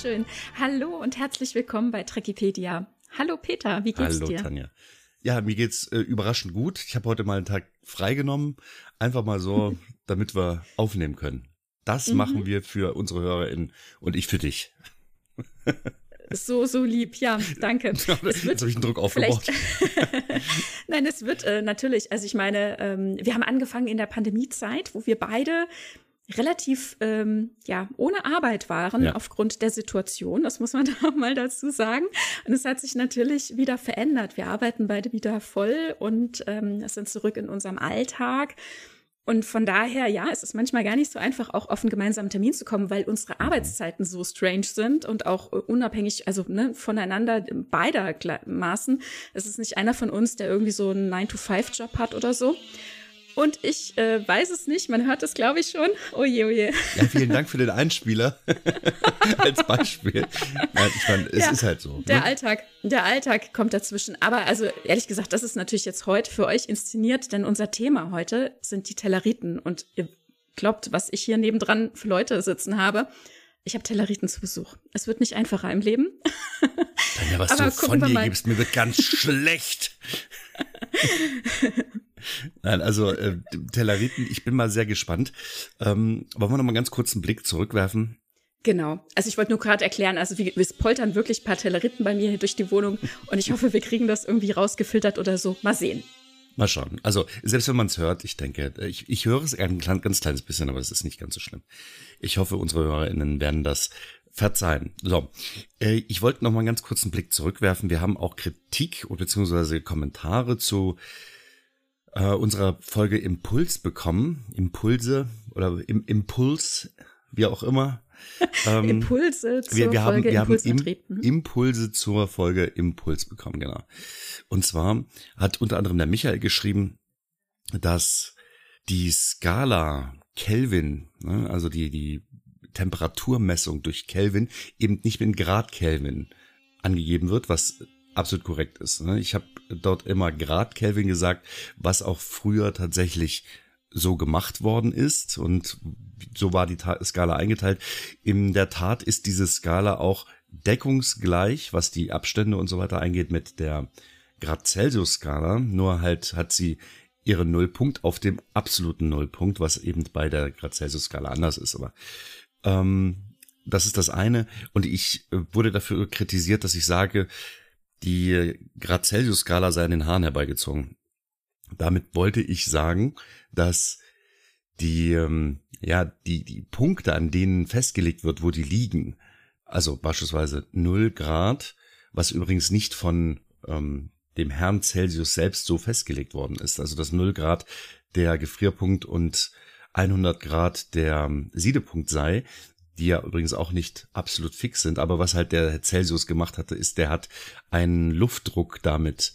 schön. Hallo und herzlich willkommen bei Trekipedia. Hallo Peter, wie geht's Hallo, dir? Hallo Tanja. Ja, mir geht's äh, überraschend gut. Ich habe heute mal einen Tag freigenommen, einfach mal so, damit wir aufnehmen können. Das mhm. machen wir für unsere HörerInnen und ich für dich. So, so lieb, ja, danke. Es wird Jetzt habe ich einen Druck aufgebaut. Nein, es wird äh, natürlich, also ich meine, ähm, wir haben angefangen in der Pandemiezeit, wo wir beide relativ ähm, ja ohne Arbeit waren ja. aufgrund der Situation. Das muss man da mal dazu sagen. Und es hat sich natürlich wieder verändert. Wir arbeiten beide wieder voll und ähm, sind zurück in unserem Alltag. Und von daher, ja, es ist manchmal gar nicht so einfach, auch auf einen gemeinsamen Termin zu kommen, weil unsere Arbeitszeiten so strange sind und auch unabhängig, also ne, voneinander beidermaßen. Es ist nicht einer von uns, der irgendwie so einen 9-to-5-Job hat oder so. Und ich äh, weiß es nicht, man hört es, glaube ich, schon. Oje, oje. Ja, vielen Dank für den Einspieler als Beispiel. Nein, ich meine, es ja, ist halt so. Der ne? Alltag, der Alltag kommt dazwischen. Aber also ehrlich gesagt, das ist natürlich jetzt heute für euch inszeniert, denn unser Thema heute sind die Telleriten. Und ihr glaubt, was ich hier nebendran für Leute sitzen habe. Ich habe Telleriten zu Besuch. Es wird nicht einfacher im Leben. Tanja, was Aber du von dir gibst, mir wird ganz schlecht. Nein, also äh, Telleriten, ich bin mal sehr gespannt. Ähm, wollen wir noch mal ganz kurz einen Blick zurückwerfen? Genau. Also ich wollte nur gerade erklären, also wir, wir poltern wirklich ein paar Telleriten bei mir hier durch die Wohnung und ich hoffe, wir kriegen das irgendwie rausgefiltert oder so. Mal sehen. Mal schauen. Also selbst wenn man es hört, ich denke, ich, ich höre es ein ganz kleines bisschen, aber es ist nicht ganz so schlimm. Ich hoffe, unsere HörerInnen werden das verzeihen. So, äh, ich wollte noch mal ganz kurz einen Blick zurückwerfen. Wir haben auch Kritik oder beziehungsweise Kommentare zu äh, unserer Folge Impuls bekommen. Impulse oder im Impuls, wie auch immer. Ähm, Impulse zur wir, wir Folge haben, wir Impuls haben Im, Impulse zur Folge Impuls bekommen, genau. Und zwar hat unter anderem der Michael geschrieben, dass die Skala Kelvin, ne, also die, die Temperaturmessung durch Kelvin eben nicht mit Grad Kelvin angegeben wird, was absolut korrekt ist. Ne? Ich habe dort immer Grad Kelvin gesagt, was auch früher tatsächlich so gemacht worden ist und so war die Skala eingeteilt. In der Tat ist diese Skala auch deckungsgleich, was die Abstände und so weiter eingeht mit der Grad Celsius Skala, nur halt hat sie ihren Nullpunkt auf dem absoluten Nullpunkt, was eben bei der Grad Celsius Skala anders ist, aber ähm, das ist das eine und ich äh, wurde dafür kritisiert, dass ich sage, die Grad Celsius Skala sei in den Haaren herbeigezogen. Damit wollte ich sagen, dass die, ähm, ja, die, die Punkte, an denen festgelegt wird, wo die liegen, also beispielsweise 0 Grad, was übrigens nicht von ähm, dem Herrn Celsius selbst so festgelegt worden ist. Also dass 0 Grad der Gefrierpunkt und 100 Grad der Siedepunkt sei, die ja übrigens auch nicht absolut fix sind, aber was halt der Celsius gemacht hatte, ist, der hat einen Luftdruck damit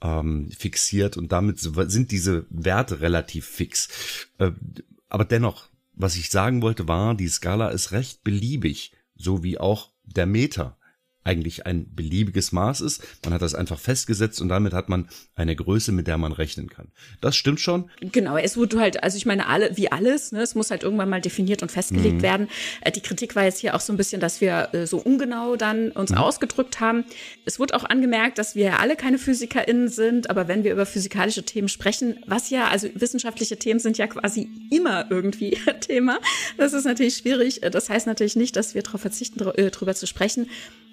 ähm, fixiert und damit sind diese Werte relativ fix. Äh, aber dennoch, was ich sagen wollte, war, die Skala ist recht beliebig, so wie auch der Meter eigentlich ein beliebiges Maß ist. Man hat das einfach festgesetzt und damit hat man eine Größe, mit der man rechnen kann. Das stimmt schon. Genau, es wurde halt, also ich meine, alle, wie alles, ne, es muss halt irgendwann mal definiert und festgelegt mhm. werden. Äh, die Kritik war jetzt hier auch so ein bisschen, dass wir äh, so ungenau dann uns mhm. ausgedrückt haben. Es wurde auch angemerkt, dass wir alle keine PhysikerInnen sind, aber wenn wir über physikalische Themen sprechen, was ja, also wissenschaftliche Themen sind ja quasi immer irgendwie Thema. Das ist natürlich schwierig. Das heißt natürlich nicht, dass wir darauf verzichten, äh, drüber zu sprechen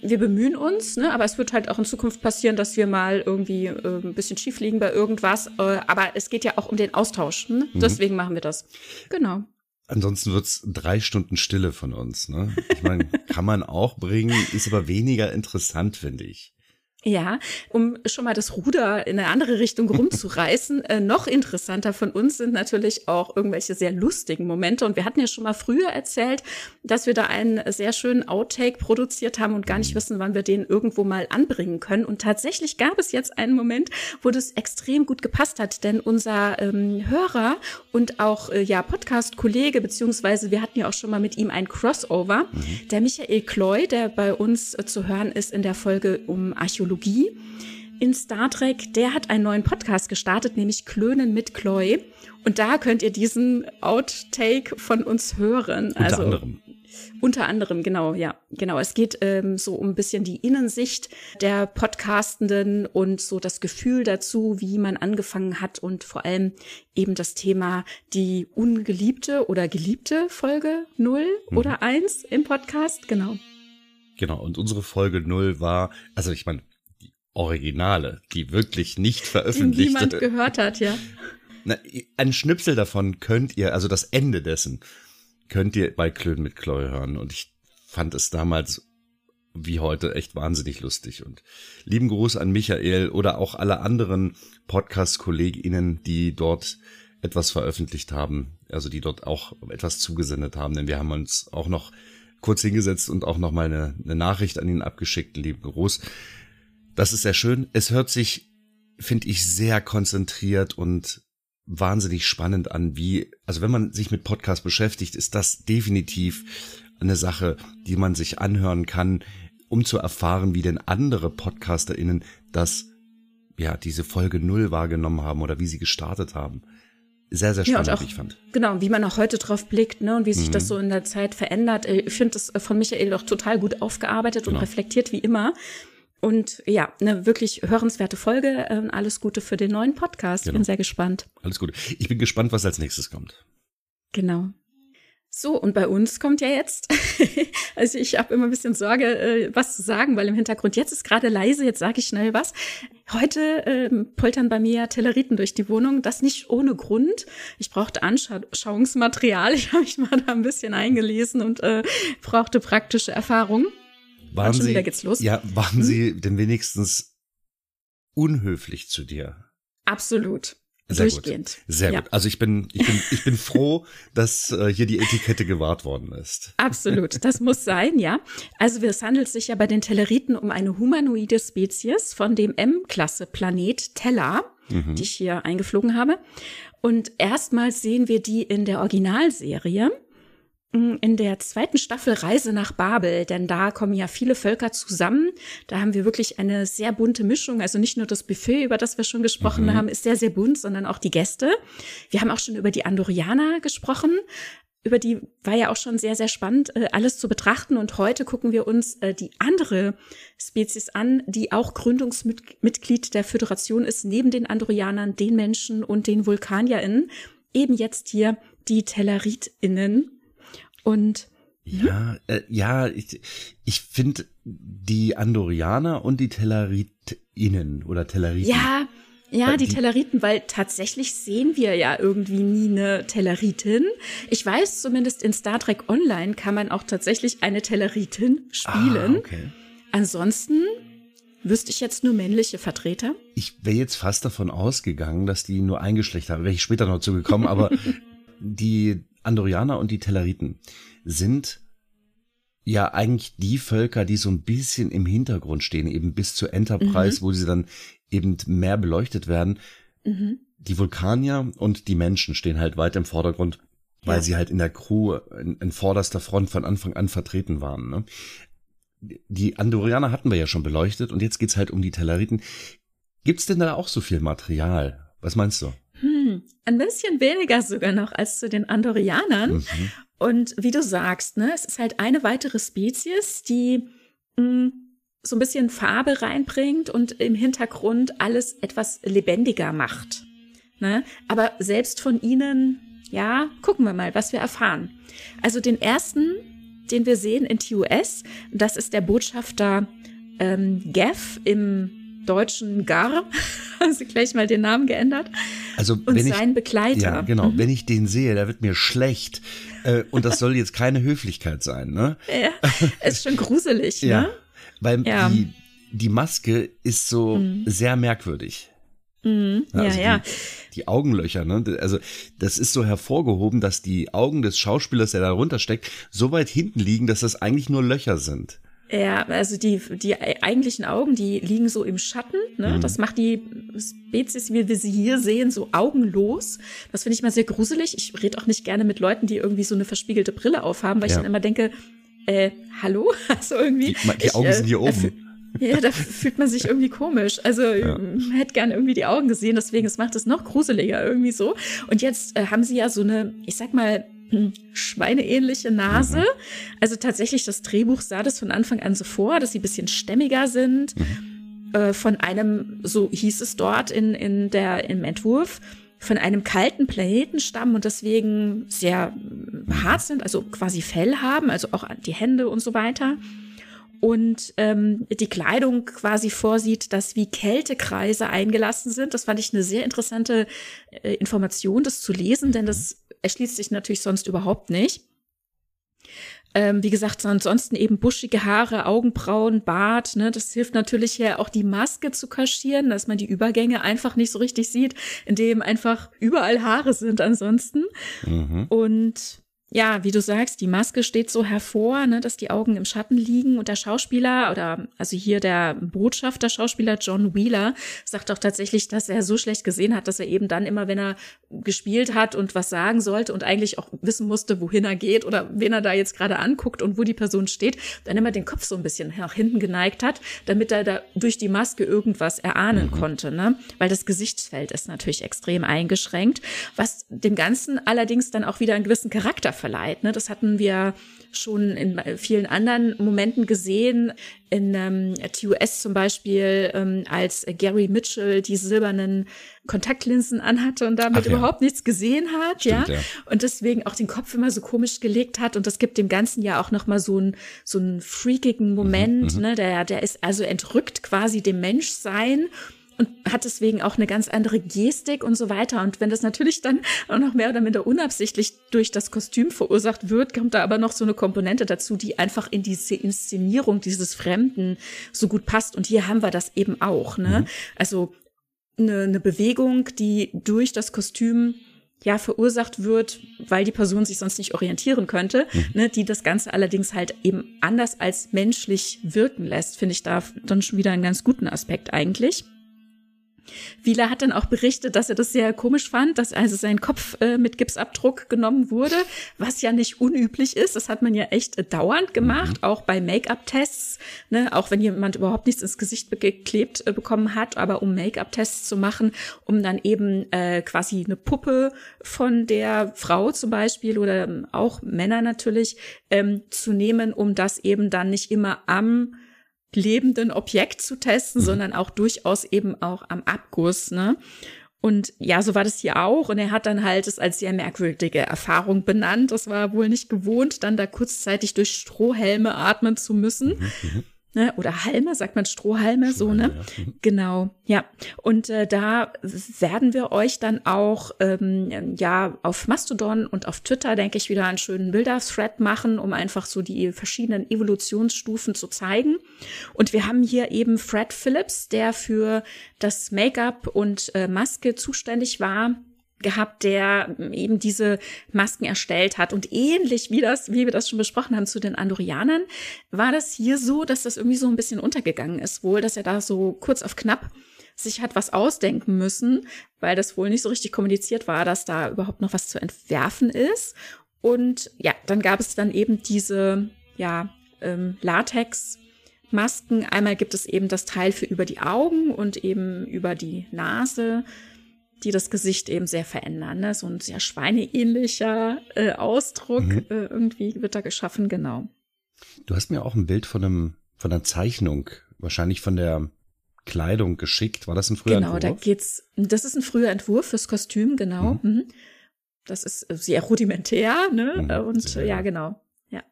wir bemühen uns, ne? aber es wird halt auch in Zukunft passieren, dass wir mal irgendwie äh, ein bisschen schief liegen bei irgendwas. Äh, aber es geht ja auch um den Austausch. Ne? Mhm. Deswegen machen wir das. Genau. Ansonsten wird's drei Stunden Stille von uns. Ne? Ich meine, kann man auch bringen, ist aber weniger interessant, finde ich. Ja, um schon mal das Ruder in eine andere Richtung rumzureißen. äh, noch interessanter von uns sind natürlich auch irgendwelche sehr lustigen Momente. Und wir hatten ja schon mal früher erzählt, dass wir da einen sehr schönen Outtake produziert haben und gar nicht wissen, wann wir den irgendwo mal anbringen können. Und tatsächlich gab es jetzt einen Moment, wo das extrem gut gepasst hat, denn unser ähm, Hörer und auch äh, ja Podcast-Kollege, beziehungsweise wir hatten ja auch schon mal mit ihm ein Crossover, mhm. der Michael Kloy, der bei uns äh, zu hören ist in der Folge um Archäologie Technologie in Star Trek, der hat einen neuen Podcast gestartet, nämlich Klönen mit Chloe. Und da könnt ihr diesen Outtake von uns hören. Unter also, anderem. Unter anderem, genau, ja, genau. Es geht ähm, so um ein bisschen die Innensicht der Podcastenden und so das Gefühl dazu, wie man angefangen hat und vor allem eben das Thema die ungeliebte oder geliebte Folge 0 mhm. oder 1 im Podcast, genau. Genau, und unsere Folge 0 war, also ich meine, Originale, die wirklich nicht veröffentlicht. Die niemand gehört hat, ja. Na, ein Schnipsel davon könnt ihr, also das Ende dessen, könnt ihr bei Klön mit Chloe hören. Und ich fand es damals wie heute echt wahnsinnig lustig. Und lieben Gruß an Michael oder auch alle anderen Podcast-KollegInnen, die dort etwas veröffentlicht haben, also die dort auch etwas zugesendet haben, denn wir haben uns auch noch kurz hingesetzt und auch noch mal eine, eine Nachricht an ihn abgeschickt, lieben Gruß. Das ist sehr schön. Es hört sich, finde ich, sehr konzentriert und wahnsinnig spannend an, wie, also wenn man sich mit Podcast beschäftigt, ist das definitiv eine Sache, die man sich anhören kann, um zu erfahren, wie denn andere PodcasterInnen das, ja, diese Folge null wahrgenommen haben oder wie sie gestartet haben. Sehr, sehr spannend, ja, auch, ich fand. Genau, wie man auch heute drauf blickt, ne, und wie sich mhm. das so in der Zeit verändert. Ich finde das von Michael doch total gut aufgearbeitet genau. und reflektiert wie immer. Und ja, eine wirklich hörenswerte Folge. Ähm, alles Gute für den neuen Podcast. Genau. Bin sehr gespannt. Alles Gute. Ich bin gespannt, was als nächstes kommt. Genau. So, und bei uns kommt ja jetzt, also ich habe immer ein bisschen Sorge, äh, was zu sagen, weil im Hintergrund jetzt ist gerade leise, jetzt sage ich schnell was. Heute ähm, poltern bei mir Telleriten durch die Wohnung, das nicht ohne Grund. Ich brauchte Anschauungsmaterial, ich habe mich mal da ein bisschen eingelesen und äh, brauchte praktische Erfahrung. Waren Sie, wieder geht's los. Ja, waren hm? Sie denn wenigstens unhöflich zu dir? Absolut. Sehr Durchgehend. Gut. Sehr ja. gut. Also ich bin, ich bin, ich bin froh, dass äh, hier die Etikette gewahrt worden ist. Absolut. Das muss sein, ja. Also es handelt sich ja bei den Telleriten um eine humanoide Spezies von dem M-Klasse-Planet Teller, mhm. die ich hier eingeflogen habe. Und erstmals sehen wir die in der Originalserie in der zweiten Staffel Reise nach Babel, denn da kommen ja viele Völker zusammen. Da haben wir wirklich eine sehr bunte Mischung. Also nicht nur das Buffet, über das wir schon gesprochen mhm. haben, ist sehr, sehr bunt, sondern auch die Gäste. Wir haben auch schon über die Andorianer gesprochen. Über die war ja auch schon sehr, sehr spannend, äh, alles zu betrachten. Und heute gucken wir uns äh, die andere Spezies an, die auch Gründungsmitglied der Föderation ist, neben den Andorianern, den Menschen und den VulkanierInnen. Eben jetzt hier die TelleritInnen und ja, äh, ja, ich, ich finde die Andorianer und die Telleritinnen oder Telleriten. Ja, ja, die, die Telleriten, weil tatsächlich sehen wir ja irgendwie nie eine Telleritin. Ich weiß zumindest in Star Trek Online kann man auch tatsächlich eine Telleritin spielen. Ah, okay. Ansonsten wüsste ich jetzt nur männliche Vertreter. Ich wäre jetzt fast davon ausgegangen, dass die nur ein Geschlecht haben. Wäre ich später noch zugekommen, aber die Andorianer und die Telleriten sind ja eigentlich die Völker, die so ein bisschen im Hintergrund stehen, eben bis zur Enterprise, mhm. wo sie dann eben mehr beleuchtet werden. Mhm. Die Vulkanier und die Menschen stehen halt weit im Vordergrund, weil ja. sie halt in der Crew in, in, vorderster Front von Anfang an vertreten waren. Ne? Die Andorianer hatten wir ja schon beleuchtet und jetzt geht's halt um die Telleriten. Gibt's denn da auch so viel Material? Was meinst du? Hm, ein bisschen weniger sogar noch als zu den Andorianern. Mhm. Und wie du sagst, ne, es ist halt eine weitere Spezies, die mh, hm, so ein bisschen Farbe reinbringt und im Hintergrund alles etwas lebendiger macht. Ne? Aber selbst von ihnen, ja, gucken wir mal, was wir erfahren. Also den ersten, den wir sehen in TUS, das ist der Botschafter ähm, Gav im deutschen Gar, also gleich mal den Namen geändert. Also und wenn sein ich, Begleiter. Ja, genau. Mhm. Wenn ich den sehe, da wird mir schlecht. Äh, und das soll jetzt keine Höflichkeit sein, ne? Ja, ist schon gruselig, ja, ne? Weil ja. die, die Maske ist so mhm. sehr merkwürdig. Mhm. Ja, also ja. Die, die, Augenlöcher, ne? Also das ist so hervorgehoben, dass die Augen des Schauspielers, der da runtersteckt, so weit hinten liegen, dass das eigentlich nur Löcher sind. Ja, also die, die eigentlichen Augen, die liegen so im Schatten. Ne? Mhm. Das macht die Spezies, wie wir sie hier sehen, so augenlos. Das finde ich mal sehr gruselig. Ich rede auch nicht gerne mit Leuten, die irgendwie so eine verspiegelte Brille aufhaben, weil ja. ich dann immer denke, äh, hallo? Also irgendwie. Die, die Augen ich, sind hier äh, oben. Ja, da fühlt man sich irgendwie komisch. Also ja. man hätte gerne irgendwie die Augen gesehen, deswegen es macht es noch gruseliger irgendwie so. Und jetzt äh, haben sie ja so eine, ich sag mal, schweineähnliche Nase. Mhm. Also tatsächlich, das Drehbuch sah das von Anfang an so vor, dass sie ein bisschen stämmiger sind. Mhm. Äh, von einem, so hieß es dort in, in der, im Entwurf, von einem kalten Planeten stammen und deswegen sehr hart sind, also quasi Fell haben, also auch die Hände und so weiter. Und ähm, die Kleidung quasi vorsieht, dass wie Kältekreise eingelassen sind. Das fand ich eine sehr interessante äh, Information, das zu lesen, denn das erschließt sich natürlich sonst überhaupt nicht. Ähm, wie gesagt, ansonsten eben buschige Haare, Augenbrauen, Bart. Ne, das hilft natürlich ja auch die Maske zu kaschieren, dass man die Übergänge einfach nicht so richtig sieht, indem einfach überall Haare sind ansonsten. Mhm. Und ja, wie du sagst, die Maske steht so hervor, ne, dass die Augen im Schatten liegen und der Schauspieler oder also hier der Botschafter Schauspieler John Wheeler sagt auch tatsächlich, dass er so schlecht gesehen hat, dass er eben dann immer, wenn er gespielt hat und was sagen sollte und eigentlich auch wissen musste, wohin er geht oder wen er da jetzt gerade anguckt und wo die Person steht, dann immer den Kopf so ein bisschen nach hinten geneigt hat, damit er da durch die Maske irgendwas erahnen mhm. konnte, ne? Weil das Gesichtsfeld ist natürlich extrem eingeschränkt, was dem Ganzen allerdings dann auch wieder einen gewissen Charakter verleiht. Ne? Das hatten wir schon in vielen anderen Momenten gesehen. In ähm, TUS zum Beispiel, ähm, als Gary Mitchell die silbernen Kontaktlinsen anhatte und damit Ach, ja. überhaupt nichts gesehen hat, Stimmt, ja? ja? Und deswegen auch den Kopf immer so komisch gelegt hat. Und das gibt dem Ganzen ja auch nochmal so einen so einen freakigen Moment, mhm, mhm, ne? Der, der ist also entrückt quasi dem Menschsein und hat deswegen auch eine ganz andere Gestik und so weiter. Und wenn das natürlich dann auch noch mehr oder minder unabsichtlich durch das Kostüm verursacht wird, kommt da aber noch so eine Komponente dazu, die einfach in diese Inszenierung dieses Fremden so gut passt. Und hier haben wir das eben auch. Ne? Mhm. Also eine, eine Bewegung, die durch das Kostüm ja verursacht wird, weil die Person sich sonst nicht orientieren könnte, mhm. ne, die das Ganze allerdings halt eben anders als menschlich wirken lässt, finde ich da dann schon wieder einen ganz guten Aspekt eigentlich. Wieler hat dann auch berichtet, dass er das sehr komisch fand, dass also sein Kopf äh, mit Gipsabdruck genommen wurde, was ja nicht unüblich ist. Das hat man ja echt äh, dauernd gemacht, mhm. auch bei Make-up-Tests, ne? auch wenn jemand überhaupt nichts ins Gesicht geklebt äh, bekommen hat, aber um Make-up-Tests zu machen, um dann eben äh, quasi eine Puppe von der Frau zum Beispiel oder ähm, auch Männer natürlich ähm, zu nehmen, um das eben dann nicht immer am lebenden Objekt zu testen, mhm. sondern auch durchaus eben auch am Abguss, ne? Und ja, so war das hier auch. Und er hat dann halt es als sehr merkwürdige Erfahrung benannt. Das war wohl nicht gewohnt, dann da kurzzeitig durch Strohhelme atmen zu müssen. Mhm, mhm ne? oder Halme, sagt man Strohhalme, Strohhalme so, ne? Ja. Genau, ja. Und äh, da werden wir euch dann auch ähm, ja auf Mastodon und auf Twitter, denke ich, wieder einen schönen Bilder-Thread machen, um einfach so die verschiedenen Evolutionsstufen zu zeigen. Und wir haben hier eben Fred Phillips, der für das Make-up und äh, Maske zuständig war gehabt, der eben diese Masken erstellt hat. Und ähnlich wie das, wie wir das schon besprochen haben zu den Andorianern, war das hier so, dass das irgendwie so ein bisschen untergegangen ist. Wohl, dass er da so kurz auf knapp sich hat was ausdenken müssen, weil das wohl nicht so richtig kommuniziert war, dass da überhaupt noch was zu entwerfen ist. Und ja, dann gab es dann eben diese, ja, ähm, Latex Masken. Einmal gibt es eben das Teil für über die Augen und eben über die Nase die das Gesicht eben sehr verändern. Ne? So ein sehr schweineähnlicher äh, Ausdruck mhm. äh, irgendwie wird da geschaffen, genau. Du hast mir auch ein Bild von einem von einer Zeichnung, wahrscheinlich von der Kleidung geschickt. War das ein früher genau, Entwurf? Genau, da geht's. Das ist ein früher Entwurf fürs Kostüm, genau. Mhm. mhm. Das ist sehr rudimentär, ne? Mhm, Und ja, genau. Ja.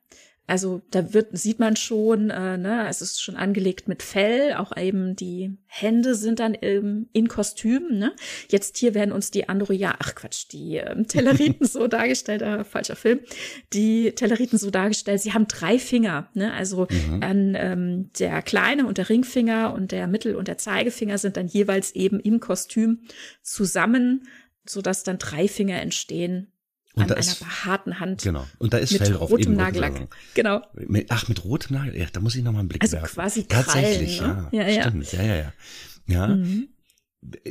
Also da wird, sieht man schon, äh, ne, es ist schon angelegt mit Fell, auch eben die Hände sind dann ähm, in Kostümen. Ne? Jetzt hier werden uns die Androja, ach Quatsch, die ähm, Telleriten so dargestellt, äh, falscher Film, die Telleriten so dargestellt, sie haben drei Finger, ne? also mhm. an ähm, der kleine und der Ringfinger und der Mittel- und der Zeigefinger sind dann jeweils eben im Kostüm zusammen, so dass dann drei Finger entstehen und an einer ist, behaarten Hand. Genau. Und da ist mit Fell drauf. rotem Nagellack. Genau. Ach, mit rotem Nagellack. Ja, da muss ich noch mal einen Blick also werfen. quasi Krallen, Tatsächlich, ne? ja. Ja, Stimmt. Ja, ja, ja. Ja. Mhm.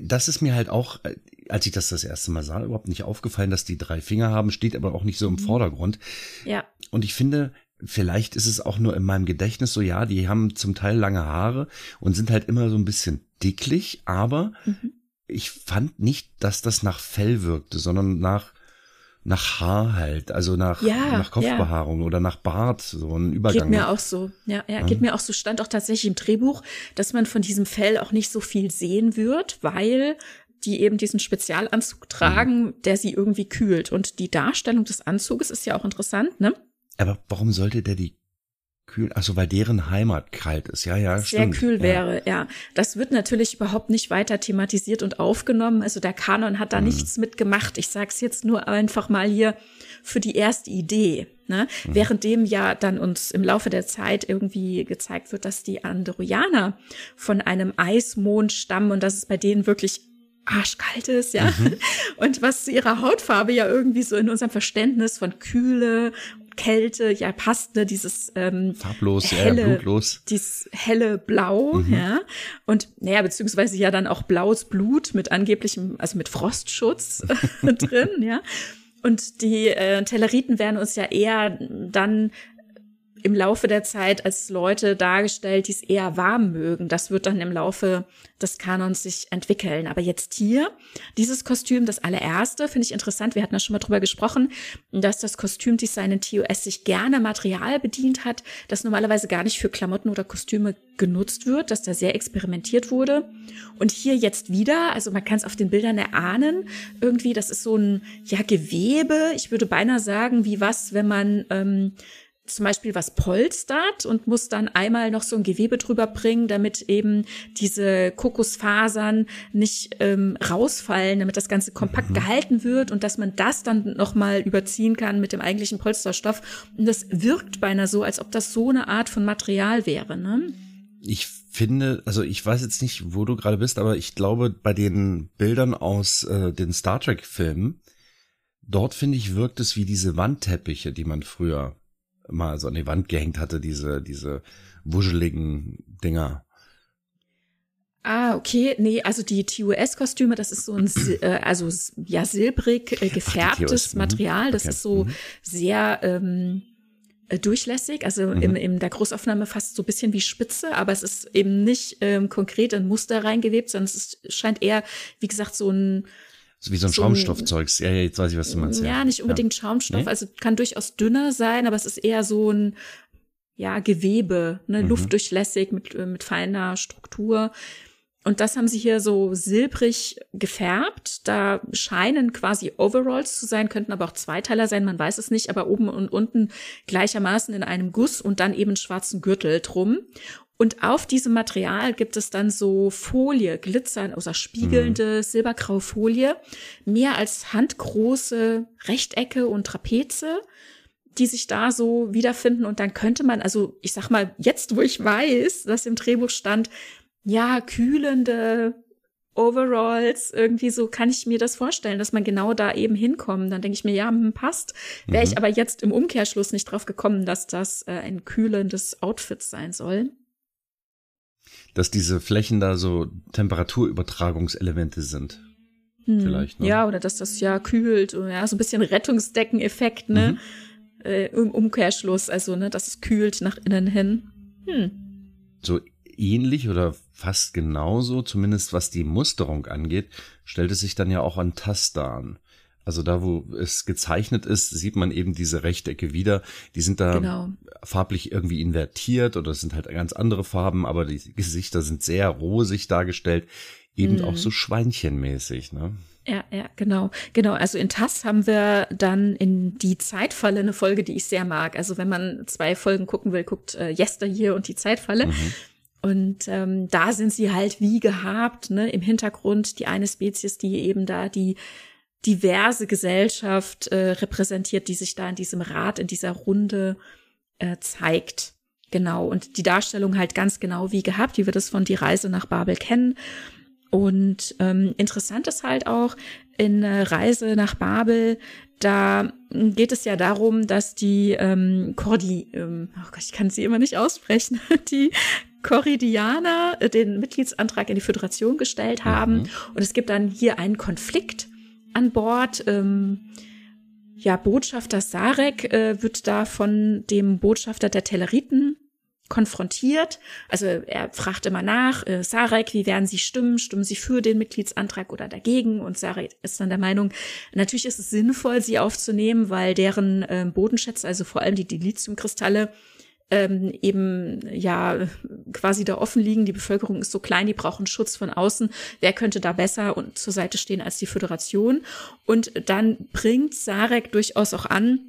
Das ist mir halt auch, äh, als ich das das erste Mal sah, überhaupt nicht aufgefallen, dass die drei Finger haben, steht aber auch nicht so im mhm. Vordergrund. Ja. Und ich finde, vielleicht ist es auch nur in meinem Gedächtnis so, ja, die haben zum Teil lange Haare und sind halt immer so ein bisschen dicklich, aber mhm. ich fand nicht, dass das nach Fell wirkte, sondern nach nach Haar halt, also nach, ja, nach Kopfbehaarung ja. oder nach Bart, so ein Übergang. Geht mir auch so. Ja, ja, geht mir auch so. Stand auch tatsächlich im Drehbuch, dass man von diesem Fell auch nicht so viel sehen wird, weil die eben diesen Spezialanzug tragen, mhm. der sie irgendwie kühlt. Und die Darstellung des Anzuges ist ja auch interessant, ne? Aber warum sollte der die kühl? Also weil deren Heimat kalt ist. Ja, ja, Sehr stimmt. kühl wäre, ja. ja. Das wird natürlich überhaupt nicht weiter thematisiert und aufgenommen. Also der Kanon hat da mhm. nichts mitgemacht. Ich sag's jetzt nur einfach mal hier für die erste Idee. Ne? Mhm. Währenddem ja dann uns im Laufe der Zeit irgendwie gezeigt wird, dass die Andorianer von einem Eismond stammen und dass es bei denen wirklich arschkalt ist, ja. Mhm. Und was zu ihrer Hautfarbe ja irgendwie so in unserem Verständnis von Kühle, Kälte, ja, passt, ne, dieses ähm, farblos, helle, ja, blutlos. Dieses helle Blau, mhm. ja. Und naja, beziehungsweise ja dann auch blaues Blut mit angeblichem, also mit Frostschutz drin, ja. Und die äh, Telleriten werden uns ja eher dann im Laufe der Zeit als Leute dargestellt, die es eher warm mögen. Das wird dann im Laufe des Kanons sich entwickeln. Aber jetzt hier, dieses Kostüm, das allererste, finde ich interessant. Wir hatten ja schon mal drüber gesprochen, dass das Kostümdesign in TOS sich gerne Material bedient hat, das normalerweise gar nicht für Klamotten oder Kostüme genutzt wird, dass da sehr experimentiert wurde. Und hier jetzt wieder, also man kann es auf den Bildern erahnen, irgendwie, das ist so ein, ja, Gewebe. Ich würde beinahe sagen, wie was, wenn man, ähm, zum Beispiel was polstert und muss dann einmal noch so ein Gewebe drüber bringen, damit eben diese Kokosfasern nicht ähm, rausfallen, damit das Ganze kompakt mhm. gehalten wird und dass man das dann nochmal überziehen kann mit dem eigentlichen Polsterstoff. Und das wirkt beinahe so, als ob das so eine Art von Material wäre. Ne? Ich finde, also ich weiß jetzt nicht, wo du gerade bist, aber ich glaube, bei den Bildern aus äh, den Star Trek-Filmen, dort finde ich, wirkt es wie diese Wandteppiche, die man früher mal so an die Wand gehängt hatte, diese, diese wuscheligen Dinger. Ah, okay. Nee, also die TUS-Kostüme, das ist so ein, äh, also ja, silbrig äh, gefärbtes Ach, mhm. Material. Das okay. ist so mhm. sehr ähm, äh, durchlässig, also mhm. in, in der Großaufnahme fast so ein bisschen wie Spitze, aber es ist eben nicht ähm, konkret in Muster reingewebt, sondern es ist, scheint eher, wie gesagt, so ein so wie so ein so Schaumstoffzeugs. Ja, ja, jetzt weiß ich, was du meinst. Ja, ja nicht unbedingt ja. Schaumstoff, nee? also kann durchaus dünner sein, aber es ist eher so ein ja, Gewebe, ne, mhm. luftdurchlässig mit, äh, mit feiner Struktur. Und das haben sie hier so silbrig gefärbt. Da scheinen quasi Overalls zu sein, könnten aber auch Zweiteiler sein, man weiß es nicht, aber oben und unten gleichermaßen in einem Guss und dann eben schwarzen Gürtel drum. Und auf diesem Material gibt es dann so Folie, glitzern, oder spiegelnde mhm. silbergraue Folie, mehr als handgroße Rechtecke und Trapeze, die sich da so wiederfinden. Und dann könnte man, also ich sag mal, jetzt wo ich weiß, dass im Drehbuch stand, ja, kühlende Overalls, irgendwie so kann ich mir das vorstellen, dass man genau da eben hinkommt. Dann denke ich mir, ja, hm, passt. Wäre mhm. ich aber jetzt im Umkehrschluss nicht drauf gekommen, dass das äh, ein kühlendes Outfit sein soll dass diese Flächen da so Temperaturübertragungselemente sind. Hm. Vielleicht, ne? Ja, oder dass das ja kühlt, oder ja, so ein bisschen Rettungsdeckeneffekt, ne? Mhm. Äh, Im Umkehrschluss, also, ne, dass es kühlt nach innen hin. Hm. So ähnlich oder fast genauso, zumindest was die Musterung angeht, stellt es sich dann ja auch an Taster an. Also da, wo es gezeichnet ist, sieht man eben diese Rechtecke wieder. Die sind da genau. farblich irgendwie invertiert oder es sind halt ganz andere Farben, aber die Gesichter sind sehr rosig dargestellt, eben mhm. auch so Schweinchenmäßig, ne? Ja, ja, genau. Genau. Also in TAS haben wir dann in die Zeitfalle eine Folge, die ich sehr mag. Also wenn man zwei Folgen gucken will, guckt äh, hier und die Zeitfalle. Mhm. Und ähm, da sind sie halt wie gehabt, ne, im Hintergrund die eine Spezies, die eben da die diverse Gesellschaft äh, repräsentiert, die sich da in diesem Rat, in dieser Runde äh, zeigt. Genau. Und die Darstellung halt ganz genau wie gehabt, wie wir das von Die Reise nach Babel kennen. Und ähm, interessant ist halt auch in äh, Reise nach Babel, da geht es ja darum, dass die ähm, Cordi, ähm, oh Gott, ich kann sie immer nicht aussprechen, die Corridianer äh, den Mitgliedsantrag in die Föderation gestellt haben. Mhm. Und es gibt dann hier einen Konflikt an Bord. Ähm, ja, Botschafter Sarek äh, wird da von dem Botschafter der Telleriten konfrontiert. Also er fragt immer nach, äh, Sarek, wie werden Sie stimmen? Stimmen Sie für den Mitgliedsantrag oder dagegen? Und Sarek ist dann der Meinung, natürlich ist es sinnvoll, sie aufzunehmen, weil deren äh, Bodenschätze, also vor allem die Dilithiumkristalle, ähm, eben ja quasi da offen liegen. Die Bevölkerung ist so klein, die brauchen Schutz von außen. Wer könnte da besser und zur Seite stehen als die Föderation? Und dann bringt Sarek durchaus auch an,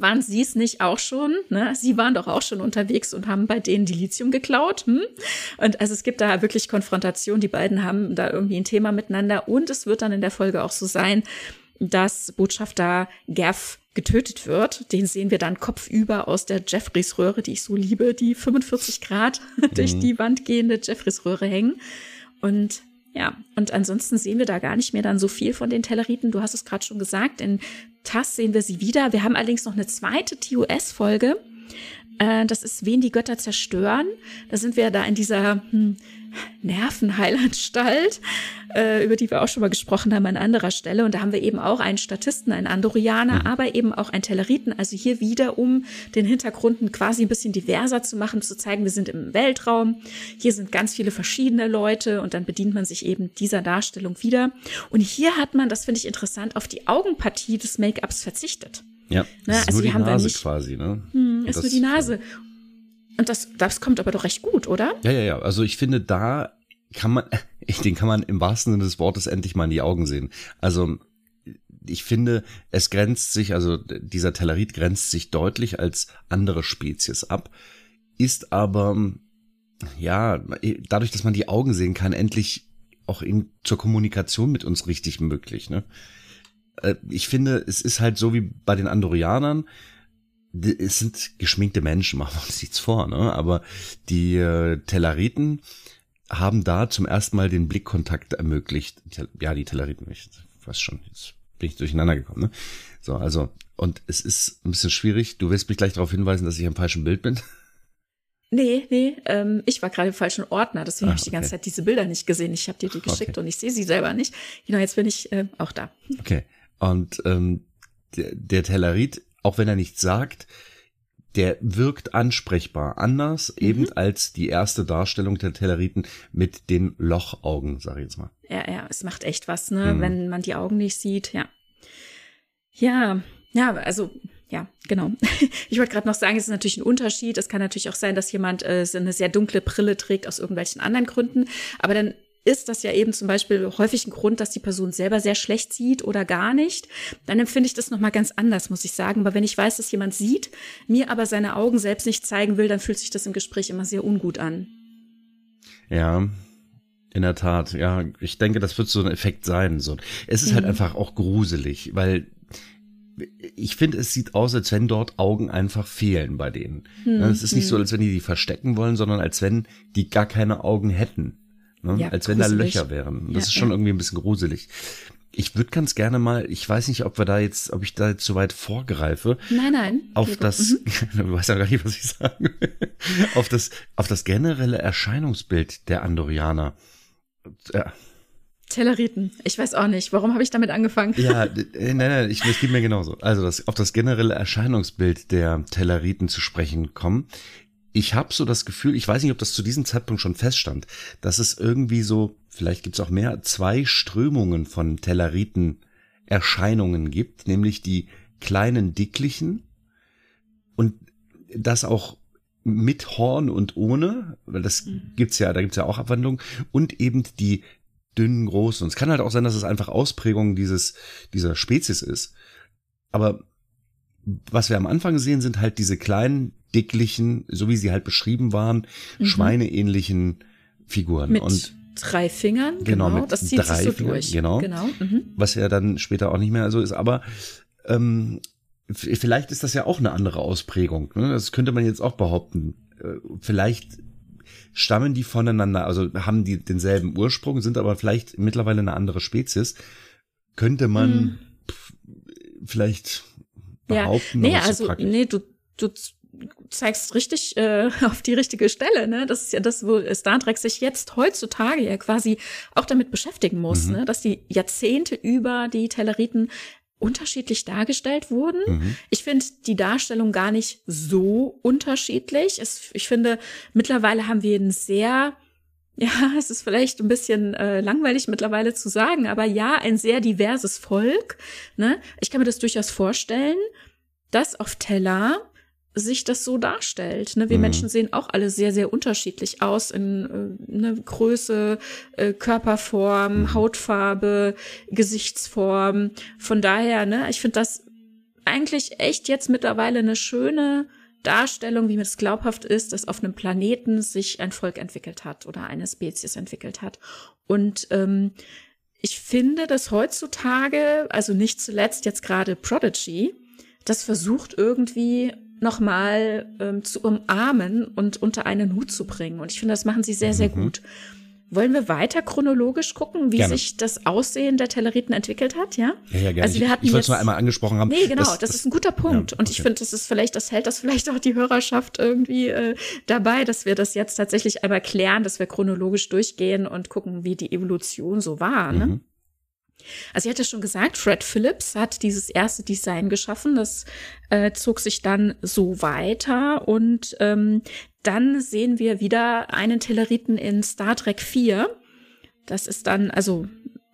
waren Sie es nicht auch schon? Ne? Sie waren doch auch schon unterwegs und haben bei denen die Lithium geklaut. Hm? Und also es gibt da wirklich Konfrontation. Die beiden haben da irgendwie ein Thema miteinander. Und es wird dann in der Folge auch so sein, dass Botschafter Gav getötet wird. Den sehen wir dann kopfüber aus der Jeffreys Röhre, die ich so liebe, die 45 Grad mhm. durch die Wand gehende Jeffreys Röhre hängen. Und ja, und ansonsten sehen wir da gar nicht mehr dann so viel von den Telleriten. Du hast es gerade schon gesagt, in TAS sehen wir sie wieder. Wir haben allerdings noch eine zweite TUS-Folge. Äh, das ist Wen die Götter zerstören. Da sind wir da in dieser hm, Nervenheilanstalt, äh, über die wir auch schon mal gesprochen haben an anderer Stelle. Und da haben wir eben auch einen Statisten, einen Andorianer, mhm. aber eben auch einen Telleriten. Also hier wieder, um den Hintergrund quasi ein bisschen diverser zu machen, zu zeigen, wir sind im Weltraum. Hier sind ganz viele verschiedene Leute und dann bedient man sich eben dieser Darstellung wieder. Und hier hat man, das finde ich interessant, auf die Augenpartie des Make-ups verzichtet. Ja, ne? also nur die Nase nicht, quasi, ne? Hm, ist nur die Nase. Und das, das kommt aber doch recht gut, oder? Ja, ja, ja. Also ich finde, da kann man, den kann man im wahrsten Sinne des Wortes endlich mal in die Augen sehen. Also ich finde, es grenzt sich, also dieser Tellerit grenzt sich deutlich als andere Spezies ab, ist aber, ja, dadurch, dass man die Augen sehen kann, endlich auch in, zur Kommunikation mit uns richtig möglich. Ne? Äh, ich finde, es ist halt so wie bei den Andorianern, es sind geschminkte Menschen, machen wir uns nichts vor, ne? Aber die äh, Telleriten haben da zum ersten Mal den Blickkontakt ermöglicht. Ja, die Telleriten, ich weiß schon, jetzt bin ich durcheinander gekommen, ne? So, also, und es ist ein bisschen schwierig. Du willst mich gleich darauf hinweisen, dass ich am falschen Bild bin. Nee, nee, ähm, ich war gerade im falschen Ordner, deswegen ah, habe ich die ganze Zeit diese Bilder nicht gesehen. Ich habe dir die geschickt okay. und ich sehe sie selber nicht. Genau, jetzt bin ich äh, auch da. Okay, und ähm, der, der Tellerit auch wenn er nichts sagt, der wirkt ansprechbar, anders mhm. eben als die erste Darstellung der Telleriten mit den Lochaugen, sag ich jetzt mal. Ja, ja, es macht echt was, ne, mhm. wenn man die Augen nicht sieht, ja. Ja, ja, also ja, genau. Ich wollte gerade noch sagen, es ist natürlich ein Unterschied. Es kann natürlich auch sein, dass jemand äh, eine sehr dunkle Brille trägt aus irgendwelchen anderen Gründen. Aber dann ist das ja eben zum Beispiel häufig ein Grund, dass die Person selber sehr schlecht sieht oder gar nicht, dann empfinde ich das nochmal ganz anders, muss ich sagen. Aber wenn ich weiß, dass jemand sieht, mir aber seine Augen selbst nicht zeigen will, dann fühlt sich das im Gespräch immer sehr ungut an. Ja, in der Tat. Ja, ich denke, das wird so ein Effekt sein. So, es ist halt mhm. halt einfach auch gruselig, weil ich finde, es sieht aus, als wenn dort Augen einfach fehlen bei denen. Hm, es ist nicht hm. so, als wenn die die verstecken wollen, sondern als wenn die gar keine Augen hätten. Ne? Ja, Als wenn gruselig. da Löcher wären. Das ja, ist schon ja. irgendwie ein bisschen gruselig. Ich würde ganz gerne mal, ich weiß nicht, ob wir da jetzt, ob ich da jetzt so weit vorgreife. Nein, nein. Auf Liebe. das, mhm. du weißt ja gar nicht, was ich sagen will. auf das, auf das generelle Erscheinungsbild der Andorianer. Ja. Telleriten. Ich weiß auch nicht. Warum habe ich damit angefangen? Ja, nein, nein, ich, es geht mir genauso. Also das, auf das generelle Erscheinungsbild der Telleriten zu sprechen kommen ich habe so das Gefühl, ich weiß nicht, ob das zu diesem Zeitpunkt schon feststand, dass es irgendwie so, vielleicht gibt's auch mehr, zwei Strömungen von Telleriten Erscheinungen gibt, nämlich die kleinen dicklichen und das auch mit Horn und ohne, weil das mhm. gibt's ja, da gibt's ja auch Abwandlungen und eben die dünnen großen. Und es kann halt auch sein, dass es einfach Ausprägung dieses dieser Spezies ist. Aber was wir am Anfang sehen, sind halt diese kleinen dicklichen, so wie sie halt beschrieben waren, mhm. schweineähnlichen Figuren. Mit und drei Fingern, genau, genau. das zieht drei sich so Fingern, durch. Genau, genau. Mhm. was ja dann später auch nicht mehr so ist. Aber ähm, vielleicht ist das ja auch eine andere Ausprägung. Ne? Das könnte man jetzt auch behaupten. Äh, vielleicht stammen die voneinander, also haben die denselben Ursprung, sind aber vielleicht mittlerweile eine andere Spezies. Könnte man mhm. vielleicht behaupten. Ja. Nee, also, nee, du, du zeigst richtig äh, auf die richtige Stelle. Ne? Das ist ja das, wo Star Trek sich jetzt heutzutage ja quasi auch damit beschäftigen muss, mhm. ne? dass die Jahrzehnte über die Telleriten unterschiedlich dargestellt wurden. Mhm. Ich finde die Darstellung gar nicht so unterschiedlich. Es, ich finde, mittlerweile haben wir ein sehr, ja, es ist vielleicht ein bisschen äh, langweilig mittlerweile zu sagen, aber ja, ein sehr diverses Volk. Ne? Ich kann mir das durchaus vorstellen, dass auf Teller sich das so darstellt. Ne? Wir mhm. Menschen sehen auch alle sehr, sehr unterschiedlich aus in äh, ne, Größe, äh, Körperform, mhm. Hautfarbe, Gesichtsform. Von daher, ne, ich finde das eigentlich echt jetzt mittlerweile eine schöne Darstellung, wie mir das glaubhaft ist, dass auf einem Planeten sich ein Volk entwickelt hat oder eine Spezies entwickelt hat. Und ähm, ich finde, dass heutzutage, also nicht zuletzt jetzt gerade Prodigy, das versucht irgendwie nochmal ähm, zu umarmen und unter einen Hut zu bringen. Und ich finde, das machen sie sehr, sehr mhm. gut. Wollen wir weiter chronologisch gucken, wie gerne. sich das Aussehen der Telleriten entwickelt hat, ja? Ja, ja, gerne. Also wir hatten ich, ich wollte es nur einmal angesprochen haben. Nee, genau, das, das, das ist ein guter Punkt. Ja, und ich finde, das ist vielleicht, das hält das vielleicht auch die Hörerschaft irgendwie äh, dabei, dass wir das jetzt tatsächlich einmal klären, dass wir chronologisch durchgehen und gucken, wie die Evolution so war, ne? Mhm. Also ich hatte schon gesagt, Fred Phillips hat dieses erste Design geschaffen. Das äh, zog sich dann so weiter und ähm, dann sehen wir wieder einen Telleriten in Star Trek 4. Das ist dann, also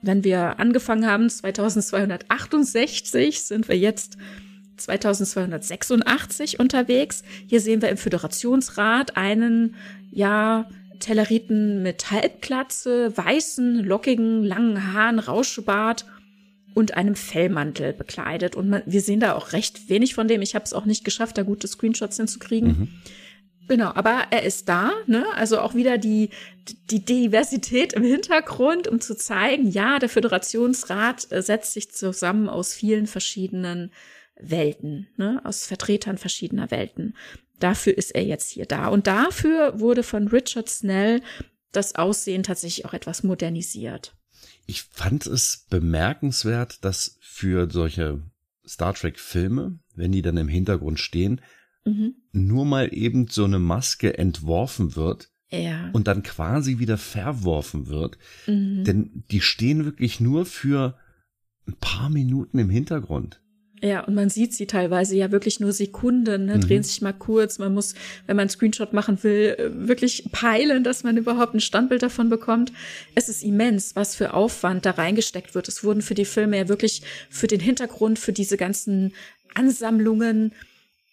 wenn wir angefangen haben, 2268, sind wir jetzt 2286 unterwegs. Hier sehen wir im Föderationsrat einen, ja, Telleriten mit Halbglatze, weißen, lockigen, langen Haaren, Rauschebart und einem Fellmantel bekleidet. Und man, wir sehen da auch recht wenig von dem. Ich habe es auch nicht geschafft, da gute Screenshots hinzukriegen. Mhm. Genau, aber er ist da, ne? Also auch wieder die, die Diversität im Hintergrund, um zu zeigen, ja, der Föderationsrat äh, setzt sich zusammen aus vielen verschiedenen Welten, ne? aus Vertretern verschiedener Welten. Dafür ist er jetzt hier da. Und dafür wurde von Richard Snell das Aussehen tatsächlich auch etwas modernisiert. Ich fand es bemerkenswert, dass für solche Star Trek Filme, wenn die dann im Hintergrund stehen, mhm. nur mal eben so eine Maske entworfen wird, ja. und dann quasi wieder verworfen wird. Mhm. Denn die stehen wirklich nur für ein paar Minuten im Hintergrund. Ja, und man sieht sie teilweise ja wirklich nur Sekunden, ne? Mhm. drehen sich mal kurz. Man muss, wenn man einen Screenshot machen will, äh, wirklich peilen, dass man überhaupt ein Standbild davon bekommt. Es ist immens, was für Aufwand da reingesteckt wird. Es wurden für die Filme ja wirklich für den Hintergrund, für diese ganzen Ansammlungen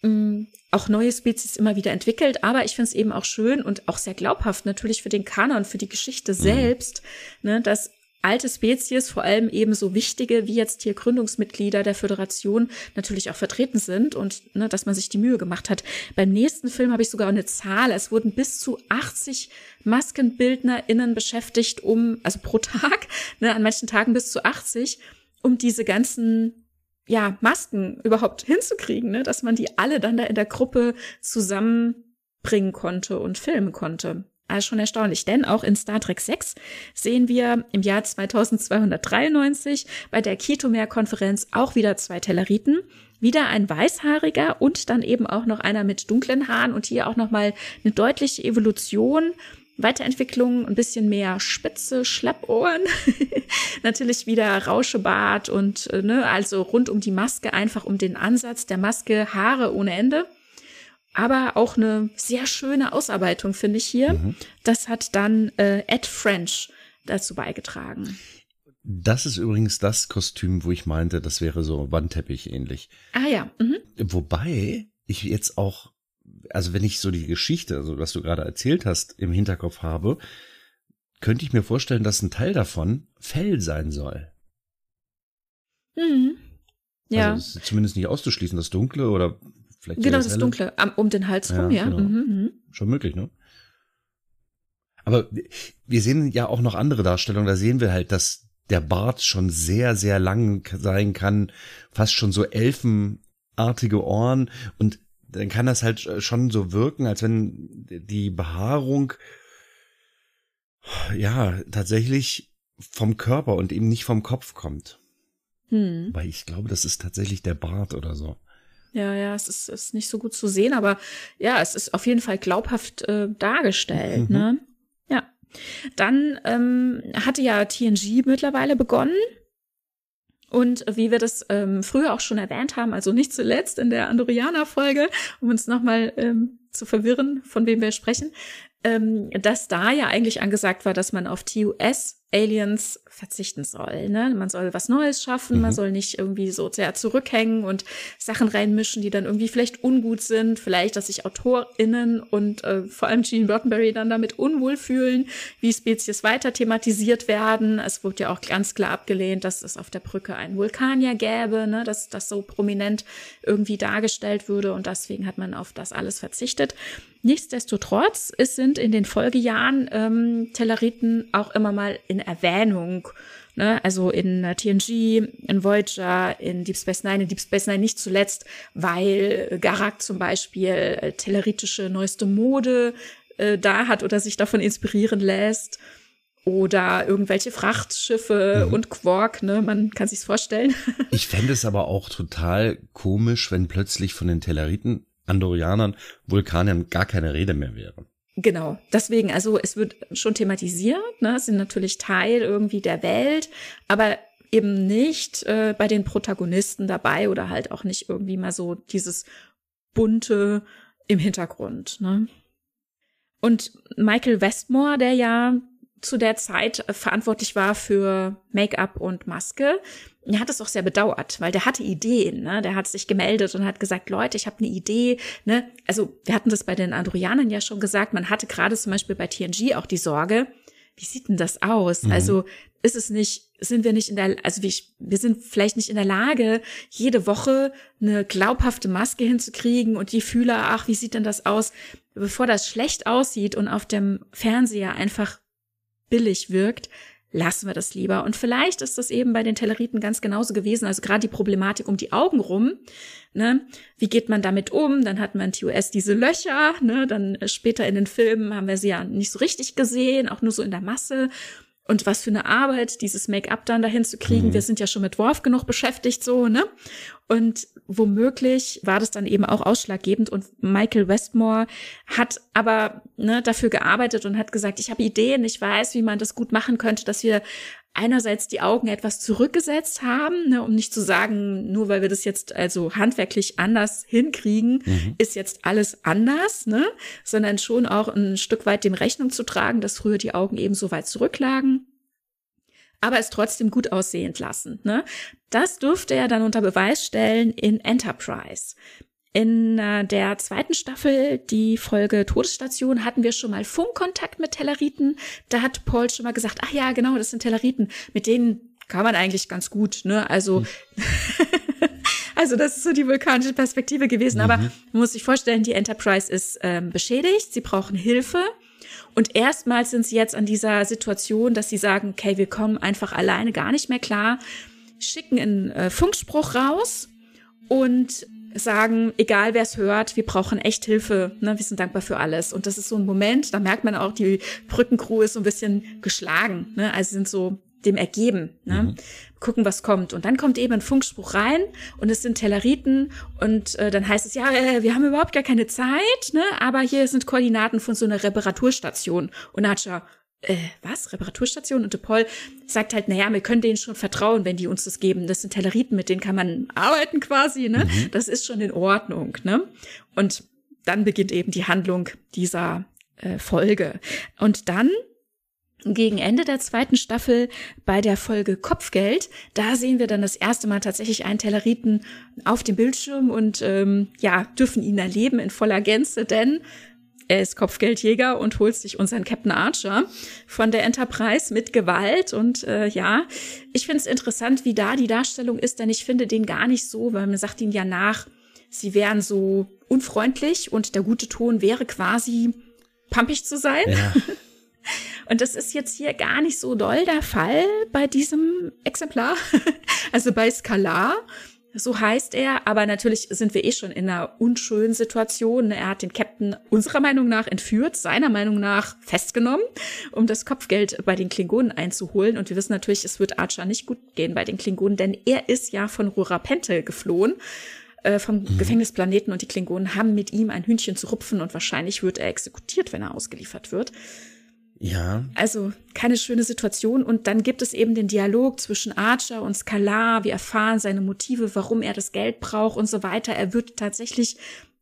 mh, mm, auch neue Spezies immer wieder entwickelt. Aber ich finde es eben auch schön und auch sehr glaubhaft natürlich für den Kanon, für die Geschichte mhm. selbst, ne, dass alte Spezies, vor allem eben so wichtige wie jetzt hier Gründungsmitglieder der Föderation natürlich auch vertreten sind und ne, dass man sich die Mühe gemacht hat. Beim nächsten Film habe ich sogar eine Zahl. Es wurden bis zu 80 MaskenbildnerInnen beschäftigt, um, also pro Tag, ne, an manchen Tagen bis zu 80, um diese ganzen ja, Masken überhaupt hinzukriegen, ne, dass man die alle dann da in der Gruppe zusammenbringen konnte und filmen konnte. Also schon erstaunlich, denn auch in Star Trek 6 sehen wir im Jahr 2293 bei der Ketomer-Konferenz auch wieder zwei Telleriten. Wieder ein weißhaariger und dann eben auch noch einer mit dunklen Haaren und hier auch nochmal eine deutliche Evolution. Weiterentwicklung, ein bisschen mehr Spitze, Schlappohren, natürlich wieder Rauschebart und äh, ne, also rund um die Maske, einfach um den Ansatz der Maske, Haare ohne Ende aber auch eine sehr schöne Ausarbeitung, finde ich hier. Mhm. Das hat dann äh, Ed French dazu beigetragen. Das ist übrigens das Kostüm, wo ich meinte, das wäre so Wandteppich ähnlich. Ah ja. Mhm. Wobei ich jetzt auch, also wenn ich so die Geschichte, also was du gerade erzählt hast, im Hinterkopf habe, könnte ich mir vorstellen, dass ein Teil davon Fell sein soll. Mhm. Ja. Also zumindest nicht auszuschließen, das Dunkle oder Vielleicht genau, das Dunkle, um den Hals rum, ja. ja. Genau. Mhm, mhm, Schon möglich, ne? Aber wir sehen ja auch noch andere Darstellungen. Da sehen wir halt, dass der Bart schon sehr, sehr lang sein kann. Fast schon so elfenartige Ohren. Und dann kann das halt schon so wirken, als wenn die Behaarung ja tatsächlich vom Körper und eben nicht vom Kopf kommt. Hm. Weil ich glaube, das ist tatsächlich der Bart oder so. Ja, ja, es ist, ist nicht so gut zu sehen, aber ja, es ist auf jeden Fall glaubhaft äh, dargestellt, mhm. ne? Ja. Dann ähm, hatte ja TNG mittlerweile begonnen. Und wie wir das ähm, früher auch schon erwähnt haben, also nicht zuletzt in der Andorianer-Folge, um uns nochmal ähm, zu verwirren, von wem wir sprechen, ähm, dass da ja eigentlich angesagt war, dass man auf TUS Aliens verzichten soll. Ne? Man soll was Neues schaffen, mhm. man soll nicht irgendwie so sehr zurückhängen und Sachen reinmischen, die dann irgendwie vielleicht ungut sind, vielleicht, dass sich AutorInnen und äh, vor allem Gene Roddenberry dann damit unwohl fühlen, wie Spezies weiter thematisiert werden. Es wurde ja auch ganz klar abgelehnt, dass es auf der Brücke einen Vulkan ja gäbe, ne? dass das so prominent irgendwie dargestellt würde und deswegen hat man auf das alles verzichtet. Nichtsdestotrotz, es sind in den Folgejahren ähm, Telleriten auch immer mal in Erwähnung Ne? Also in äh, TNG, in Voyager, in Deep Space Nine, in Deep Space Nine nicht zuletzt, weil Garak zum Beispiel äh, telleritische neueste Mode äh, da hat oder sich davon inspirieren lässt. Oder irgendwelche Frachtschiffe mhm. und Quark, ne? Man kann sich's vorstellen. ich fände es aber auch total komisch, wenn plötzlich von den Telleriten, Andorianern, Vulkaniern gar keine Rede mehr wäre. Genau, deswegen, also es wird schon thematisiert, ne, sind natürlich Teil irgendwie der Welt, aber eben nicht äh, bei den Protagonisten dabei oder halt auch nicht irgendwie mal so dieses bunte im Hintergrund. Ne? Und Michael Westmore, der ja zu der Zeit verantwortlich war für Make-up und Maske, er hat es auch sehr bedauert, weil der hatte Ideen, ne? Der hat sich gemeldet und hat gesagt, Leute, ich habe eine Idee, ne? Also, wir hatten das bei den Androianern ja schon gesagt, man hatte gerade zum Beispiel bei TNG auch die Sorge, wie sieht denn das aus? Mhm. Also, ist es nicht, sind wir nicht in der, also wir sind vielleicht nicht in der Lage, jede Woche eine glaubhafte Maske hinzukriegen und die Fühler, ach, wie sieht denn das aus? Bevor das schlecht aussieht und auf dem Fernseher einfach billig wirkt, lassen wir das lieber. Und vielleicht ist das eben bei den Telleriten ganz genauso gewesen. Also gerade die Problematik um die Augen rum. Ne? Wie geht man damit um? Dann hat man TOS diese Löcher. Ne? Dann später in den Filmen haben wir sie ja nicht so richtig gesehen, auch nur so in der Masse. Und was für eine Arbeit, dieses Make-up dann dahin zu kriegen. Mhm. Wir sind ja schon mit Worf genug beschäftigt, so, ne? Und womöglich war das dann eben auch ausschlaggebend. Und Michael Westmore hat aber ne, dafür gearbeitet und hat gesagt, ich habe Ideen, ich weiß, wie man das gut machen könnte, dass wir einerseits die Augen etwas zurückgesetzt haben, ne, um nicht zu sagen, nur weil wir das jetzt also handwerklich anders hinkriegen, mhm. ist jetzt alles anders, ne, sondern schon auch ein Stück weit dem Rechnung zu tragen, dass früher die Augen eben so weit zurücklagen aber es trotzdem gut aussehend lassen. Ne? Das dürfte er dann unter Beweis stellen in Enterprise. In äh, der zweiten Staffel, die Folge Todesstation, hatten wir schon mal Funkkontakt mit Telleriten. Da hat Paul schon mal gesagt, ach ja, genau, das sind Telleriten. Mit denen kann man eigentlich ganz gut, ne? Also, hm. also das ist so die vulkanische Perspektive gewesen. Mhm. Aber man muss sich vorstellen, die Enterprise ist ähm, beschädigt, sie brauchen Hilfe. Und erstmals sind sie jetzt an dieser Situation, dass sie sagen, okay, wir kommen einfach alleine gar nicht mehr klar, schicken einen äh, Funkspruch raus und sagen, egal wer es hört, wir brauchen echt Hilfe, ne, wir sind dankbar für alles. Und das ist so ein Moment, da merkt man auch, die Brückencrew ist so ein bisschen geschlagen, ne, also sind so dem ergeben. Ne? Mhm. Gucken, was kommt. Und dann kommt eben ein Funkspruch rein und es sind Telleriten und äh, dann heißt es, ja, äh, wir haben überhaupt gar keine Zeit, ne? aber hier sind Koordinaten von so einer Reparaturstation. Und Natscha, äh, was? Reparaturstation? Und De Paul sagt halt, naja, wir können denen schon vertrauen, wenn die uns das geben. Das sind Telleriten, mit denen kann man arbeiten quasi, ne? Mhm. Das ist schon in Ordnung, ne? Und dann beginnt eben die Handlung dieser äh, Folge. Und dann gegen Ende der zweiten Staffel bei der Folge Kopfgeld, da sehen wir dann das erste Mal tatsächlich einen Telleriten auf dem Bildschirm und ähm, ja, dürfen ihn erleben in voller Gänze, denn er ist Kopfgeldjäger und holt sich unseren Captain Archer von der Enterprise mit Gewalt. Und äh, ja, ich finde es interessant, wie da die Darstellung ist, denn ich finde den gar nicht so, weil man sagt ihn ja nach, sie wären so unfreundlich und der gute Ton wäre quasi pumpig zu sein. Ja. Und das ist jetzt hier gar nicht so doll der Fall bei diesem Exemplar. also bei Skalar, so heißt er, aber natürlich sind wir eh schon in einer unschönen Situation. Er hat den Captain unserer Meinung nach entführt, seiner Meinung nach festgenommen, um das Kopfgeld bei den Klingonen einzuholen. Und wir wissen natürlich, es wird Archer nicht gut gehen bei den Klingonen, denn er ist ja von Rurapente geflohen äh, vom mhm. Gefängnisplaneten und die Klingonen haben mit ihm ein Hühnchen zu rupfen und wahrscheinlich wird er exekutiert, wenn er ausgeliefert wird. Ja. Also keine schöne Situation. Und dann gibt es eben den Dialog zwischen Archer und Scalar. Wir erfahren seine Motive, warum er das Geld braucht und so weiter. Er wird tatsächlich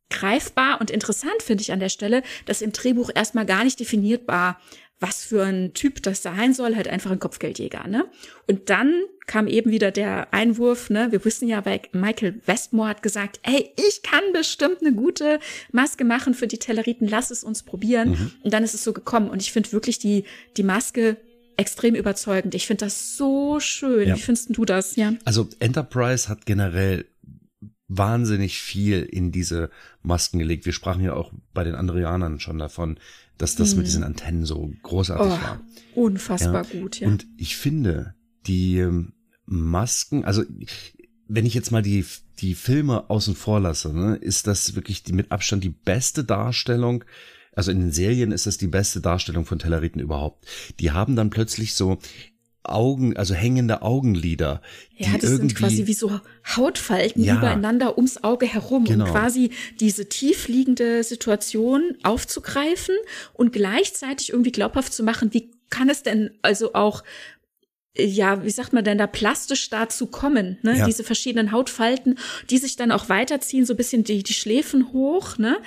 greifbar und interessant, finde ich an der Stelle, dass im Drehbuch erstmal gar nicht definiert war, was für ein Typ das sein soll, halt einfach ein Kopfgeldjäger, ne? Und dann kam eben wieder der Einwurf, ne? Wir wissen ja, weil Michael Westmore hat gesagt, ey, ich kann bestimmt eine gute Maske machen für die Telleriten, lass es uns probieren. Mhm. Und dann ist es so gekommen. Und ich finde wirklich die, die Maske extrem überzeugend. Ich finde das so schön. Ja. Wie findest du das? Ja. Also Enterprise hat generell wahnsinnig viel in diese Masken gelegt. Wir sprachen ja auch bei den Andrianern schon davon, dass das hm. mit diesen Antennen so großartig oh, war. Unfassbar ja. gut, ja. Und ich finde, die ähm, Masken, also wenn ich jetzt mal die, die Filme außen vor lasse, ne, ist das wirklich die, mit Abstand die beste Darstellung. Also in den Serien ist das die beste Darstellung von Telleriten überhaupt. Die haben dann plötzlich so Augen, also hängende Augenlider. Ja, das sind quasi wie so Hautfalten ja, übereinander ums Auge herum, genau. um quasi diese tiefliegende Situation aufzugreifen und gleichzeitig irgendwie glaubhaft zu machen, wie kann es denn also auch ja, wie sagt man denn da, plastisch dazu kommen, ne? Ja. Diese verschiedenen Hautfalten, die sich dann auch weiterziehen, so ein bisschen die, die Schläfen hoch, ne?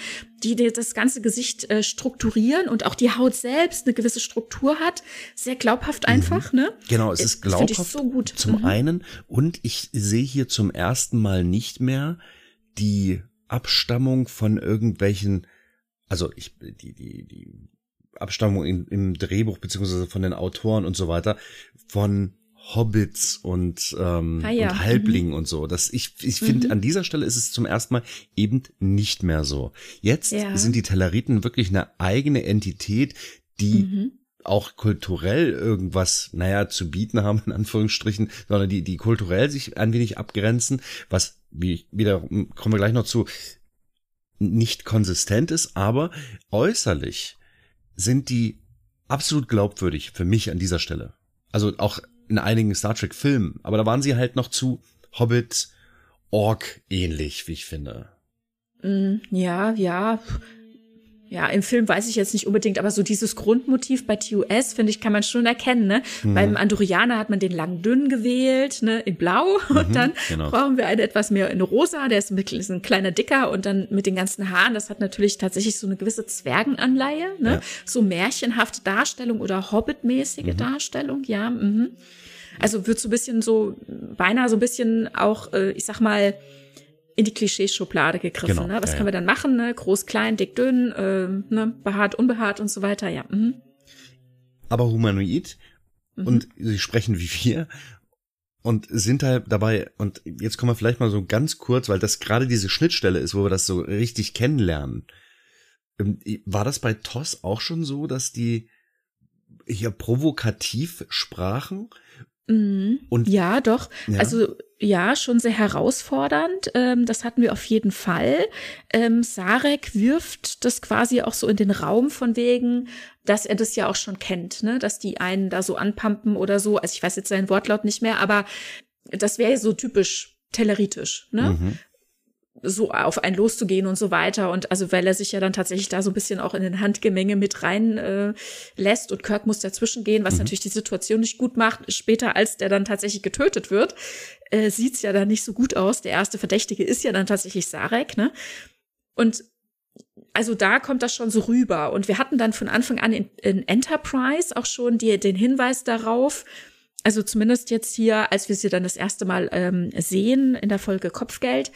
Die, die das ganze Gesicht äh, strukturieren und auch die Haut selbst eine gewisse Struktur hat. Sehr glaubhaft mhm. einfach, mhm. ne? Genau, es ist äh, glaubhaft so gut. zum mhm. einen und ich sehe hier zum ersten Mal nicht mehr die Abstammung von irgendwelchen, also ich, die, die, die Abstammung im, im Drehbuch beziehungsweise von den Autoren und so weiter von Hobbits und, ähm, ah, ja. und Halblingen mhm. und so. Das, ich ich finde, mhm. an dieser Stelle ist es zum ersten Mal eben nicht mehr so. Jetzt ja. sind die Telleriten wirklich eine eigene Entität, die mhm. auch kulturell irgendwas, naja, zu bieten haben, in Anführungsstrichen, sondern die, die kulturell sich ein wenig abgrenzen, was, wie wieder, kommen wir gleich noch zu, nicht konsistent ist, aber äußerlich sind die absolut glaubwürdig für mich an dieser Stelle. Also auch in einigen Star Trek Filmen, aber da waren sie halt noch zu Hobbit Ork ähnlich, wie ich finde. Mm, ja, ja. Ja, im Film weiß ich jetzt nicht unbedingt, aber so dieses Grundmotiv bei TUS, finde ich, kann man schon erkennen. Ne? Mhm. Beim Andorianer hat man den lang dünn gewählt, ne, in blau. Mhm, und dann genau. brauchen wir einen etwas mehr in rosa, der ist ein, ist ein kleiner dicker und dann mit den ganzen Haaren, das hat natürlich tatsächlich so eine gewisse Zwergenanleihe, ne? Ja. So märchenhafte Darstellung oder Hobbit-mäßige mhm. Darstellung, ja. Mhm. Also wird so ein bisschen so, beinahe so ein bisschen auch, äh, ich sag mal, in die Klischeeschublade gegriffen. Genau, ne? Was ja, können wir dann machen? Ne? Groß, klein, dick, dünn, äh, ne? behaart, unbehaart und so weiter. Ja. Mhm. Aber humanoid mhm. und sie sprechen wie wir und sind halt dabei, und jetzt kommen wir vielleicht mal so ganz kurz, weil das gerade diese Schnittstelle ist, wo wir das so richtig kennenlernen. Ähm, war das bei TOS auch schon so, dass die hier provokativ sprachen? Mhm. Und ja, doch. Ja. Also ja, schon sehr herausfordernd. Ähm, das hatten wir auf jeden Fall. Ähm, Sarek wirft das quasi auch so in den Raum von wegen, dass er das ja auch schon kennt, ne? dass die einen da so anpumpen oder so. Also ich weiß jetzt seinen Wortlaut nicht mehr, aber das wäre so typisch telleritisch, ne? Mhm so auf einen loszugehen und so weiter. Und also weil er sich ja dann tatsächlich da so ein bisschen auch in den Handgemenge mit rein äh, lässt und Kirk muss dazwischen gehen, was mhm. natürlich die Situation nicht gut macht. Später, als der dann tatsächlich getötet wird, äh, sieht's ja dann nicht so gut aus. Der erste Verdächtige ist ja dann tatsächlich Sarek, ne? Und also da kommt das schon so rüber. Und wir hatten dann von Anfang an in, in Enterprise auch schon die, den Hinweis darauf, also zumindest jetzt hier, als wir sie dann das erste Mal ähm, sehen in der Folge Kopfgeld,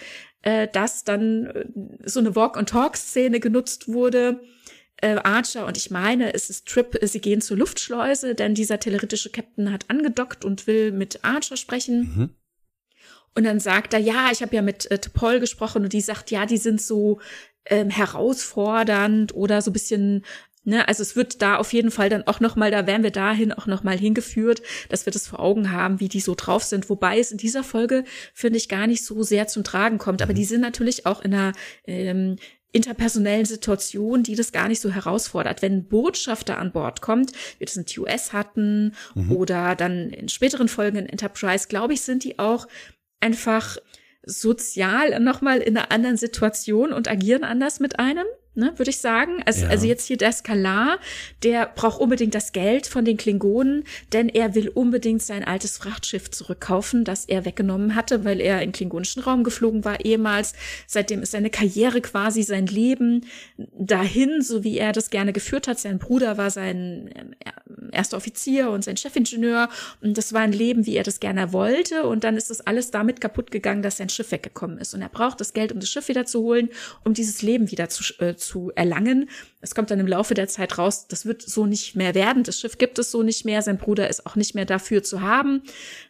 äh, dass dann äh, so eine Walk-and-Talk-Szene genutzt wurde. Äh, Archer und ich meine, es ist Trip, äh, sie gehen zur Luftschleuse, denn dieser teleritische Captain hat angedockt und will mit Archer sprechen. Mhm. Und dann sagt er, ja, ich habe ja mit äh, Paul gesprochen und die sagt, ja, die sind so ähm, herausfordernd oder so bisschen Ne, also es wird da auf jeden Fall dann auch noch mal, da werden wir dahin auch noch mal hingeführt, dass wir das vor Augen haben, wie die so drauf sind. Wobei es in dieser Folge finde ich gar nicht so sehr zum Tragen kommt. Aber mhm. die sind natürlich auch in einer ähm, interpersonellen Situation, die das gar nicht so herausfordert. Wenn ein Botschafter an Bord kommt, wir das in TUS hatten mhm. oder dann in späteren Folgen in Enterprise, glaube ich, sind die auch einfach sozial nochmal in einer anderen Situation und agieren anders mit einem. Ne, würde ich sagen. Also, ja. also jetzt hier der Skalar, der braucht unbedingt das Geld von den Klingonen, denn er will unbedingt sein altes Frachtschiff zurückkaufen, das er weggenommen hatte, weil er in klingonischen Raum geflogen war ehemals. Seitdem ist seine Karriere quasi sein Leben dahin, so wie er das gerne geführt hat. Sein Bruder war sein ähm, erster Offizier und sein Chefingenieur und das war ein Leben, wie er das gerne wollte und dann ist das alles damit kaputt gegangen, dass sein Schiff weggekommen ist und er braucht das Geld, um das Schiff wieder zu holen, um dieses Leben wieder zu, äh, zu erlangen. Es kommt dann im Laufe der Zeit raus, das wird so nicht mehr werden. Das Schiff gibt es so nicht mehr. Sein Bruder ist auch nicht mehr dafür zu haben.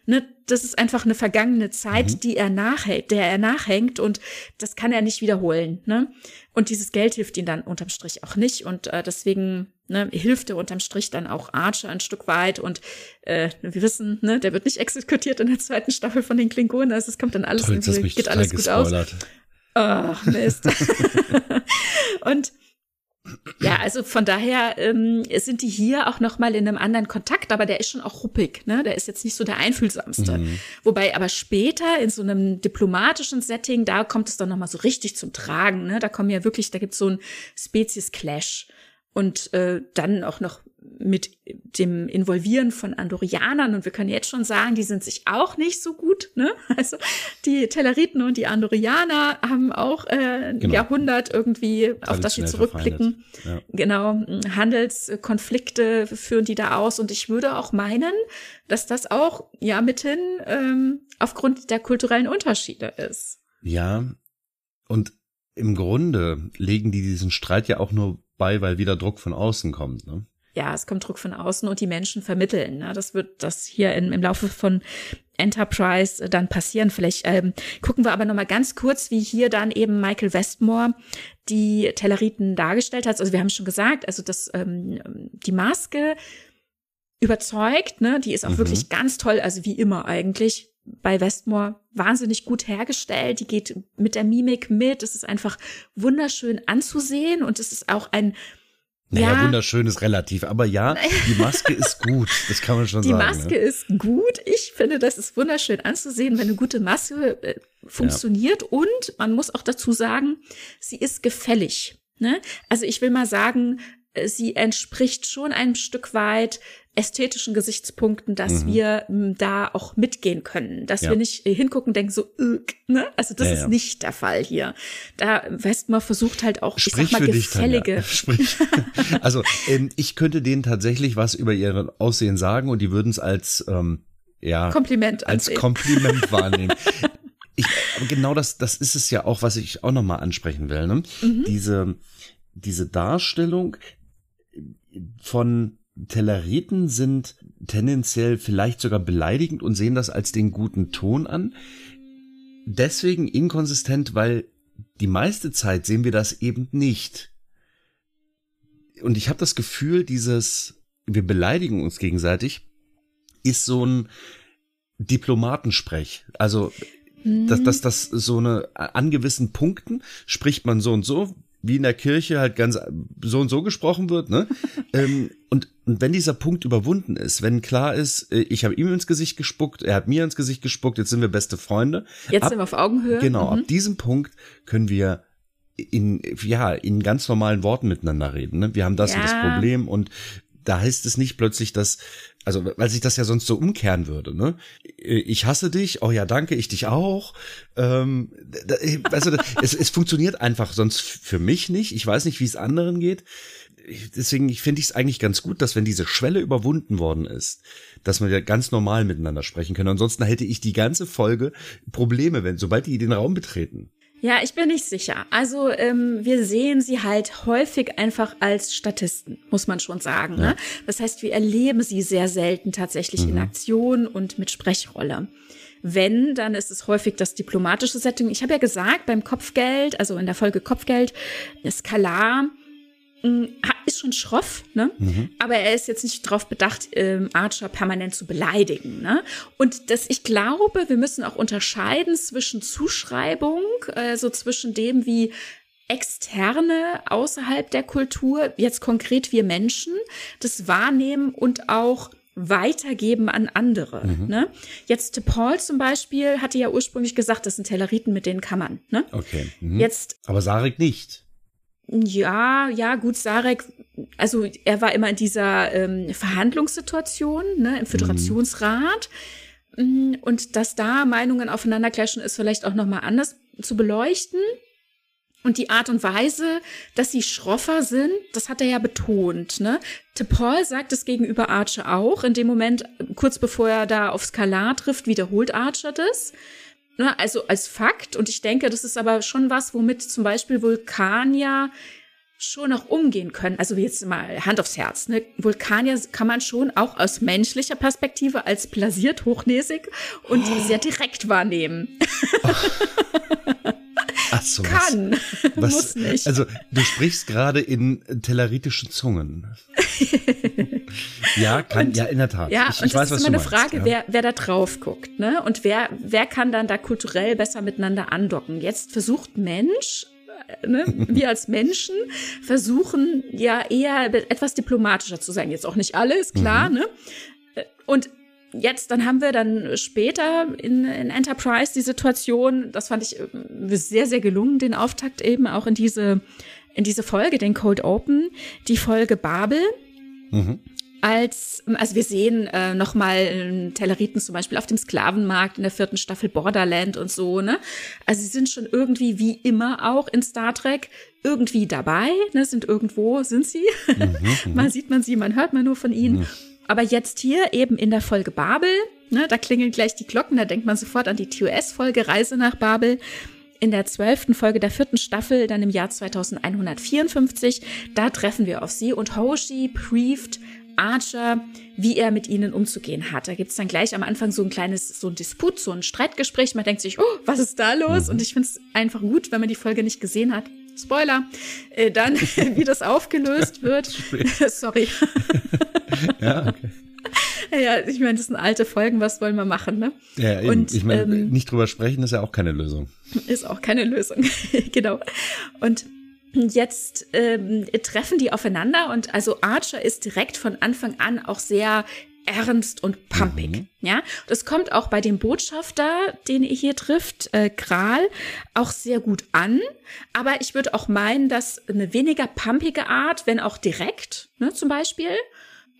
Ne? Das ist einfach eine vergangene Zeit, mhm. die er nachhält, der er nachhängt und das kann er nicht wiederholen. Ne? Und dieses Geld hilft ihm dann unterm Strich auch nicht und äh, deswegen ne, hilft er unterm Strich dann auch Archer ein Stück weit und äh, wir wissen, ne, der wird nicht exekutiert in der zweiten Staffel von den Klingonen, also es kommt dann alles, Toll, geht alles gut aus. Ach, Mist. und ja, also von daher ähm, sind die hier auch noch mal in einem anderen Kontakt, aber der ist schon auch ruppig, ne? Der ist jetzt nicht so der einfühlsamste. Mhm. Wobei aber später in so einem diplomatischen Setting, da kommt es dann noch mal so richtig zum Tragen, ne? Da kommen ja wirklich, da gibt's so ein Spezies Clash und äh, dann auch noch mit dem Involvieren von Andorianern und wir können jetzt schon sagen, die sind sich auch nicht so gut. Ne? Also die Telleriten und die Andorianer haben auch äh, ein genau. Jahrhundert irgendwie, auf das sie zurückblicken. Ja. Genau, Handelskonflikte führen die da aus und ich würde auch meinen, dass das auch ja mithin ähm, aufgrund der kulturellen Unterschiede ist. Ja, und im Grunde legen die diesen Streit ja auch nur bei, weil wieder Druck von außen kommt. Ne? Ja, es kommt Druck von außen und die Menschen vermitteln. Ne? Das wird das hier in, im Laufe von Enterprise dann passieren. Vielleicht ähm, gucken wir aber noch mal ganz kurz, wie hier dann eben Michael Westmore die Telleriten dargestellt hat. Also wir haben schon gesagt, also dass ähm, die Maske überzeugt, ne? Die ist auch mhm. wirklich ganz toll, also wie immer eigentlich bei Westmore wahnsinnig gut hergestellt. Die geht mit der Mimik mit. Es ist einfach wunderschön anzusehen und es ist auch ein naja, ja. wunderschön ist relativ, aber ja, die Maske ist gut, das kann man schon die sagen. Die Maske ne? ist gut. Ich finde, das ist wunderschön anzusehen, wenn eine gute Maske äh, funktioniert. Ja. Und man muss auch dazu sagen, sie ist gefällig. Ne? Also ich will mal sagen, äh, sie entspricht schon ein Stück weit ästhetischen Gesichtspunkten, dass mhm. wir m, da auch mitgehen können, dass ja. wir nicht äh, hingucken, denken so, ne? Also das ja, ist ja. nicht der Fall hier. Da Westmer versucht halt auch, Sprich ich sag mal, gefällige. Dich, also ähm, ich könnte denen tatsächlich was über ihr Aussehen sagen und die würden es als ähm, ja Kompliment als ansehen. Kompliment wahrnehmen. Ich, genau das, das ist es ja auch, was ich auch nochmal ansprechen will. Ne? Mhm. Diese, diese Darstellung von Telleriten sind tendenziell vielleicht sogar beleidigend und sehen das als den guten Ton an. Deswegen inkonsistent, weil die meiste Zeit sehen wir das eben nicht. Und ich habe das Gefühl, dieses, wir beleidigen uns gegenseitig, ist so ein Diplomatensprech. Also, dass das, das so eine, an gewissen Punkten spricht man so und so, wie in der Kirche halt ganz so und so gesprochen wird, ne? ähm, und, und wenn dieser Punkt überwunden ist, wenn klar ist, äh, ich habe ihm ins Gesicht gespuckt, er hat mir ins Gesicht gespuckt, jetzt sind wir beste Freunde. Jetzt ab, sind wir auf Augenhöhe. Genau, mhm. ab diesem Punkt können wir in, ja, in ganz normalen Worten miteinander reden. Ne? Wir haben das ja. und das Problem und da heißt es nicht plötzlich, dass, also weil sich das ja sonst so umkehren würde, ne? Ich hasse dich, oh ja, danke, ich dich auch. Ähm, also es, es funktioniert einfach sonst für mich nicht. Ich weiß nicht, wie es anderen geht. Deswegen finde ich es eigentlich ganz gut, dass wenn diese Schwelle überwunden worden ist, dass wir ganz normal miteinander sprechen können. Ansonsten hätte ich die ganze Folge Probleme, wenn sobald die den Raum betreten. Ja, ich bin nicht sicher. Also ähm, wir sehen sie halt häufig einfach als Statisten, muss man schon sagen. Ja. Ne? Das heißt, wir erleben sie sehr selten tatsächlich mhm. in Aktion und mit Sprechrolle. Wenn, dann ist es häufig das diplomatische Setting. Ich habe ja gesagt, beim Kopfgeld, also in der Folge Kopfgeld, Skalar ist schon schroff, ne? Mhm. Aber er ist jetzt nicht darauf bedacht, ähm, Archer permanent zu beleidigen, ne? Und das, ich glaube, wir müssen auch unterscheiden zwischen Zuschreibung, also zwischen dem, wie Externe außerhalb der Kultur, jetzt konkret wir Menschen, das wahrnehmen und auch weitergeben an andere. Mhm. Ne? Jetzt Paul zum Beispiel hatte ja ursprünglich gesagt, das sind Telleriten, mit denen kann man. Ne? Okay. Mhm. Jetzt. Aber Sarek nicht. Ja, ja, gut, Sarek, also er war immer in dieser ähm, Verhandlungssituation, ne, im Föderationsrat. Mhm. Und dass da Meinungen aufeinander clashen, ist vielleicht auch nochmal anders zu beleuchten. Und die Art und Weise, dass sie schroffer sind, das hat er ja betont. Ne? Paul sagt es gegenüber Archer auch. In dem Moment, kurz bevor er da auf Skalar trifft, wiederholt Archer das. Ne? Also als Fakt. Und ich denke, das ist aber schon was, womit zum Beispiel Vulkanier schon noch umgehen können. Also jetzt mal Hand aufs Herz. Ne? Vulkanier kann man schon auch aus menschlicher Perspektive als blasiert, hochnäsig und oh. sehr direkt wahrnehmen. Ach so, kann, was, muss nicht. Also du sprichst gerade in telleritischen Zungen. ja, kann, und, ja, in der Tat. Ja, ich, und ich das weiß, ist immer eine Frage, ja. wer, wer da drauf guckt, ne? Und wer, wer kann dann da kulturell besser miteinander andocken? Jetzt versucht Mensch äh, Ne? wir als Menschen versuchen ja eher etwas diplomatischer zu sein. Jetzt auch nicht alle, ist klar, mhm. ne? Und jetzt, dann haben wir dann später in, in Enterprise die Situation, das fand ich äh, sehr, sehr gelungen, den Auftakt eben auch in diese, in diese Folge, den Cold Open, die Folge Babel. Mhm. Als, also wir sehen äh, nochmal Telleriten zum Beispiel auf dem Sklavenmarkt in der vierten Staffel Borderland und so, ne? Also sie sind schon irgendwie wie immer auch in Star Trek irgendwie dabei, ne? Sind irgendwo, sind sie. Mhm, mhm. mal sieht man sie, man hört man nur von ihnen. Mhm. Aber jetzt hier eben in der Folge Babel, ne, da klingeln gleich die Glocken, da denkt man sofort an die TOS-Folge Reise nach Babel. In der zwölften Folge der vierten Staffel, dann im Jahr 2154, da treffen wir auf sie und Hoshi brieft Archer, wie er mit ihnen umzugehen hat. Da gibt's dann gleich am Anfang so ein kleines, so ein Disput, so ein Streitgespräch. Man denkt sich, oh, was ist da los? Mhm. Und ich finde es einfach gut, wenn man die Folge nicht gesehen hat. Spoiler, äh, dann, wie das aufgelöst wird. Sorry. ja, okay. Ja, ich meine, das sind alte Folgen, was wollen wir machen, ne? Ja, eben. Und, ich meine, ähm, nicht drüber sprechen ist ja auch keine Lösung. Ist auch keine Lösung, genau. Und jetzt ähm, treffen die aufeinander und also Archer ist direkt von Anfang an auch sehr ernst und pumpig. Mhm. Ja, das kommt auch bei dem Botschafter, den ihr hier trifft, äh, Kral, auch sehr gut an. Aber ich würde auch meinen, dass eine weniger pumpige Art, wenn auch direkt, ne, zum Beispiel,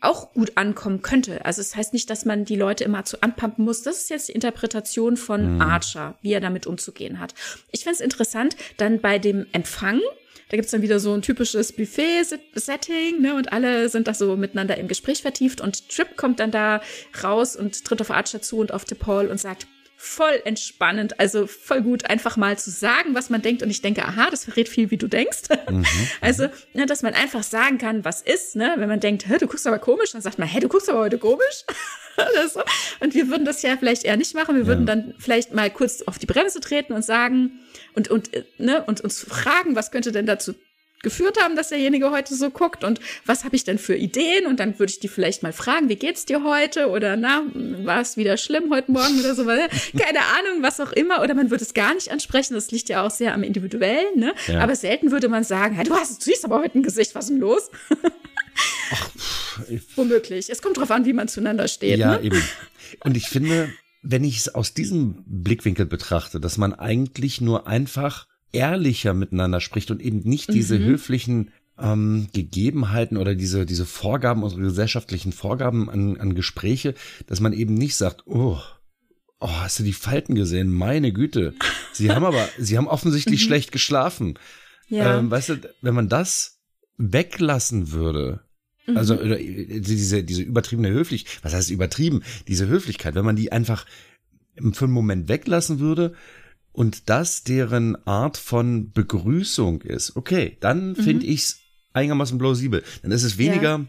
auch gut ankommen könnte. Also es das heißt nicht, dass man die Leute immer zu anpumpen muss. Das ist jetzt die Interpretation von mhm. Archer, wie er damit umzugehen hat. Ich finde es interessant, dann bei dem Empfang, da gibt's dann wieder so ein typisches Buffet-Setting, ne? Und alle sind da so miteinander im Gespräch vertieft und Trip kommt dann da raus und tritt auf Archer zu und auf DePaul und sagt, voll entspannend, also voll gut, einfach mal zu sagen, was man denkt. Und ich denke, aha, das verrät viel, wie du denkst. Mhm. Also, ne, dass man einfach sagen kann, was ist, ne? Wenn man denkt, hä, du guckst aber komisch, dann sagt man, hä, du guckst aber heute komisch. so. Und wir würden das ja vielleicht eher nicht machen. Wir ja. würden dann vielleicht mal kurz auf die Bremse treten und sagen und, und, äh, ne, und uns fragen, was könnte denn dazu geführt haben, dass derjenige heute so guckt und was habe ich denn für Ideen und dann würde ich die vielleicht mal fragen, wie geht's dir heute oder na, war es wieder schlimm heute Morgen oder so, keine Ahnung, was auch immer oder man würde es gar nicht ansprechen, das liegt ja auch sehr am individuellen, ne? Ja. Aber selten würde man sagen, hey, du hast, du siehst aber heute ein Gesicht, was ist denn los? Ach, Womöglich. Es kommt drauf an, wie man zueinander steht. Ja, ne? eben. Und ich finde, wenn ich es aus diesem Blickwinkel betrachte, dass man eigentlich nur einfach ehrlicher miteinander spricht und eben nicht diese mhm. höflichen ähm, Gegebenheiten oder diese, diese Vorgaben, unsere gesellschaftlichen Vorgaben an, an Gespräche, dass man eben nicht sagt, oh, oh, hast du die Falten gesehen? Meine Güte. Sie haben aber, sie haben offensichtlich mhm. schlecht geschlafen. Ja. Ähm, weißt du, wenn man das weglassen würde, also mhm. oder, diese, diese übertriebene Höflichkeit, was heißt übertrieben? Diese Höflichkeit, wenn man die einfach für einen Moment weglassen würde, und das deren Art von Begrüßung ist, okay, dann mhm. finde ich's einigermaßen plausibel. Dann ist es weniger ja.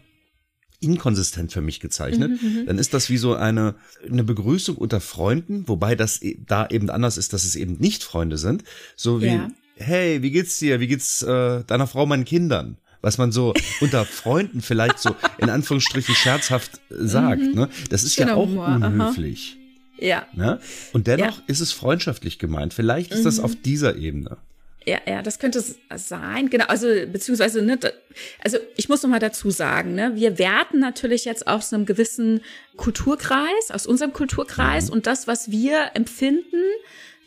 inkonsistent für mich gezeichnet. Mhm, mhm, dann ist das wie so eine, eine Begrüßung unter Freunden, wobei das e, da eben anders ist, dass es eben nicht Freunde sind. So wie, ja. hey, wie geht's dir? Wie geht's äh, deiner Frau, meinen Kindern? was man so unter Freunden vielleicht so in Anführungsstrichen scherzhaft sagt. Mhm. Ne? Das ist genau, ja auch unhöflich. Ja. Ne? Und dennoch ja. ist es freundschaftlich gemeint. Vielleicht ist mhm. das auf dieser Ebene. Ja, ja, das könnte sein. Genau, also beziehungsweise, ne, also ich muss noch mal dazu sagen, ne, wir werten natürlich jetzt aus einem gewissen Kulturkreis, aus unserem Kulturkreis mhm. und das, was wir empfinden,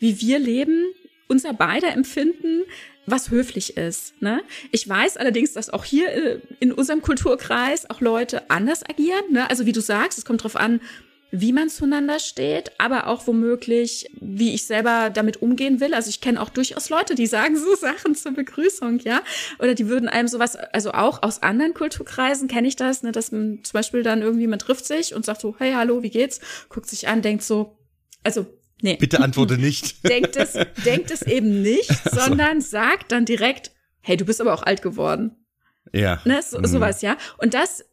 wie wir leben, unser beider Empfinden was höflich ist. Ne? Ich weiß allerdings, dass auch hier äh, in unserem Kulturkreis auch Leute anders agieren. Ne? Also wie du sagst, es kommt drauf an, wie man zueinander steht, aber auch womöglich, wie ich selber damit umgehen will. Also ich kenne auch durchaus Leute, die sagen so Sachen zur Begrüßung, ja. Oder die würden einem sowas, also auch aus anderen Kulturkreisen kenne ich das, ne, dass man zum Beispiel dann irgendwie, man trifft sich und sagt so, hey, hallo, wie geht's? Guckt sich an, denkt so, also Nee. Bitte antworte nicht. denkt es, denkt es eben nicht, sondern sagt dann direkt, hey, du bist aber auch alt geworden. Ja. Ne, so, sowas, ja. Und das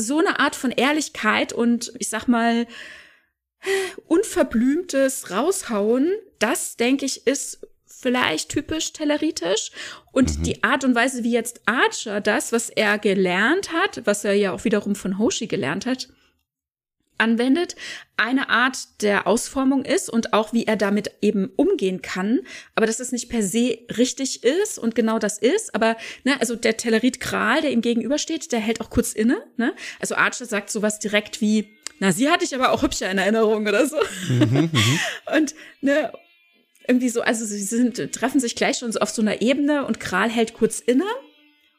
so eine Art von Ehrlichkeit und ich sag mal unverblümtes Raushauen, das denke ich ist vielleicht typisch telleritisch und mhm. die Art und Weise, wie jetzt Archer das, was er gelernt hat, was er ja auch wiederum von Hoshi gelernt hat, anwendet, eine Art der Ausformung ist und auch wie er damit eben umgehen kann, aber dass es nicht per se richtig ist und genau das ist, aber ne, also der Tellerit Kral, der ihm gegenübersteht, der hält auch kurz inne, ne? Also Archer sagt sowas direkt wie na, sie hatte ich aber auch hübscher in Erinnerung oder so. Mhm, mhm. und ne, irgendwie so, also sie sind, treffen sich gleich schon so auf so einer Ebene und Kral hält kurz inne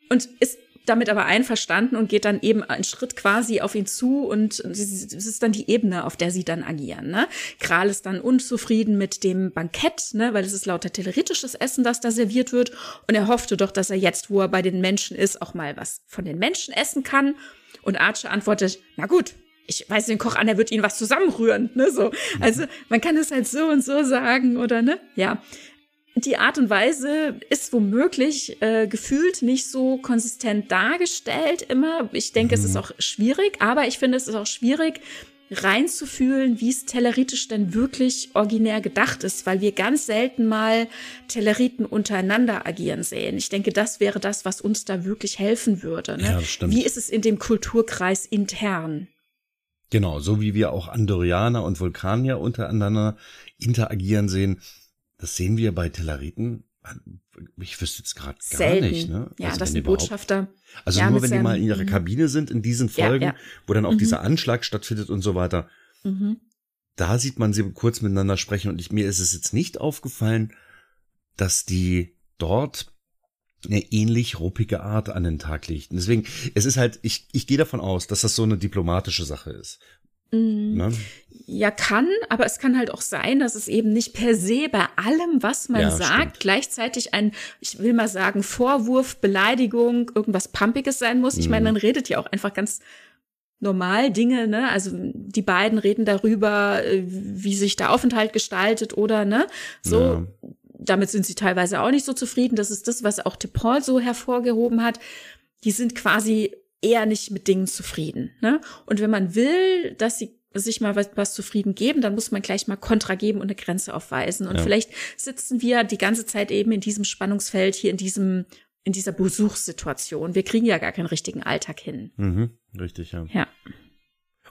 und ist damit aber einverstanden und geht dann eben einen Schritt quasi auf ihn zu und es ist dann die Ebene, auf der sie dann agieren. Ne? Kral ist dann unzufrieden mit dem Bankett, ne? weil es ist lauter telleritisches Essen, das da serviert wird und er hoffte doch, dass er jetzt, wo er bei den Menschen ist, auch mal was von den Menschen essen kann. Und Archer antwortet, na gut, ich weiß den Koch an, er wird ihnen was zusammenrühren, ne, so. Also, man kann es halt so und so sagen oder, ne, ja die Art und Weise ist womöglich äh, gefühlt nicht so konsistent dargestellt immer. Ich denke, mhm. es ist mhm. auch schwierig, aber ich finde, es ist auch schwierig, reinzufühlen, wie es Telleritisch denn wirklich originär gedacht ist, weil wir ganz selten mal Telleriten untereinander agieren sehen. Ich denke, das wäre das, was uns da wirklich helfen würde. Ne? Ja, stimmt. Wie ist es in dem Kulturkreis intern? Genau, so wie wir auch Andorianer und Vulkanier untereinander interagieren sehen, das sehen wir bei Telleriten. Ich wüsste jetzt gerade gar Selten. nicht. Ne? Ja, also das sind Botschafter. Also ja, nur wenn die mal in ihrer mhm. Kabine sind in diesen Folgen, ja, ja. wo dann auch mhm. dieser Anschlag stattfindet und so weiter. Mhm. Da sieht man sie kurz miteinander sprechen und ich, mir ist es jetzt nicht aufgefallen, dass die dort eine ähnlich ruppige Art an den Tag legt. deswegen, es ist halt, ich, ich gehe davon aus, dass das so eine diplomatische Sache ist. Mhm. Ne? Ja, kann, aber es kann halt auch sein, dass es eben nicht per se bei allem, was man ja, sagt, stimmt. gleichzeitig ein, ich will mal sagen, Vorwurf, Beleidigung, irgendwas Pumpiges sein muss. Ich mhm. meine, man redet ja auch einfach ganz normal Dinge, ne? Also die beiden reden darüber, äh, wie sich der Aufenthalt gestaltet oder ne? So. Ja. Damit sind sie teilweise auch nicht so zufrieden. Das ist das, was auch Paul so hervorgehoben hat. Die sind quasi eher nicht mit Dingen zufrieden. Ne? Und wenn man will, dass sie sich mal was, was zufrieden geben, dann muss man gleich mal Kontra geben und eine Grenze aufweisen. Und ja. vielleicht sitzen wir die ganze Zeit eben in diesem Spannungsfeld hier in diesem in dieser Besuchssituation. Wir kriegen ja gar keinen richtigen Alltag hin. Mhm, richtig, ja. Ja.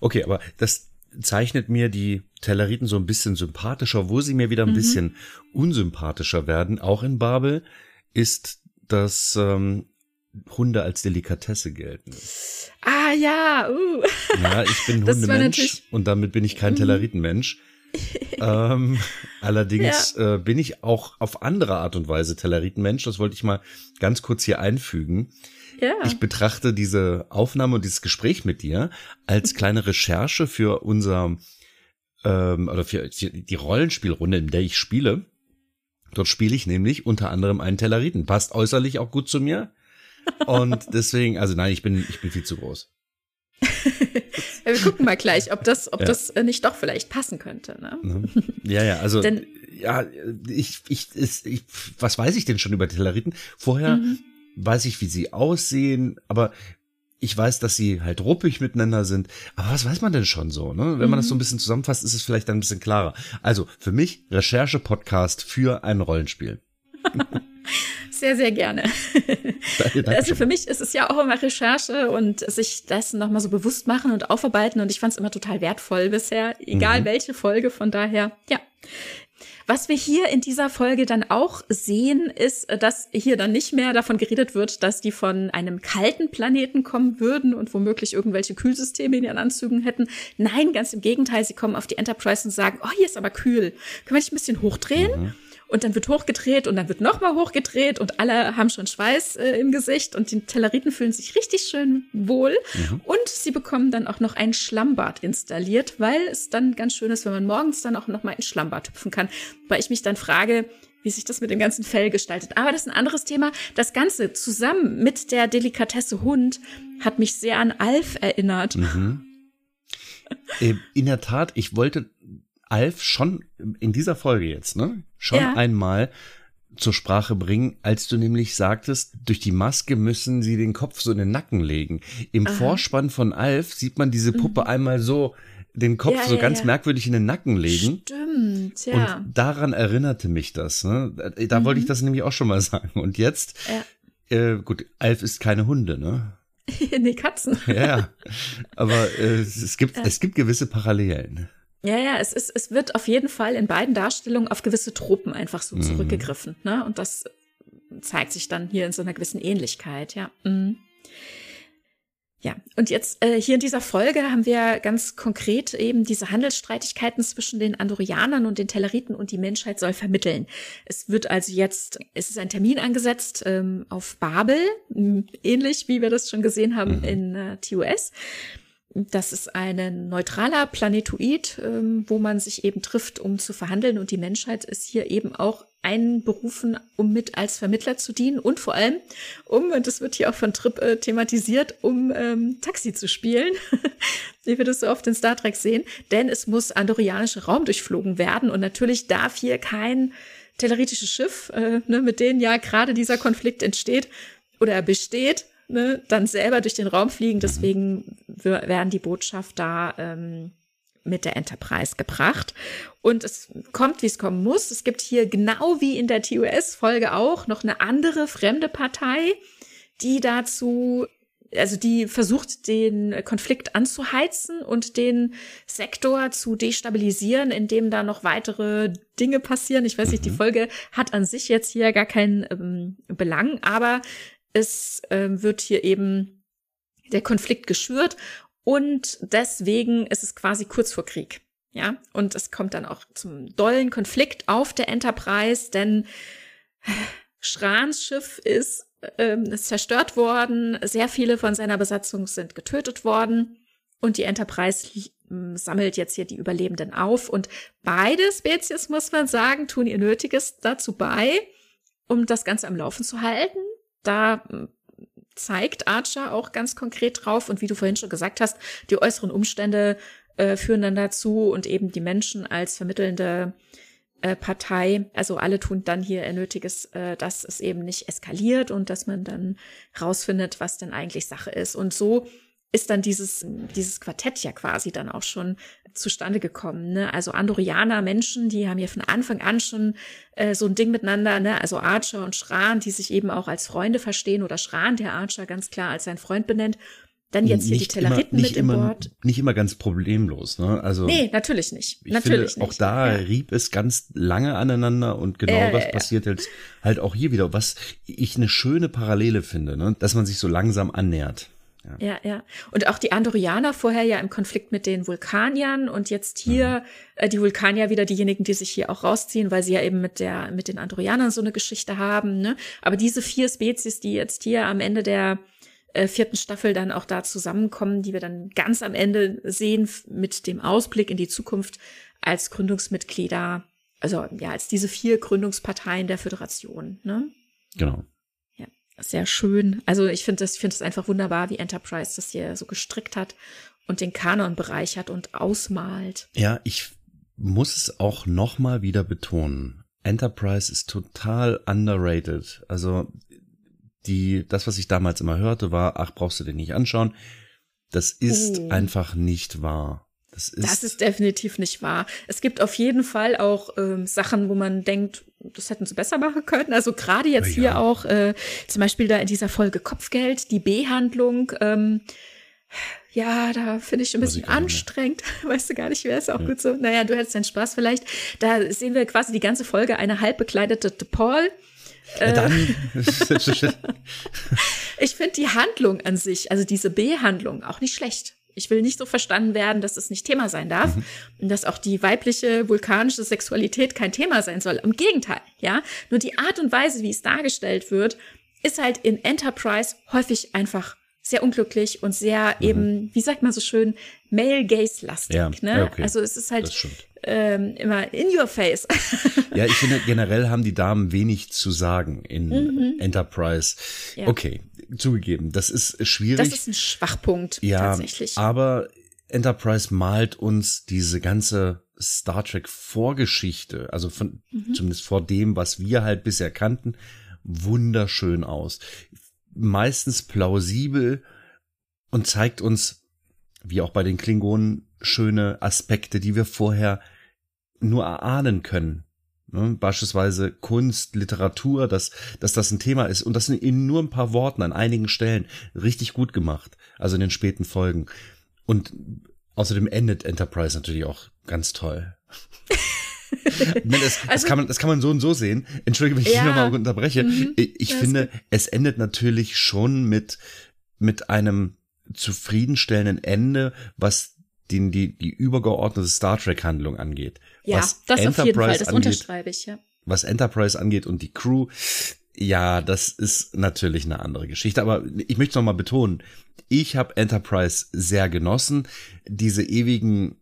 Okay, aber das zeichnet mir die Telleriten so ein bisschen sympathischer, wo sie mir wieder ein mhm. bisschen unsympathischer werden, auch in Babel, ist das ähm, Hunde als Delikatesse gelten. Ah ja, uh. Ja, ich bin Hundemensch und damit bin ich kein mhm. Telleritenmensch. ähm, allerdings ja. äh, bin ich auch auf andere Art und Weise Telleritenmensch. Das wollte ich mal ganz kurz hier einfügen. Ja. Ich betrachte diese Aufnahme und dieses Gespräch mit dir als kleine Recherche für unser ähm, oder für die Rollenspielrunde, in der ich spiele. Dort spiele ich nämlich unter anderem einen Telleriten. Passt äußerlich auch gut zu mir. Und deswegen, also nein, ich bin, ich bin viel zu groß. ja, wir gucken mal gleich, ob das, ob ja. das äh, nicht doch vielleicht passen könnte. Ne? Mhm. Ja, ja, also denn, ja, ich, ich, ich, was weiß ich denn schon über Telleriten? Vorher mhm. weiß ich, wie sie aussehen, aber ich weiß, dass sie halt ruppig miteinander sind. Aber was weiß man denn schon so? Ne? Wenn mhm. man das so ein bisschen zusammenfasst, ist es vielleicht dann ein bisschen klarer. Also für mich Recherche-Podcast für ein Rollenspiel. Sehr, sehr gerne. Also für mich ist es ja auch immer Recherche und sich dessen nochmal so bewusst machen und aufarbeiten. Und ich fand es immer total wertvoll bisher, egal mhm. welche Folge. Von daher, ja. Was wir hier in dieser Folge dann auch sehen, ist, dass hier dann nicht mehr davon geredet wird, dass die von einem kalten Planeten kommen würden und womöglich irgendwelche Kühlsysteme in ihren Anzügen hätten. Nein, ganz im Gegenteil, sie kommen auf die Enterprise und sagen, oh, hier ist aber kühl. Können wir dich ein bisschen hochdrehen? Mhm. Und dann wird hochgedreht und dann wird nochmal hochgedreht und alle haben schon Schweiß äh, im Gesicht und die Telleriten fühlen sich richtig schön wohl. Mhm. Und sie bekommen dann auch noch ein Schlammbad installiert, weil es dann ganz schön ist, wenn man morgens dann auch nochmal ins Schlammbad hüpfen kann. Weil ich mich dann frage, wie sich das mit dem ganzen Fell gestaltet. Aber das ist ein anderes Thema. Das Ganze zusammen mit der Delikatesse Hund hat mich sehr an Alf erinnert. Mhm. Äh, in der Tat, ich wollte Alf schon in dieser Folge jetzt, ne? Schon ja. einmal zur Sprache bringen, als du nämlich sagtest, durch die Maske müssen sie den Kopf so in den Nacken legen. Im Aha. Vorspann von Alf sieht man diese Puppe mhm. einmal so den Kopf ja, so ja, ganz merkwürdig in den Nacken legen. Stimmt, ja. Und daran erinnerte mich das. Ne? Da mhm. wollte ich das nämlich auch schon mal sagen. Und jetzt, äh, gut, Alf ist keine Hunde, ne? nee, Katzen. ja, aber äh, es gibt es gibt gewisse Parallelen. Ja, ja, es ist, es wird auf jeden Fall in beiden Darstellungen auf gewisse Tropen einfach so mhm. zurückgegriffen, ne? Und das zeigt sich dann hier in so einer gewissen Ähnlichkeit, ja. Mhm. Ja, und jetzt äh, hier in dieser Folge haben wir ganz konkret eben diese Handelsstreitigkeiten zwischen den Andorianern und den Telleriten und die Menschheit soll vermitteln. Es wird also jetzt, es ist ein Termin angesetzt ähm, auf Babel, ähnlich wie wir das schon gesehen haben mhm. in äh, TOS. Das ist ein neutraler Planetoid, ähm, wo man sich eben trifft, um zu verhandeln. Und die Menschheit ist hier eben auch einberufen, um mit als Vermittler zu dienen und vor allem um, und das wird hier auch von Trip äh, thematisiert, um ähm, Taxi zu spielen, wie wir das so oft in Star Trek sehen. Denn es muss andorianischer Raum durchflogen werden und natürlich darf hier kein telleritisches Schiff, äh, ne, mit denen ja gerade dieser Konflikt entsteht oder besteht, ne, dann selber durch den Raum fliegen. Deswegen werden die Botschafter ähm, mit der Enterprise gebracht. Und es kommt, wie es kommen muss. Es gibt hier genau wie in der TOS-Folge auch noch eine andere fremde Partei, die dazu also die versucht, den Konflikt anzuheizen und den Sektor zu destabilisieren, indem da noch weitere Dinge passieren. Ich weiß nicht, die mhm. Folge hat an sich jetzt hier gar keinen ähm, Belang, aber es ähm, wird hier eben der Konflikt geschürt und deswegen ist es quasi kurz vor Krieg. Ja, und es kommt dann auch zum dollen Konflikt auf der Enterprise, denn Schrans Schiff ist, ähm, ist zerstört worden, sehr viele von seiner Besatzung sind getötet worden und die Enterprise sammelt jetzt hier die Überlebenden auf und beide Spezies, muss man sagen, tun ihr Nötiges dazu bei, um das Ganze am Laufen zu halten da hm, zeigt Archer auch ganz konkret drauf. Und wie du vorhin schon gesagt hast, die äußeren Umstände äh, führen dann dazu und eben die Menschen als vermittelnde äh, Partei, also alle tun dann hier Nötiges, äh, dass es eben nicht eskaliert und dass man dann rausfindet, was denn eigentlich Sache ist. Und so ist dann dieses, dieses Quartett ja quasi dann auch schon zustande gekommen. Ne? Also Andorianer, Menschen, die haben ja von Anfang an schon äh, so ein Ding miteinander, ne? also Archer und Schran, die sich eben auch als Freunde verstehen oder Schran, der Archer ganz klar als sein Freund benennt. Dann jetzt hier nicht die Telleriten mit im Bord. Nicht immer ganz problemlos, ne? Also. Nee, natürlich nicht. Natürlich finde, nicht. Auch da ja. rieb es ganz lange aneinander und genau äh, das passiert jetzt halt auch hier wieder. Was ich eine schöne Parallele finde, ne? Dass man sich so langsam annähert. Ja. ja, ja. Und auch die Andorianer vorher ja im Konflikt mit den Vulkaniern und jetzt hier mhm. äh, die Vulkanier wieder diejenigen, die sich hier auch rausziehen, weil sie ja eben mit der mit den Andorianern so eine Geschichte haben. Ne? Aber diese vier Spezies, die jetzt hier am Ende der äh, vierten Staffel dann auch da zusammenkommen, die wir dann ganz am Ende sehen mit dem Ausblick in die Zukunft als Gründungsmitglieder, also ja als diese vier Gründungsparteien der Föderation. Ne? Genau sehr schön. Also ich finde das, ich finde es einfach wunderbar, wie Enterprise das hier so gestrickt hat und den Kanon bereichert und ausmalt. Ja, ich muss es auch noch mal wieder betonen. Enterprise ist total underrated. Also die, das, was ich damals immer hörte, war, ach, brauchst du den nicht anschauen. Das ist oh. einfach nicht wahr. Das ist, das ist definitiv nicht wahr. Es gibt auf jeden Fall auch ähm, Sachen, wo man denkt, das hätten sie besser machen können. Also gerade jetzt ja. hier auch äh, zum Beispiel da in dieser Folge Kopfgeld, die Behandlung. Ähm, ja, da finde ich ein bisschen anstrengend. Weißt du gar nicht, wer ist auch ja. gut so. Naja, du hättest deinen Spaß vielleicht. Da sehen wir quasi die ganze Folge eine halb bekleidete Paul. Ja, dann. ich finde die Handlung an sich, also diese Behandlung, auch nicht schlecht Ich will nicht so verstanden werden, dass es nicht Thema sein darf mhm. und dass auch die weibliche vulkanische Sexualität kein Thema sein soll. Im Gegenteil, ja. Nur die Art und Weise, wie es dargestellt wird, ist halt in Enterprise häufig einfach sehr unglücklich und sehr mhm. eben, wie sagt man so schön, male gaze lastig. Ja, ne? Okay. Also es ist halt ähm, immer in your face. ja, ich finde generell haben die Damen wenig zu sagen in mhm. Enterprise. Ja. Okay, zugegeben, das ist schwierig. Das ist ein Schwachpunkt ja, tatsächlich. Aber Enterprise malt uns diese ganze Star Trek Vorgeschichte, also von mhm. zumindest vor dem, was wir halt bisher kannten, wunderschön aus meistens plausibel und zeigt uns, wie auch bei den Klingonen, schöne Aspekte, die wir vorher nur erahnen können. Ne? Beispielsweise Kunst, Literatur, dass, dass das ein Thema ist und das in nur ein paar Worten an einigen Stellen richtig gut gemacht, also in den späten Folgen. Und außerdem endet Enterprise natürlich auch ganz toll. das, also, das, kann man, das kann man so und so sehen. Entschuldige, wenn ich ja, nochmal unterbreche. Mhm, ich finde, es endet natürlich schon mit, mit einem zufriedenstellenden Ende, was die, die, die übergeordnete Star Trek Handlung angeht. Ja, was das Enterprise auf jeden Fall, das angeht, unterschreibe ich, ja. Was Enterprise angeht und die Crew, ja, das ist natürlich eine andere Geschichte. Aber ich möchte noch mal betonen, ich habe Enterprise sehr genossen. Diese ewigen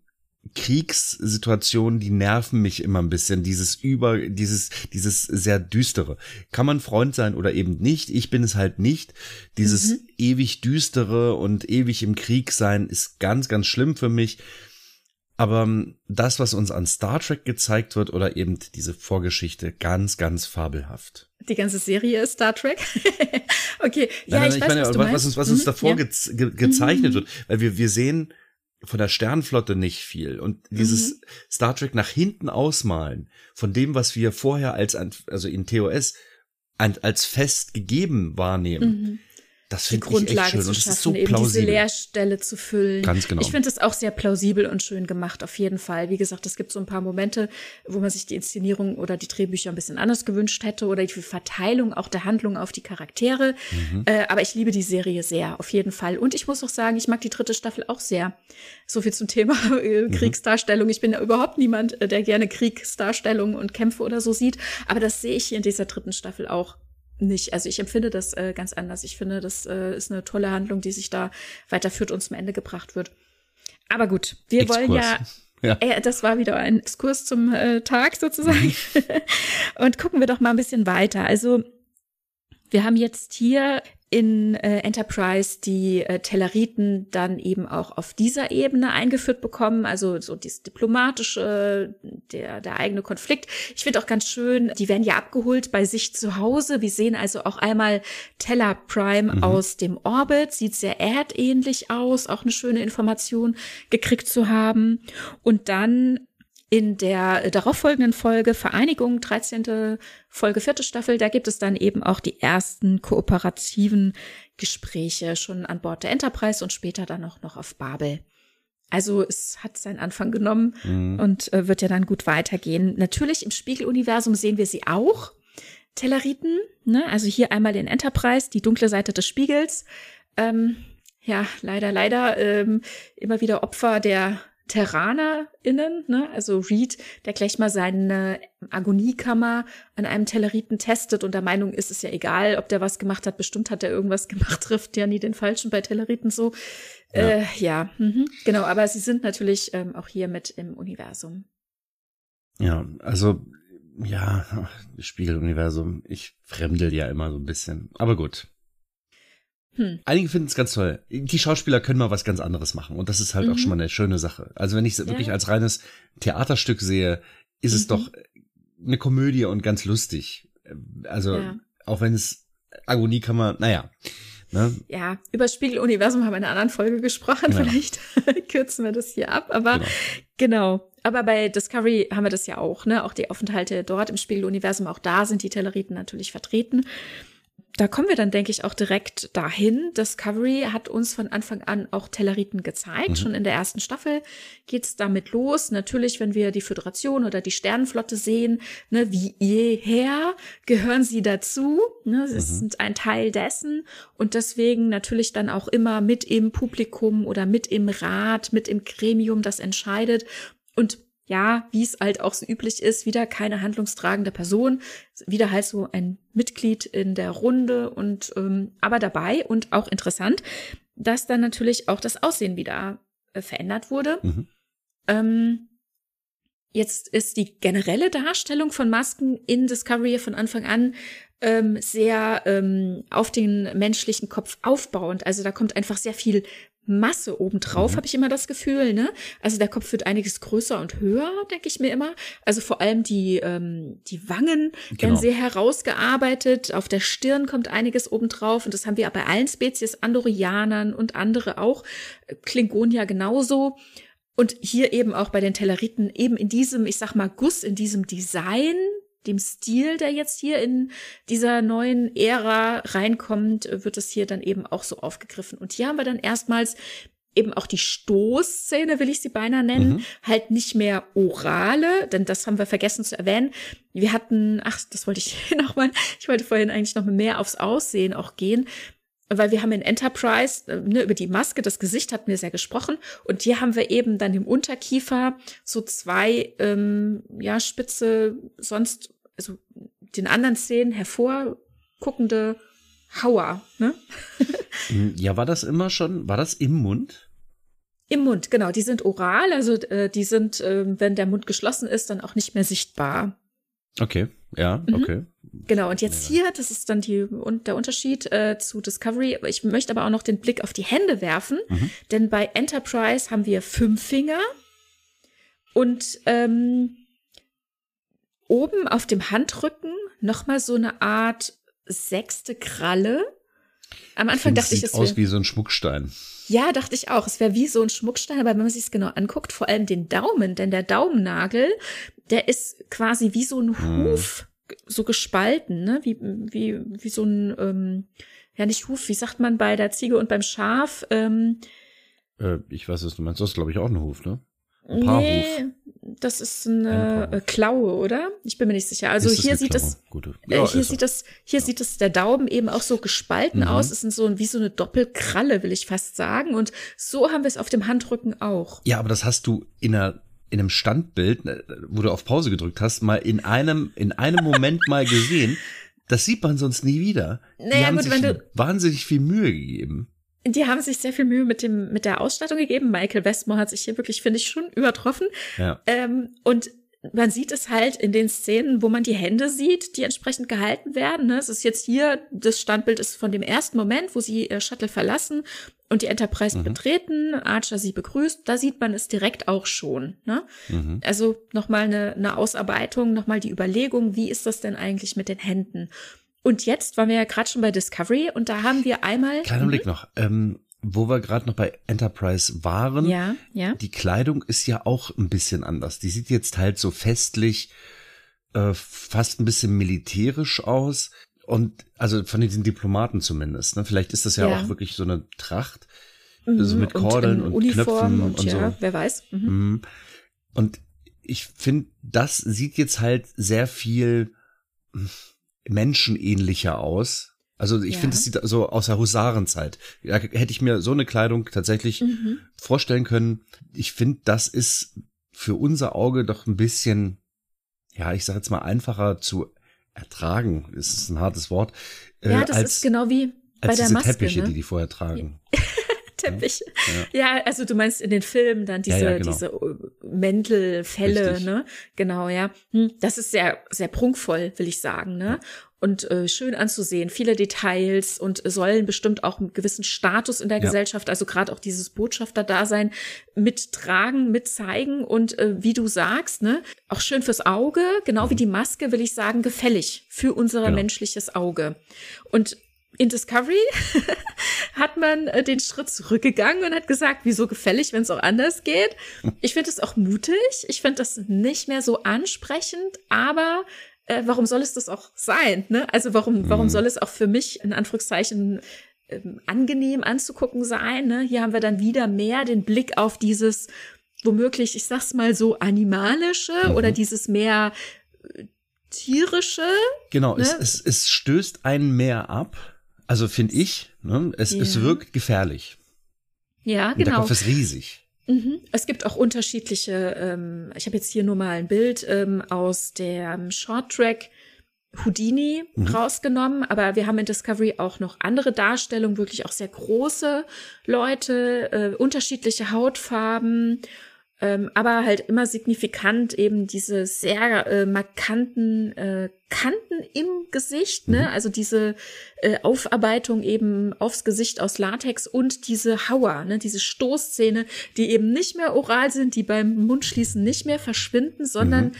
Kriegssituationen, die nerven mich immer ein bisschen. Dieses über, dieses, dieses sehr düstere. Kann man Freund sein oder eben nicht? Ich bin es halt nicht. Dieses mhm. ewig düstere und ewig im Krieg sein ist ganz, ganz schlimm für mich. Aber ähm, das, was uns an Star Trek gezeigt wird oder eben diese Vorgeschichte, ganz, ganz fabelhaft. Die ganze Serie ist Star Trek. okay, ja, nein, nein, ich, ich weiß, meine, was, was, was, uns, was uns mhm, davor ja. ge ge gezeichnet mhm. wird, weil wir, wir sehen, von der Sternflotte nicht viel. Und dieses mhm. Star Trek nach hinten ausmalen von dem, was wir vorher als, also in TOS als fest gegeben wahrnehmen. Mhm das finde ich echt schön. Und es ist so eben plausibel. diese Leerstelle zu füllen. Ganz genau. Ich finde es auch sehr plausibel und schön gemacht, auf jeden Fall. Wie gesagt, es gibt so ein paar Momente, wo man sich die Inszenierung oder die Drehbücher ein bisschen anders gewünscht hätte oder die Verteilung auch der Handlung auf die Charaktere. Mhm. Äh, aber ich liebe die Serie sehr, auf jeden Fall. Und ich muss auch sagen, ich mag die dritte Staffel auch sehr. So viel zum Thema äh, mhm. Kriegsdarstellung. Ich bin ja überhaupt niemand, äh, der gerne Kriegsdarstellung und Kämpfe oder so sieht. Aber das sehe ich hier in dieser dritten Staffel auch nicht. Also ich empfinde das äh, ganz anders. Ich finde, das äh, ist eine tolle Handlung, die sich da weiterführt und zum Ende gebracht wird. Aber gut, wir Exkurs. wollen ja ja. Äh, das war wieder ein Exkurs zum äh, Tag sozusagen. Mhm. und gucken wir doch mal ein bisschen weiter. Also wir haben jetzt hier in äh, Enterprise die äh, Telleriten dann eben auch auf dieser Ebene eingeführt bekommen, also so dieses diplomatische, der, der eigene Konflikt. Ich finde auch ganz schön, die werden ja abgeholt bei sich zu Hause. Wir sehen also auch einmal Teller Prime mhm. aus dem Orbit, sieht sehr erdähnlich aus, auch eine schöne Information gekriegt zu haben. Und dann in der darauffolgenden Folge Vereinigung, 13. Folge, vierte Staffel, da gibt es dann eben auch die ersten kooperativen Gespräche schon an Bord der Enterprise und später dann auch noch auf Babel. Also es hat seinen Anfang genommen mhm. und äh, wird ja dann gut weitergehen. Natürlich im Spiegeluniversum sehen wir sie auch. Telleriten, ne? also hier einmal den Enterprise, die dunkle Seite des Spiegels. Ähm, ja, leider, leider ähm, immer wieder Opfer der TerranerInnen, ne? also Reed, der gleich mal seine Agoniekammer an einem Telleriten testet und der Meinung ist, es ja egal, ob der was gemacht hat, bestimmt hat er irgendwas gemacht, trifft ja nie den Falschen bei Telleriten so. Ja, äh, ja mhm. genau, aber sie sind natürlich ähm, auch hier mit im Universum. Ja, also ja, Spiegeluniversum, ich fremdel ja immer so ein bisschen, aber gut. Hm. Einige finden es ganz toll. Die Schauspieler können mal was ganz anderes machen und das ist halt mhm. auch schon mal eine schöne Sache. Also wenn ich es ja. wirklich als reines Theaterstück sehe, ist mhm. es doch eine Komödie und ganz lustig. Also ja. auch wenn es Agonie kann man, naja. Ne? Ja, über Spiegeluniversum haben wir in einer anderen Folge gesprochen. Ja. Vielleicht kürzen wir das hier ab. Aber genau. genau. Aber bei Discovery haben wir das ja auch, ne? Auch die Aufenthalte dort im Spiegeluniversum, auch da sind die Telleriten natürlich vertreten. Da kommen wir dann, denke ich, auch direkt dahin. Discovery hat uns von Anfang an auch Telleriten gezeigt. Mhm. Schon in der ersten Staffel geht's damit los. Natürlich, wenn wir die Föderation oder die Sternenflotte sehen, ne, wie jeher gehören sie dazu. Ne, sie mhm. sind ein Teil dessen und deswegen natürlich dann auch immer mit im Publikum oder mit im Rat, mit im Gremium, das entscheidet. Und ja, wie es halt auch so üblich ist, wieder keine handlungstragende Person, wieder halt so ein Mitglied in der Runde und ähm, aber dabei und auch interessant, dass dann natürlich auch das Aussehen wieder äh, verändert wurde. Mhm. Ähm, jetzt ist die generelle Darstellung von Masken in Discovery von Anfang an ähm, sehr ähm, auf den menschlichen Kopf aufbauend. Also da kommt einfach sehr viel Masse obendrauf, mhm. habe ich immer das Gefühl. Ne? Also der Kopf wird einiges größer und höher, denke ich mir immer. Also vor allem die, ähm, die Wangen genau. werden sehr herausgearbeitet. Auf der Stirn kommt einiges obendrauf. Und das haben wir bei allen Spezies, Andorianern und andere auch. Klingonia genauso. Und hier eben auch bei den Telleriten eben in diesem, ich sag mal, Guss, in diesem Design, dem Stil, der jetzt hier in dieser neuen Ära reinkommt, wird es hier dann eben auch so aufgegriffen. Und hier haben wir dann erstmals eben auch die Stoßszene, will ich sie beinahe nennen, mhm. halt nicht mehr orale, denn das haben wir vergessen zu erwähnen. Wir hatten, ach, das wollte ich nochmal, ich wollte vorhin eigentlich noch mehr aufs Aussehen auch gehen weil wir haben in Enterprise, äh, ne, über die Maske, das Gesicht hatten wir sehr gesprochen. Und hier haben wir eben dann im Unterkiefer so zwei, ähm, ja, spitze, sonst, also den anderen Szenen hervorguckende Hauer, ne? Hm, ja, war das immer schon, war das im Mund? Im Mund, genau. Die sind oral, also äh, die sind, äh, wenn der Mund geschlossen ist, dann auch nicht mehr sichtbar. Okay, ja, mhm. okay. Genau, und jetzt hier, das ist dann die, und der Unterschied äh, zu Discovery. Ich möchte aber auch noch den Blick auf die Hände werfen, mhm. denn bei Enterprise haben wir fünf Finger und ähm, oben auf dem Handrücken nochmal so eine Art sechste Kralle. Am Anfang Find, dachte ich, es sieht aus wie so ein Schmuckstein. Ja, dachte ich auch. Es wäre wie so ein Schmuckstein, aber wenn man sich es genau anguckt, vor allem den Daumen, denn der Daumennagel, der ist quasi wie so ein hm. Huf so gespalten, ne? Wie, wie, wie so ein, ähm, ja nicht Huf, wie sagt man bei der Ziege und beim Schaf? Ähm, äh, ich weiß, was du meinst. Das ist, glaube ich, auch ein Huf, ne? Ein nee, das ist eine ein Klaue, oder? Ich bin mir nicht sicher. Also hier sieht es, äh, ja, hier sieht es, hier ja. sieht es der Daumen eben auch so gespalten mhm. aus. Es ist so wie so eine Doppelkralle, will ich fast sagen. Und so haben wir es auf dem Handrücken auch. Ja, aber das hast du in einer in einem Standbild, äh, wo du auf Pause gedrückt hast, mal in einem, in einem Moment mal gesehen. Das sieht man sonst nie wieder. Naja, die haben gut, sich wenn du, wahnsinnig viel Mühe gegeben. Die haben sich sehr viel Mühe mit dem, mit der Ausstattung gegeben. Michael Westmore hat sich hier wirklich, finde ich, schon übertroffen. Ja. Ähm, und man sieht es halt in den Szenen, wo man die Hände sieht, die entsprechend gehalten werden. Ne? Es ist jetzt hier, das Standbild ist von dem ersten Moment, wo sie ihr Shuttle verlassen und die Enterprise mhm. betreten, Archer sie begrüßt, da sieht man es direkt auch schon. Ne? Mhm. Also nochmal eine, eine Ausarbeitung, nochmal die Überlegung, wie ist das denn eigentlich mit den Händen? Und jetzt waren wir ja gerade schon bei Discovery und da haben wir einmal. Kleiner Blick mhm. noch. Ähm, wo wir gerade noch bei Enterprise waren, ja, ja. die Kleidung ist ja auch ein bisschen anders. Die sieht jetzt halt so festlich, äh, fast ein bisschen militärisch aus. Und also von diesen Diplomaten zumindest. Ne? Vielleicht ist das ja, ja. auch wirklich so eine Tracht. Mhm, also mit Kordeln und, und Knöpfen und, und ja, so. Wer weiß. Mhm. mhm. Und ich finde, das sieht jetzt halt sehr viel menschenähnlicher aus also ich ja. finde, es sieht so aus der Husarenzeit. Da hätte ich mir so eine Kleidung tatsächlich mhm. vorstellen können. Ich finde, das ist für unser Auge doch ein bisschen, ja, ich sage jetzt mal einfacher zu ertragen. Das ist ein hartes Wort. Äh, ja, das als, ist genau wie bei der Maske, Teppiche, ne? die die vorher tragen. Teppich. Ja. ja. also du meinst in den Filmen dann diese, ja, ja, genau. diese äh, Mäntelfälle, ne? Genau, ja. Hm, das ist sehr, sehr prunkvoll, will ich sagen, ne? und äh, schön anzusehen, viele Details und sollen bestimmt auch einen gewissen Status in der. Gesellschaft, also gerade auch dieses Botschafter-Dasein mittragen, mitzeigen und äh, wie du sagst, ne, auch schön fürs Auge, genau mhm. wie die Maske, will ich sagen, gefällig für unser genau. menschliches Auge. Und in Discovery hat man äh, den Schritt zurückgegangen und hat gesagt, wieso gefällig, wenn es auch anders geht. Ich finde es auch mutig. Ich finde das nicht mehr so ansprechend, aber äh, warum soll es das auch sein? Ne? Also warum, warum mhm. soll es auch für mich in Anführungszeichen ähm, angenehm anzugucken sein? Ne? Hier haben wir dann wieder mehr den Blick auf dieses womöglich, ich sag's mal so, animalische mhm. oder dieses mehr äh, tierische. Genau, ne? es, es, es stößt einen mehr ab. Also finde ich, ne? es, ja. es wirkt gefährlich. Ja, Und genau. Der Kopf ist riesig. Mhm. Es gibt auch unterschiedliche, ähm, ich habe jetzt hier nur mal ein Bild ähm, aus der Short Track Houdini mhm. rausgenommen, aber wir haben in Discovery auch noch andere Darstellungen, wirklich auch sehr große Leute, äh, unterschiedliche Hautfarben ähm, aber halt immer signifikant eben diese sehr äh, markanten äh, Kanten im Gesicht, ne? Mhm. Also diese äh, Aufarbeitung eben aufs Gesicht aus Latex und diese Hauer, ne? Diese Stoßzähne, die eben nicht mehr oral sind, die beim Mundschließen nicht mehr verschwinden, sondern mhm.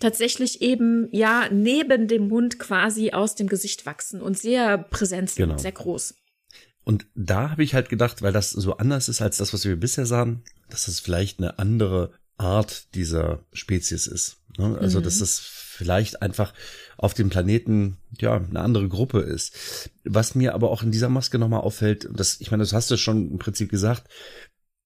tatsächlich eben ja neben dem Mund quasi aus dem Gesicht wachsen und sehr präsent sind, genau. sehr groß. Und da habe ich halt gedacht, weil das so anders ist als das, was wir bisher sahen, dass das vielleicht eine andere Art dieser Spezies ist. Ne? Also, mhm. dass das vielleicht einfach auf dem Planeten ja eine andere Gruppe ist. Was mir aber auch in dieser Maske nochmal auffällt, das, ich meine, das hast du schon im Prinzip gesagt,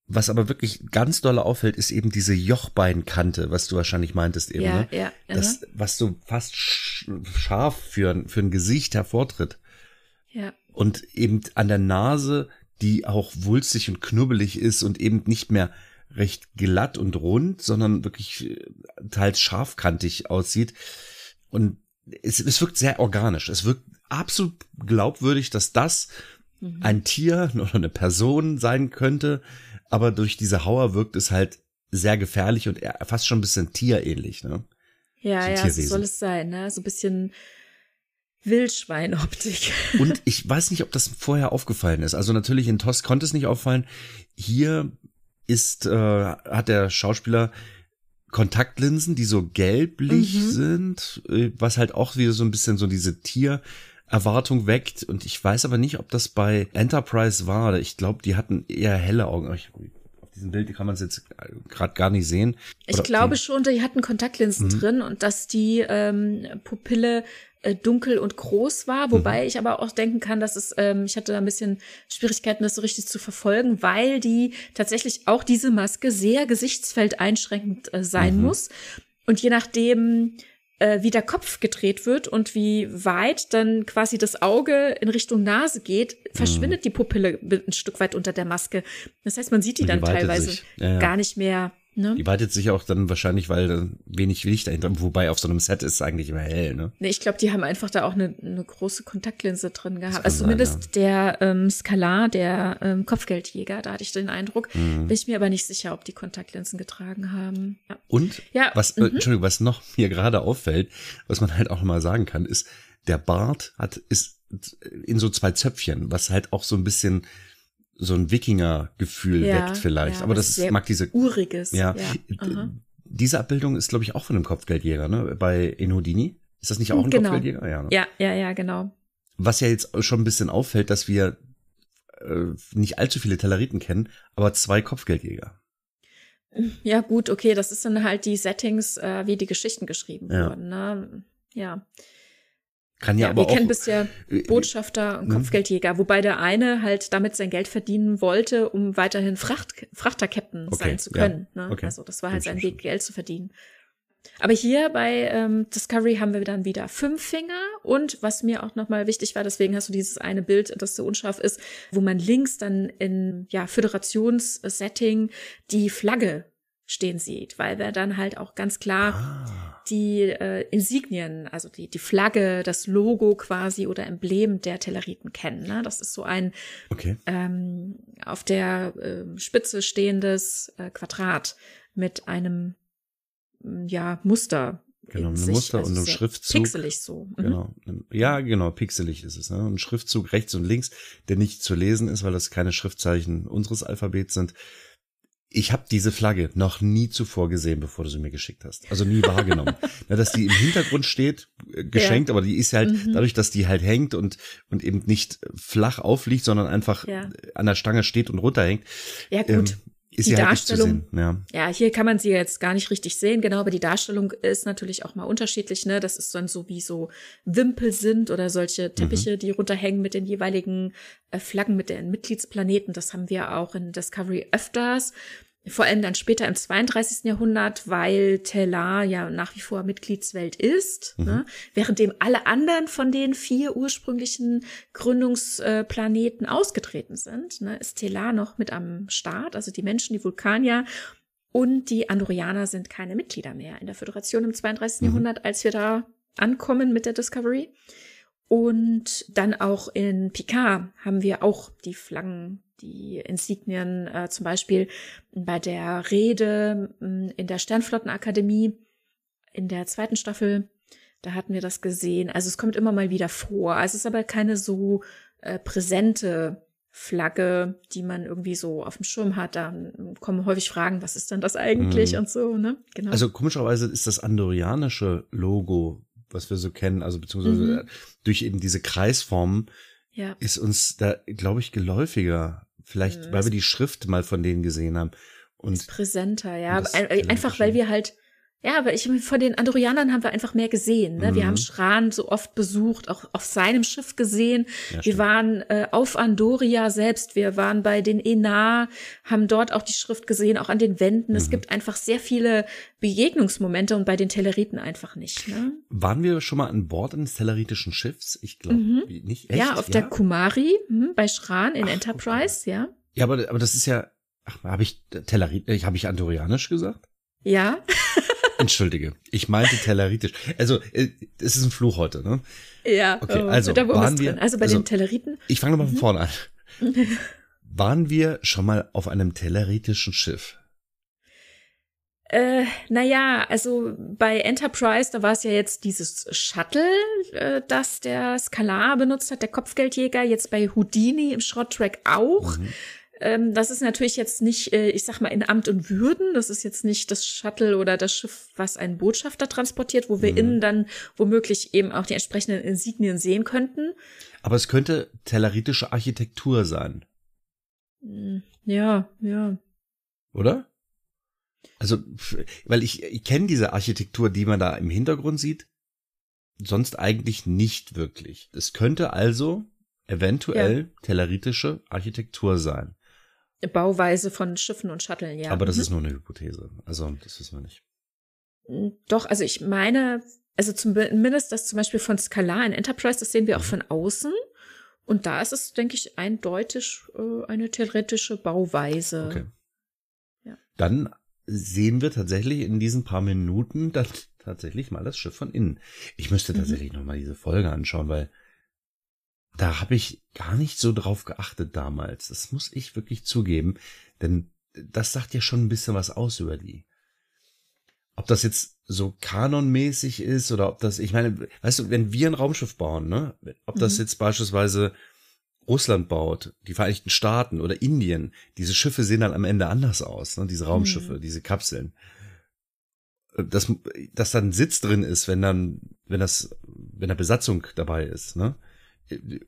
was aber wirklich ganz doll auffällt, ist eben diese Jochbeinkante, was du wahrscheinlich meintest eben. Ja, ne? ja. Das, was so fast scharf für, für ein Gesicht hervortritt. Ja. Und eben an der Nase, die auch wulstig und knubbelig ist und eben nicht mehr recht glatt und rund, sondern wirklich äh, teils scharfkantig aussieht. Und es, es wirkt sehr organisch. Es wirkt absolut glaubwürdig, dass das mhm. ein Tier oder eine Person sein könnte. Aber durch diese Hauer wirkt es halt sehr gefährlich und fast schon ein bisschen tierähnlich, ne? Ja, so ja, so soll es sein, ne? So ein bisschen Wildschweinoptik. Und ich weiß nicht, ob das vorher aufgefallen ist. Also natürlich in TOS konnte es nicht auffallen. Hier ist, äh, hat der Schauspieler Kontaktlinsen, die so gelblich mhm. sind, äh, was halt auch wieder so ein bisschen so diese Tiererwartung weckt. Und ich weiß aber nicht, ob das bei Enterprise war. Ich glaube, die hatten eher helle Augen. auf diesem Bild kann man es jetzt gerade gar nicht sehen. Oder ich glaube schon, die hatten Kontaktlinsen mhm. drin und dass die ähm, Pupille äh, dunkel und groß war, wobei mhm. ich aber auch denken kann, dass es, ähm, ich hatte da ein bisschen Schwierigkeiten, das so richtig zu verfolgen, weil die tatsächlich auch diese Maske sehr gesichtsfeldeinschränkend äh, sein mhm. muss. Und je nachdem, äh, wie der Kopf gedreht wird und wie weit dann quasi das Auge in Richtung Nase geht, verschwindet mhm. die Pupille ein Stück weit unter der Maske. Das heißt, man sieht die, die dann teilweise ja, ja. gar nicht mehr Ne? Die weitet sich auch dann wahrscheinlich, weil wenig Licht dahinter, wobei auf so einem Set ist es eigentlich immer hell, ne? Nee, ich glaube, die haben einfach da auch eine, eine große Kontaktlinse drin gehabt. Also zumindest sein, ja. der ähm, Skalar, der ähm, Kopfgeldjäger, da hatte ich den Eindruck. Mhm. Bin ich mir aber nicht sicher, ob die Kontaktlinsen getragen haben. Ja. Und ja, was, äh, mhm. Entschuldigung, was noch mir gerade auffällt, was man halt auch mal sagen kann, ist, der Bart hat, ist in so zwei Zöpfchen, was halt auch so ein bisschen so ein Wikinger-Gefühl ja, weckt vielleicht. Ja, Aber das ist, mag diese uriges. Ja, ja. diese Abbildung ist glaube ich auch von einem Kopfgeldjäger, ne? Bei Enhodini ist das nicht auch ein genau. Kopfgeldjäger? Ja, ne? ja, ja, ja, genau. Was ja jetzt schon ein bisschen auffällt, dass wir äh, nicht allzu viele Telleriten kennen, aber zwei Kopfgeldjäger. Ja, gut, okay, das ist dann halt die Settings, äh, wie die Geschichten geschrieben wurden. Ne? Ja. Kann ja, ja aber wir auch, kennen bisher äh, Botschafter und ne? Kopfgeldjäger, wobei der eine halt damit sein Geld verdienen wollte, um weiterhin Fracht, Frachterkapitän okay, sein zu können. Ja, ne? okay. Also das war halt sein Weg, Geld zu verdienen. Aber hier bei ähm, Discovery haben wir dann wieder fünf Finger und was mir auch nochmal wichtig war, deswegen hast du dieses eine Bild, das so unscharf ist, wo man links dann in ja Föderationssetting die Flagge stehen sieht, weil wir dann halt auch ganz klar ah. die äh, Insignien, also die, die Flagge, das Logo quasi oder Emblem der Telleriten kennen. Ne? Das ist so ein okay. ähm, auf der äh, Spitze stehendes äh, Quadrat mit einem ja Muster. Genau, ein Muster also und einem Schriftzug. Pixelig so. Mhm. Genau. Ja, genau, pixelig ist es. Ne? Ein Schriftzug rechts und links, der nicht zu lesen ist, weil das keine Schriftzeichen unseres Alphabets sind ich habe diese Flagge noch nie zuvor gesehen, bevor du sie mir geschickt hast. Also nie wahrgenommen. Na, dass die im Hintergrund steht, äh, geschenkt, ja. aber die ist halt mhm. dadurch, dass die halt hängt und und eben nicht flach aufliegt, sondern einfach ja. an der Stange steht und runterhängt. Ja gut. Ähm, ist die ja Darstellung, halt zu sehen. Ja. ja, hier kann man sie jetzt gar nicht richtig sehen, genau, aber die Darstellung ist natürlich auch mal unterschiedlich, ne? Das ist dann so wie so Wimpel sind oder solche Teppiche, mhm. die runterhängen mit den jeweiligen äh, Flaggen mit den Mitgliedsplaneten. Das haben wir auch in Discovery öfters vor allem dann später im 32. Jahrhundert, weil Tellar ja nach wie vor Mitgliedswelt ist, mhm. ne? währenddem alle anderen von den vier ursprünglichen Gründungsplaneten ausgetreten sind, ne? ist Tellar noch mit am Start, also die Menschen, die Vulkanier und die Andorianer sind keine Mitglieder mehr in der Föderation im 32. Mhm. Jahrhundert, als wir da ankommen mit der Discovery. Und dann auch in Picard haben wir auch die Flaggen die Insignien äh, zum Beispiel bei der Rede mm, in der Sternflottenakademie in der zweiten Staffel, da hatten wir das gesehen. Also es kommt immer mal wieder vor. Es ist aber keine so äh, präsente Flagge, die man irgendwie so auf dem Schirm hat. Da kommen häufig Fragen, was ist denn das eigentlich mhm. und so, ne? Genau. Also komischerweise ist das andorianische Logo, was wir so kennen, also beziehungsweise mhm. durch eben diese Kreisformen, ja. ist uns da, glaube ich, geläufiger. Vielleicht, mhm. weil wir die Schrift mal von denen gesehen haben. Und präsenter, ja. Einfach, weil wir halt ja, aber ich von den Andorianern haben wir einfach mehr gesehen. Ne? Mhm. Wir haben Schran so oft besucht, auch auf seinem Schiff gesehen. Ja, wir waren äh, auf Andoria selbst, wir waren bei den Enar, haben dort auch die Schrift gesehen, auch an den Wänden. Mhm. Es gibt einfach sehr viele Begegnungsmomente und bei den Telleriten einfach nicht. Ne? Waren wir schon mal an Bord eines telleritischen Schiffs? Ich glaube mhm. nicht. Echt? Ja, auf ja? der Kumari mh, bei Schran in Ach, Enterprise, okay. ja. Ja, aber, aber das ist ja, ach, habe ich Tellerit, äh, habe ich Andorianisch gesagt? Ja. Entschuldige, ich meinte Telleritisch. Also, äh, es ist ein Fluch heute, ne? Ja, okay, oh, also da waren wir, Also bei also, den Telleriten. Ich fange nochmal von mhm. vorne an. waren wir schon mal auf einem telleritischen Schiff? Äh, naja, also bei Enterprise, da war es ja jetzt dieses Shuttle, äh, das der Skalar benutzt hat, der Kopfgeldjäger, jetzt bei Houdini im Schrotttrack auch. Mhm. Ähm, das ist natürlich jetzt nicht, äh, ich sag mal, in Amt und Würden. Das ist jetzt nicht das Shuttle oder das Schiff, was einen Botschafter transportiert, wo wir mhm. innen dann womöglich eben auch die entsprechenden Insignien sehen könnten. Aber es könnte tellaritische Architektur sein. Hm, ja, ja. Oder? Also, weil ich, ich kenne diese Architektur, die man da im Hintergrund sieht, sonst eigentlich nicht wirklich. Es könnte also eventuell ja. tellaritische Architektur sein. Bauweise von Schiffen und Shuttle, ja. Aber das mhm. ist nur eine Hypothese. Also, das wissen wir nicht. Hm, doch, also ich meine, also zumindest das zum Beispiel von Scalar in Enterprise, das sehen wir auch mhm. von außen. Und da ist es, denke ich, eindeutig äh, eine theoretische Bauweise. Okay. Ja. Dann sehen wir tatsächlich in diesen paar Minuten dann tatsächlich mal das Schiff von innen. Ich müsste mhm. tatsächlich mhm. noch mal diese Folge anschauen, weil da habe ich gar nicht so drauf geachtet damals. Das muss ich wirklich zugeben, denn das sagt ja schon ein bisschen was aus über die. Ob das jetzt so kanonmäßig ist oder ob das, ich meine, weißt du, wenn wir ein Raumschiff bauen, ne, ob das mhm. jetzt beispielsweise Russland baut, die Vereinigten Staaten oder Indien, diese Schiffe sehen dann am Ende anders aus, ne, diese Raumschiffe, mhm. diese Kapseln. Dass, dass dann Sitz drin ist, wenn dann, wenn das, wenn da Besatzung dabei ist, ne?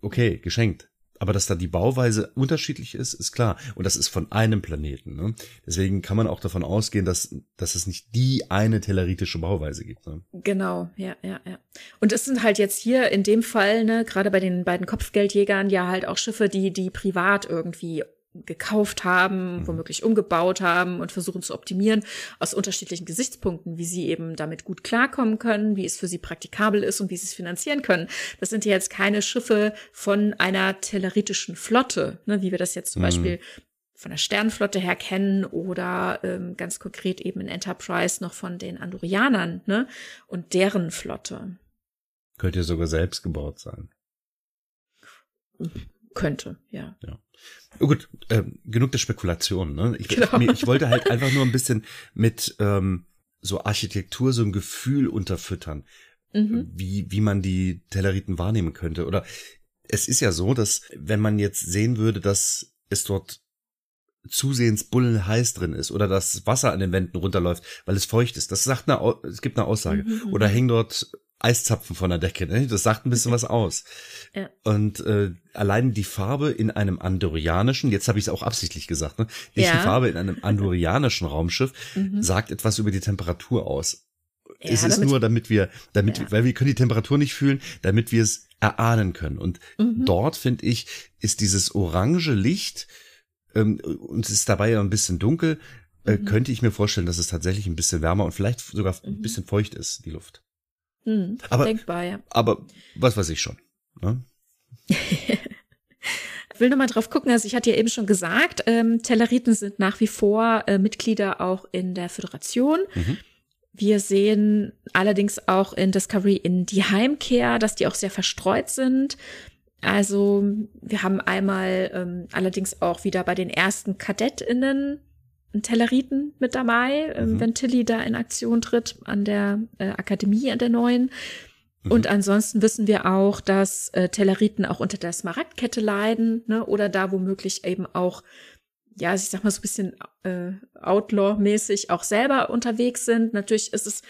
Okay, geschenkt. Aber dass da die Bauweise unterschiedlich ist, ist klar. Und das ist von einem Planeten. Ne? Deswegen kann man auch davon ausgehen, dass, dass es nicht die eine telleritische Bauweise gibt. Ne? Genau, ja, ja, ja. Und es sind halt jetzt hier in dem Fall, ne, gerade bei den beiden Kopfgeldjägern, ja halt auch Schiffe, die, die privat irgendwie gekauft haben, mhm. womöglich umgebaut haben und versuchen zu optimieren aus unterschiedlichen Gesichtspunkten, wie sie eben damit gut klarkommen können, wie es für sie praktikabel ist und wie sie es finanzieren können. Das sind ja jetzt keine Schiffe von einer telleritischen Flotte, ne, wie wir das jetzt zum mhm. Beispiel von der Sternenflotte her kennen oder ähm, ganz konkret eben in Enterprise noch von den Andorianern ne, und deren Flotte. Könnte ja sogar selbst gebaut sein. Könnte, ja. Ja. Oh gut, äh, genug der Spekulation. Ne? Ich, genau. ich, ich wollte halt einfach nur ein bisschen mit ähm, so Architektur so ein Gefühl unterfüttern, mhm. wie, wie man die Telleriten wahrnehmen könnte. Oder es ist ja so, dass wenn man jetzt sehen würde, dass es dort zusehends bullenheiß drin ist oder das Wasser an den Wänden runterläuft, weil es feucht ist. Das sagt eine, es gibt eine Aussage. Mhm. Oder hängen dort Eiszapfen von der Decke. Ne? Das sagt ein bisschen was aus. Ja. Und äh, allein die Farbe in einem andorianischen, jetzt habe ich es auch absichtlich gesagt, ne? nicht ja. die Farbe in einem andorianischen Raumschiff mhm. sagt etwas über die Temperatur aus. Ja, es ist nur, damit wir, damit, ja. weil wir können die Temperatur nicht fühlen, damit wir es erahnen können. Und mhm. dort finde ich, ist dieses orange Licht ähm, und es ist dabei ja ein bisschen dunkel. Äh, mhm. Könnte ich mir vorstellen, dass es tatsächlich ein bisschen wärmer und vielleicht sogar ein mhm. bisschen feucht ist, die Luft. Hm, aber, denkbar, ja. Aber was weiß ich schon. Ne? ich will nochmal drauf gucken, also ich hatte ja eben schon gesagt, ähm, Telleriten sind nach wie vor äh, Mitglieder auch in der Föderation. Mhm. Wir sehen allerdings auch in Discovery in die Heimkehr, dass die auch sehr verstreut sind. Also wir haben einmal ähm, allerdings auch wieder bei den ersten KadettInnen einen Telleriten mit dabei, ähm, mhm. wenn Tilly da in Aktion tritt an der äh, Akademie, an der neuen. Mhm. Und ansonsten wissen wir auch, dass äh, Telleriten auch unter der Smaragdkette leiden, ne? oder da womöglich eben auch, ja, ich sag mal so ein bisschen äh, Outlaw-mäßig auch selber unterwegs sind. Natürlich ist es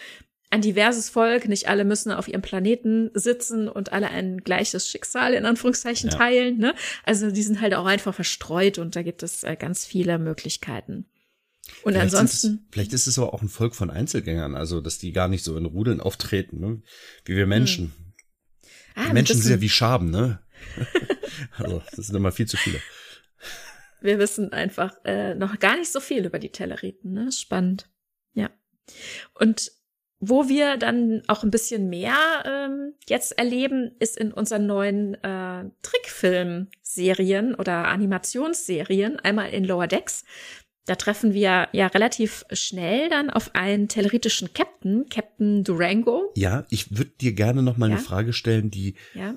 ein diverses Volk, nicht alle müssen auf ihrem Planeten sitzen und alle ein gleiches Schicksal in Anführungszeichen ja. teilen. Ne? Also die sind halt auch einfach verstreut und da gibt es äh, ganz viele Möglichkeiten. Und vielleicht ansonsten. Es, vielleicht ist es aber auch ein Volk von Einzelgängern, also dass die gar nicht so in Rudeln auftreten, ne? wie wir Menschen. Hm. Ah, Menschen sind ja wie Schaben, ne? also, das sind immer viel zu viele. Wir wissen einfach äh, noch gar nicht so viel über die Telleriten, ne? Spannend. Ja. Und wo wir dann auch ein bisschen mehr ähm, jetzt erleben, ist in unseren neuen äh, Trickfilm-Serien oder Animationsserien. Einmal in Lower Decks. Da treffen wir ja relativ schnell dann auf einen telleritischen Captain, Captain Durango. Ja, ich würde dir gerne noch mal ja? eine Frage stellen, die ja?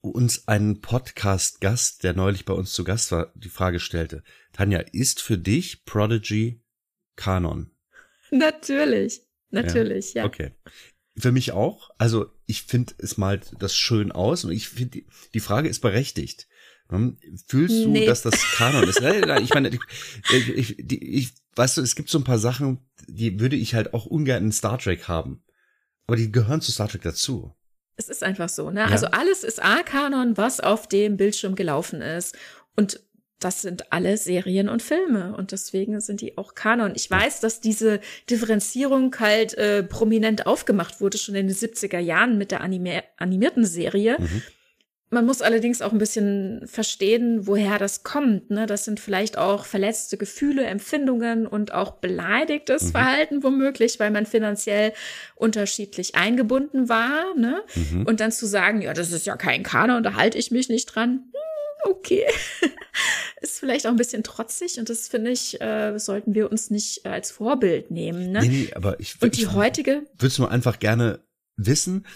uns einen Podcast-Gast, der neulich bei uns zu Gast war, die Frage stellte. Tanja, ist für dich Prodigy Kanon? Natürlich, natürlich, ja. ja. Okay. Für mich auch. Also ich finde, es malt das schön aus und ich finde, die Frage ist berechtigt. Hm? Fühlst du, nee. dass das Kanon ist? Ich meine, ich, ich, ich, weißt du, es gibt so ein paar Sachen, die würde ich halt auch ungern in Star Trek haben. Aber die gehören zu Star Trek dazu. Es ist einfach so, ne? Ja. Also alles ist A-Kanon, was auf dem Bildschirm gelaufen ist. Und das sind alle Serien und Filme und deswegen sind die auch Kanon. Ich weiß, dass diese Differenzierung halt äh, prominent aufgemacht wurde, schon in den 70er Jahren mit der anime animierten Serie. Mhm. Man muss allerdings auch ein bisschen verstehen, woher das kommt. Ne? Das sind vielleicht auch verletzte Gefühle, Empfindungen und auch beleidigtes mhm. Verhalten womöglich, weil man finanziell unterschiedlich eingebunden war. Ne? Mhm. Und dann zu sagen, ja, das ist ja kein Kanon, da halte ich mich nicht dran. Hm, okay. ist vielleicht auch ein bisschen trotzig und das finde ich, äh, sollten wir uns nicht als Vorbild nehmen. Ne? Nee, nee, aber ich, und die ich, heutige. Würdest du einfach gerne wissen,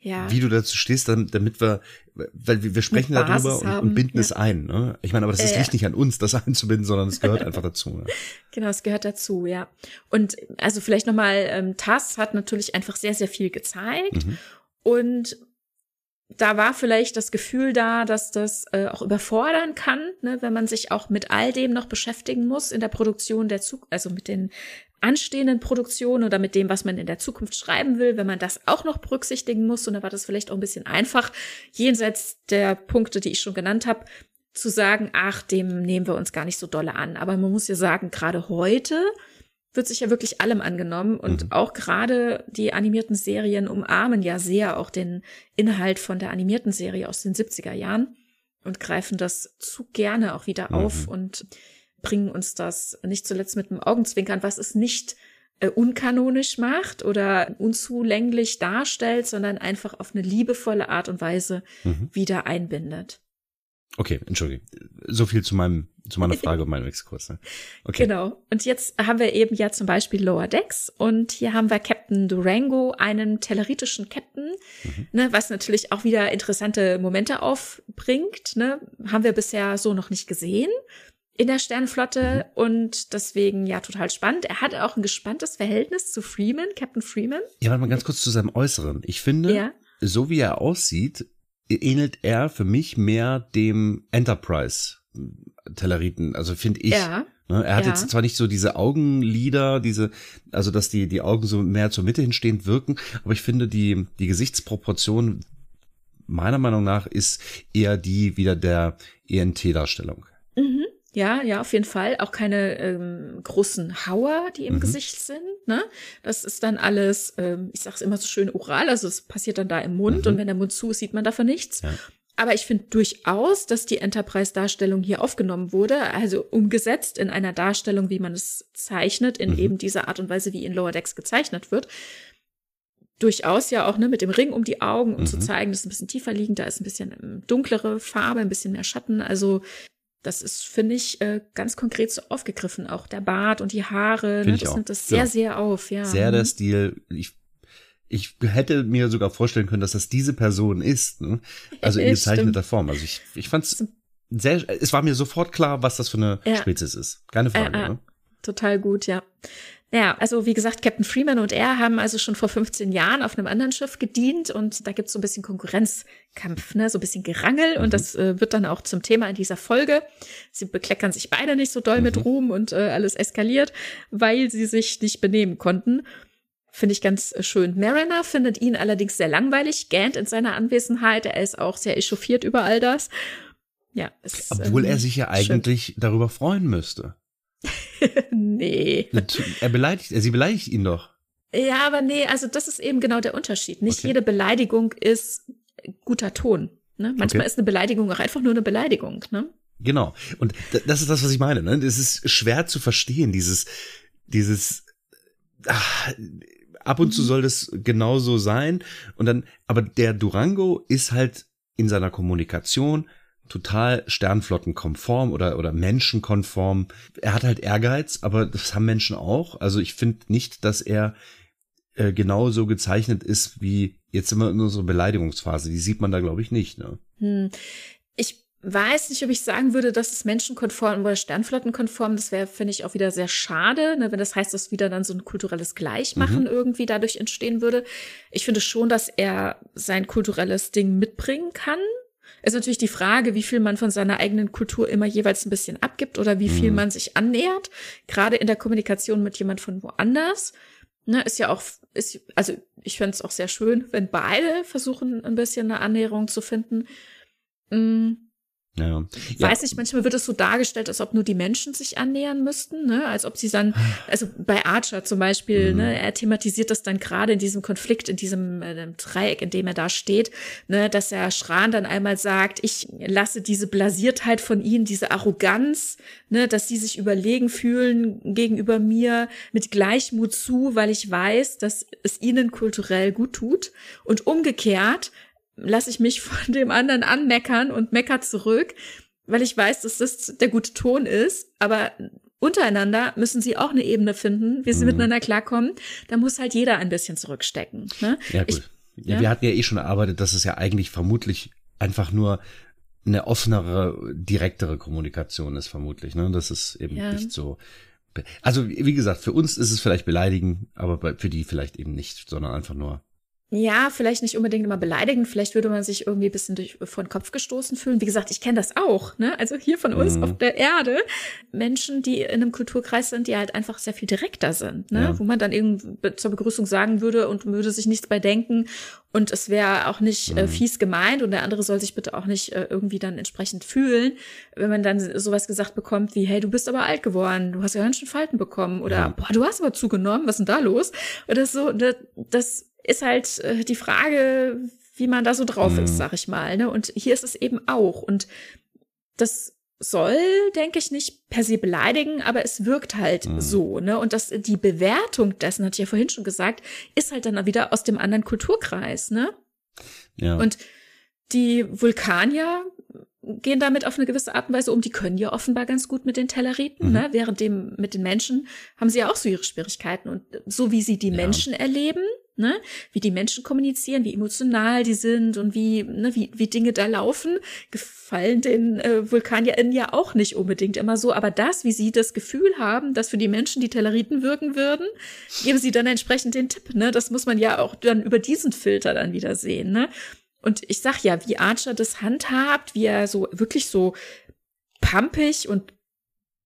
ja. wie du dazu stehst, damit wir, weil wir, wir sprechen darüber und, und, binden ja. es ein. Ne? Ich meine, aber das äh, liegt nicht an uns, das einzubinden, sondern es gehört einfach dazu. Ne? Genau, es gehört dazu, ja. Und also vielleicht nochmal, ähm, TAS hat natürlich einfach sehr, sehr viel gezeigt. Mhm. Und da war vielleicht das Gefühl da, dass das äh, auch überfordern kann, ne, wenn man sich auch mit all dem noch beschäftigen muss in der Produktion der Zug, also mit den anstehenden Produktionen oder mit dem, was man in der Zukunft schreiben will, wenn man das auch noch berücksichtigen muss. Und da war das vielleicht auch ein bisschen einfach, jenseits der Punkte, die ich schon genannt habe, zu sagen, ach, dem nehmen wir uns gar nicht so dolle an. Aber man muss ja sagen, gerade heute wird sich ja wirklich allem angenommen und mhm. auch gerade die animierten Serien umarmen ja sehr auch den Inhalt von der animierten Serie aus den 70er Jahren und greifen das zu gerne auch wieder mhm. auf und bringen uns das nicht zuletzt mit einem Augenzwinkern, was es nicht äh, unkanonisch macht oder unzulänglich darstellt, sondern einfach auf eine liebevolle Art und Weise mhm. wieder einbindet. Okay, entschuldige. So viel zu meinem, zu meiner Frage und meinem Exkurs. Ne? Okay. Genau. Und jetzt haben wir eben ja zum Beispiel Lower Decks und hier haben wir Captain Durango, einen telleritischen Captain, mhm. ne, was natürlich auch wieder interessante Momente aufbringt. Ne? Haben wir bisher so noch nicht gesehen in der Sternflotte mhm. und deswegen ja total spannend. Er hat auch ein gespanntes Verhältnis zu Freeman, Captain Freeman. Ja, warte mal ganz kurz zu seinem Äußeren. Ich finde, ja. so wie er aussieht, ähnelt er für mich mehr dem Enterprise Telleriten, also finde ich. Ja. Ne? Er hat ja. jetzt zwar nicht so diese Augenlider, diese, also dass die, die Augen so mehr zur Mitte hinstehend wirken, aber ich finde die, die Gesichtsproportion meiner Meinung nach ist eher die wieder der ENT-Darstellung. Mhm. Ja, ja, auf jeden Fall. Auch keine ähm, großen Hauer, die im mhm. Gesicht sind. Ne? Das ist dann alles, ähm, ich sag's immer so schön oral, also es passiert dann da im Mund mhm. und wenn der Mund zu ist, sieht man davon nichts. Ja. Aber ich finde durchaus, dass die Enterprise-Darstellung hier aufgenommen wurde, also umgesetzt in einer Darstellung, wie man es zeichnet, in mhm. eben dieser Art und Weise, wie in Lower Decks gezeichnet wird. Durchaus ja auch ne, mit dem Ring um die Augen, um mhm. zu zeigen, das ist ein bisschen tiefer liegend, da ist ein bisschen ähm, dunklere Farbe, ein bisschen mehr Schatten. Also das ist, finde ich, äh, ganz konkret so aufgegriffen. Auch der Bart und die Haare, ne, das nimmt das sehr, ja. sehr auf. Ja. Sehr der mhm. Stil. Ich, ich hätte mir sogar vorstellen können, dass das diese Person ist. Ne? Also in gezeichneter Form. Also ich, ich fand es sehr, es war mir sofort klar, was das für eine ja. Spezies ist. Keine Frage. Äh, äh, ne? Total gut, ja. Ja, also wie gesagt, Captain Freeman und er haben also schon vor 15 Jahren auf einem anderen Schiff gedient und da gibt's so ein bisschen Konkurrenzkampf, ne, so ein bisschen Gerangel mhm. und das äh, wird dann auch zum Thema in dieser Folge. Sie bekleckern sich beide nicht so doll mhm. mit Ruhm und äh, alles eskaliert, weil sie sich nicht benehmen konnten. Finde ich ganz äh, schön. Mariner findet ihn allerdings sehr langweilig, gähnt in seiner Anwesenheit. Er ist auch sehr echauffiert über all das. Ja, es, Obwohl ähm, er sich ja eigentlich schön. darüber freuen müsste. nee. Er beleidigt, sie beleidigt ihn doch. Ja, aber nee, also das ist eben genau der Unterschied. Nicht okay. jede Beleidigung ist guter Ton. Ne? Manchmal okay. ist eine Beleidigung auch einfach nur eine Beleidigung. Ne? Genau. Und das ist das, was ich meine. Ne? Das ist schwer zu verstehen, dieses, dieses, ach, ab und zu mhm. soll das genauso sein. Und dann, aber der Durango ist halt in seiner Kommunikation total sternflottenkonform oder, oder menschenkonform. Er hat halt Ehrgeiz, aber das haben Menschen auch. Also ich finde nicht, dass er äh, genauso gezeichnet ist wie jetzt immer in unserer Beleidigungsphase. Die sieht man da, glaube ich, nicht. Ne? Hm. Weiß nicht, ob ich sagen würde, dass es menschenkonform oder sternflottenkonform, das wäre, finde ich, auch wieder sehr schade, ne, wenn das heißt, dass wieder dann so ein kulturelles Gleichmachen mhm. irgendwie dadurch entstehen würde. Ich finde schon, dass er sein kulturelles Ding mitbringen kann, ist natürlich die Frage, wie viel man von seiner eigenen Kultur immer jeweils ein bisschen abgibt oder wie viel mhm. man sich annähert. Gerade in der Kommunikation mit jemand von woanders. Ne, ist ja auch, ist, also ich fände es auch sehr schön, wenn beide versuchen, ein bisschen eine Annäherung zu finden. Mhm. Ja. Weiß nicht, manchmal wird es so dargestellt, als ob nur die Menschen sich annähern müssten, ne? als ob sie dann, also bei Archer zum Beispiel, mhm. ne, er thematisiert das dann gerade in diesem Konflikt, in diesem äh, Dreieck, in dem er da steht, ne, dass er Schran dann einmal sagt, ich lasse diese Blasiertheit von ihnen, diese Arroganz, ne, dass sie sich überlegen fühlen gegenüber mir mit Gleichmut zu, weil ich weiß, dass es ihnen kulturell gut tut. Und umgekehrt, lasse ich mich von dem anderen anmeckern und mecker zurück, weil ich weiß, dass das der gute Ton ist. Aber untereinander müssen sie auch eine Ebene finden, wie sie mhm. miteinander klarkommen. Da muss halt jeder ein bisschen zurückstecken. Ne? Ja, gut. Ich, ja, ja, wir hatten ja eh schon erarbeitet, dass es ja eigentlich vermutlich einfach nur eine offenere, direktere Kommunikation ist, vermutlich. Ne? Das ist eben ja. nicht so. Also, wie gesagt, für uns ist es vielleicht beleidigen, aber für die vielleicht eben nicht, sondern einfach nur ja, vielleicht nicht unbedingt immer beleidigen, vielleicht würde man sich irgendwie ein bisschen durch, vor den Kopf gestoßen fühlen. Wie gesagt, ich kenne das auch, ne? Also hier von uns mhm. auf der Erde. Menschen, die in einem Kulturkreis sind, die halt einfach sehr viel direkter sind, ne? Ja. Wo man dann irgendwie zur Begrüßung sagen würde und würde sich nichts bei denken. Und es wäre auch nicht äh, mhm. fies gemeint und der andere soll sich bitte auch nicht äh, irgendwie dann entsprechend fühlen, wenn man dann sowas gesagt bekommt wie, hey, du bist aber alt geworden, du hast ja ganz schön Falten bekommen oder, boah, du hast aber zugenommen, was ist denn da los? Oder so, das, das ist halt äh, die Frage, wie man da so drauf mhm. ist, sag ich mal. Ne? Und hier ist es eben auch. Und das soll, denke ich, nicht per se beleidigen, aber es wirkt halt mhm. so, ne? Und das, die Bewertung dessen, hatte ich ja vorhin schon gesagt, ist halt dann wieder aus dem anderen Kulturkreis, ne? Ja. Und die Vulkanier gehen damit auf eine gewisse Art und Weise um. Die können ja offenbar ganz gut mit den Telleriten, mhm. ne? Während dem mit den Menschen haben sie ja auch so ihre Schwierigkeiten. Und so wie sie die ja. Menschen erleben, ne? Wie die Menschen kommunizieren, wie emotional die sind und wie, ne, wie, wie Dinge da laufen, gefallen den äh, VulkanierInnen ja auch nicht unbedingt immer so. Aber das, wie sie das Gefühl haben, dass für die Menschen die Telleriten wirken würden, geben sie dann entsprechend den Tipp, ne? Das muss man ja auch dann über diesen Filter dann wieder sehen, ne? Und ich sag ja, wie Archer das handhabt, wie er so wirklich so pampig und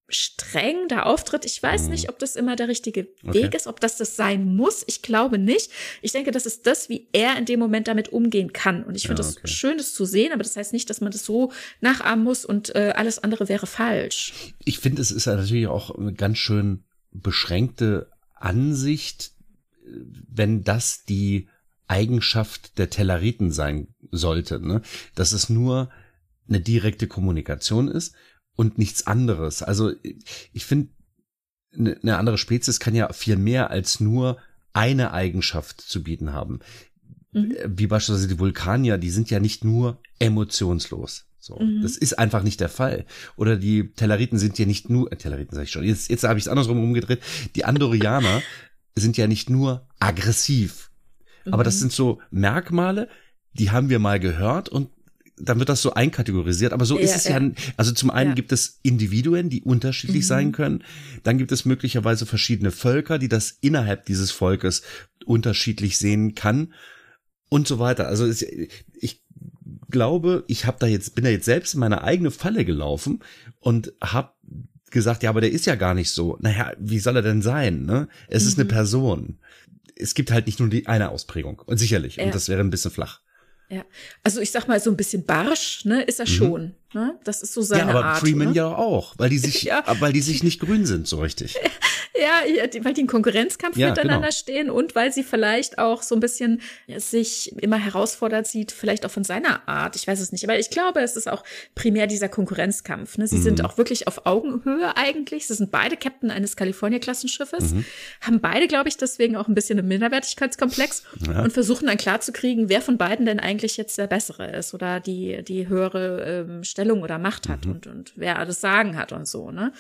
streng da auftritt. Ich weiß mhm. nicht, ob das immer der richtige Weg okay. ist, ob das das sein muss. Ich glaube nicht. Ich denke, das ist das, wie er in dem Moment damit umgehen kann. Und ich finde ja, okay. das schön, das zu sehen, aber das heißt nicht, dass man das so nachahmen muss und äh, alles andere wäre falsch. Ich finde, es ist natürlich auch eine ganz schön beschränkte Ansicht, wenn das die Eigenschaft der Telleriten sein sollte, ne? dass es nur eine direkte Kommunikation ist und nichts anderes. Also ich finde, ne, eine andere Spezies kann ja viel mehr als nur eine Eigenschaft zu bieten haben. Mhm. Wie beispielsweise die Vulkanier, die sind ja nicht nur emotionslos. So, mhm. das ist einfach nicht der Fall. Oder die Telleriten sind ja nicht nur, äh, Telleriten sag ich schon, jetzt, jetzt habe ich es andersrum umgedreht. Die Andorianer sind ja nicht nur aggressiv. Mhm. Aber das mhm. sind so Merkmale, die haben wir mal gehört und dann wird das so einkategorisiert. Aber so ja, ist es ja. ja. Also zum einen ja. gibt es Individuen, die unterschiedlich mhm. sein können. Dann gibt es möglicherweise verschiedene Völker, die das innerhalb dieses Volkes unterschiedlich sehen kann und so weiter. Also es, ich glaube, ich habe da jetzt bin da jetzt selbst in meine eigene Falle gelaufen und habe gesagt, ja, aber der ist ja gar nicht so. Naja, wie soll er denn sein? Ne? Es mhm. ist eine mhm. Person. Es gibt halt nicht nur die eine Ausprägung und sicherlich und das wäre ein bisschen flach. Ja, also ich sag mal so ein bisschen barsch, ne, ist er mhm. schon. Ne? Das ist so seine Art. Ja, aber Art, Freeman ne? ja auch, weil die sich, ja. weil die sich nicht grün sind so richtig. Ja, weil die in Konkurrenzkampf ja, miteinander genau. stehen und weil sie vielleicht auch so ein bisschen sich immer herausfordert sieht, vielleicht auch von seiner Art. Ich weiß es nicht, aber ich glaube, es ist auch primär dieser Konkurrenzkampf. Ne? Sie mhm. sind auch wirklich auf Augenhöhe eigentlich. Sie sind beide Captain eines California-Klassenschiffes, mhm. haben beide, glaube ich, deswegen auch ein bisschen einen Minderwertigkeitskomplex ja. und versuchen dann klar wer von beiden denn eigentlich jetzt der bessere ist oder die die höhere ähm, Stellung oder Macht hat mhm. und und wer alles Sagen hat und so. Ne?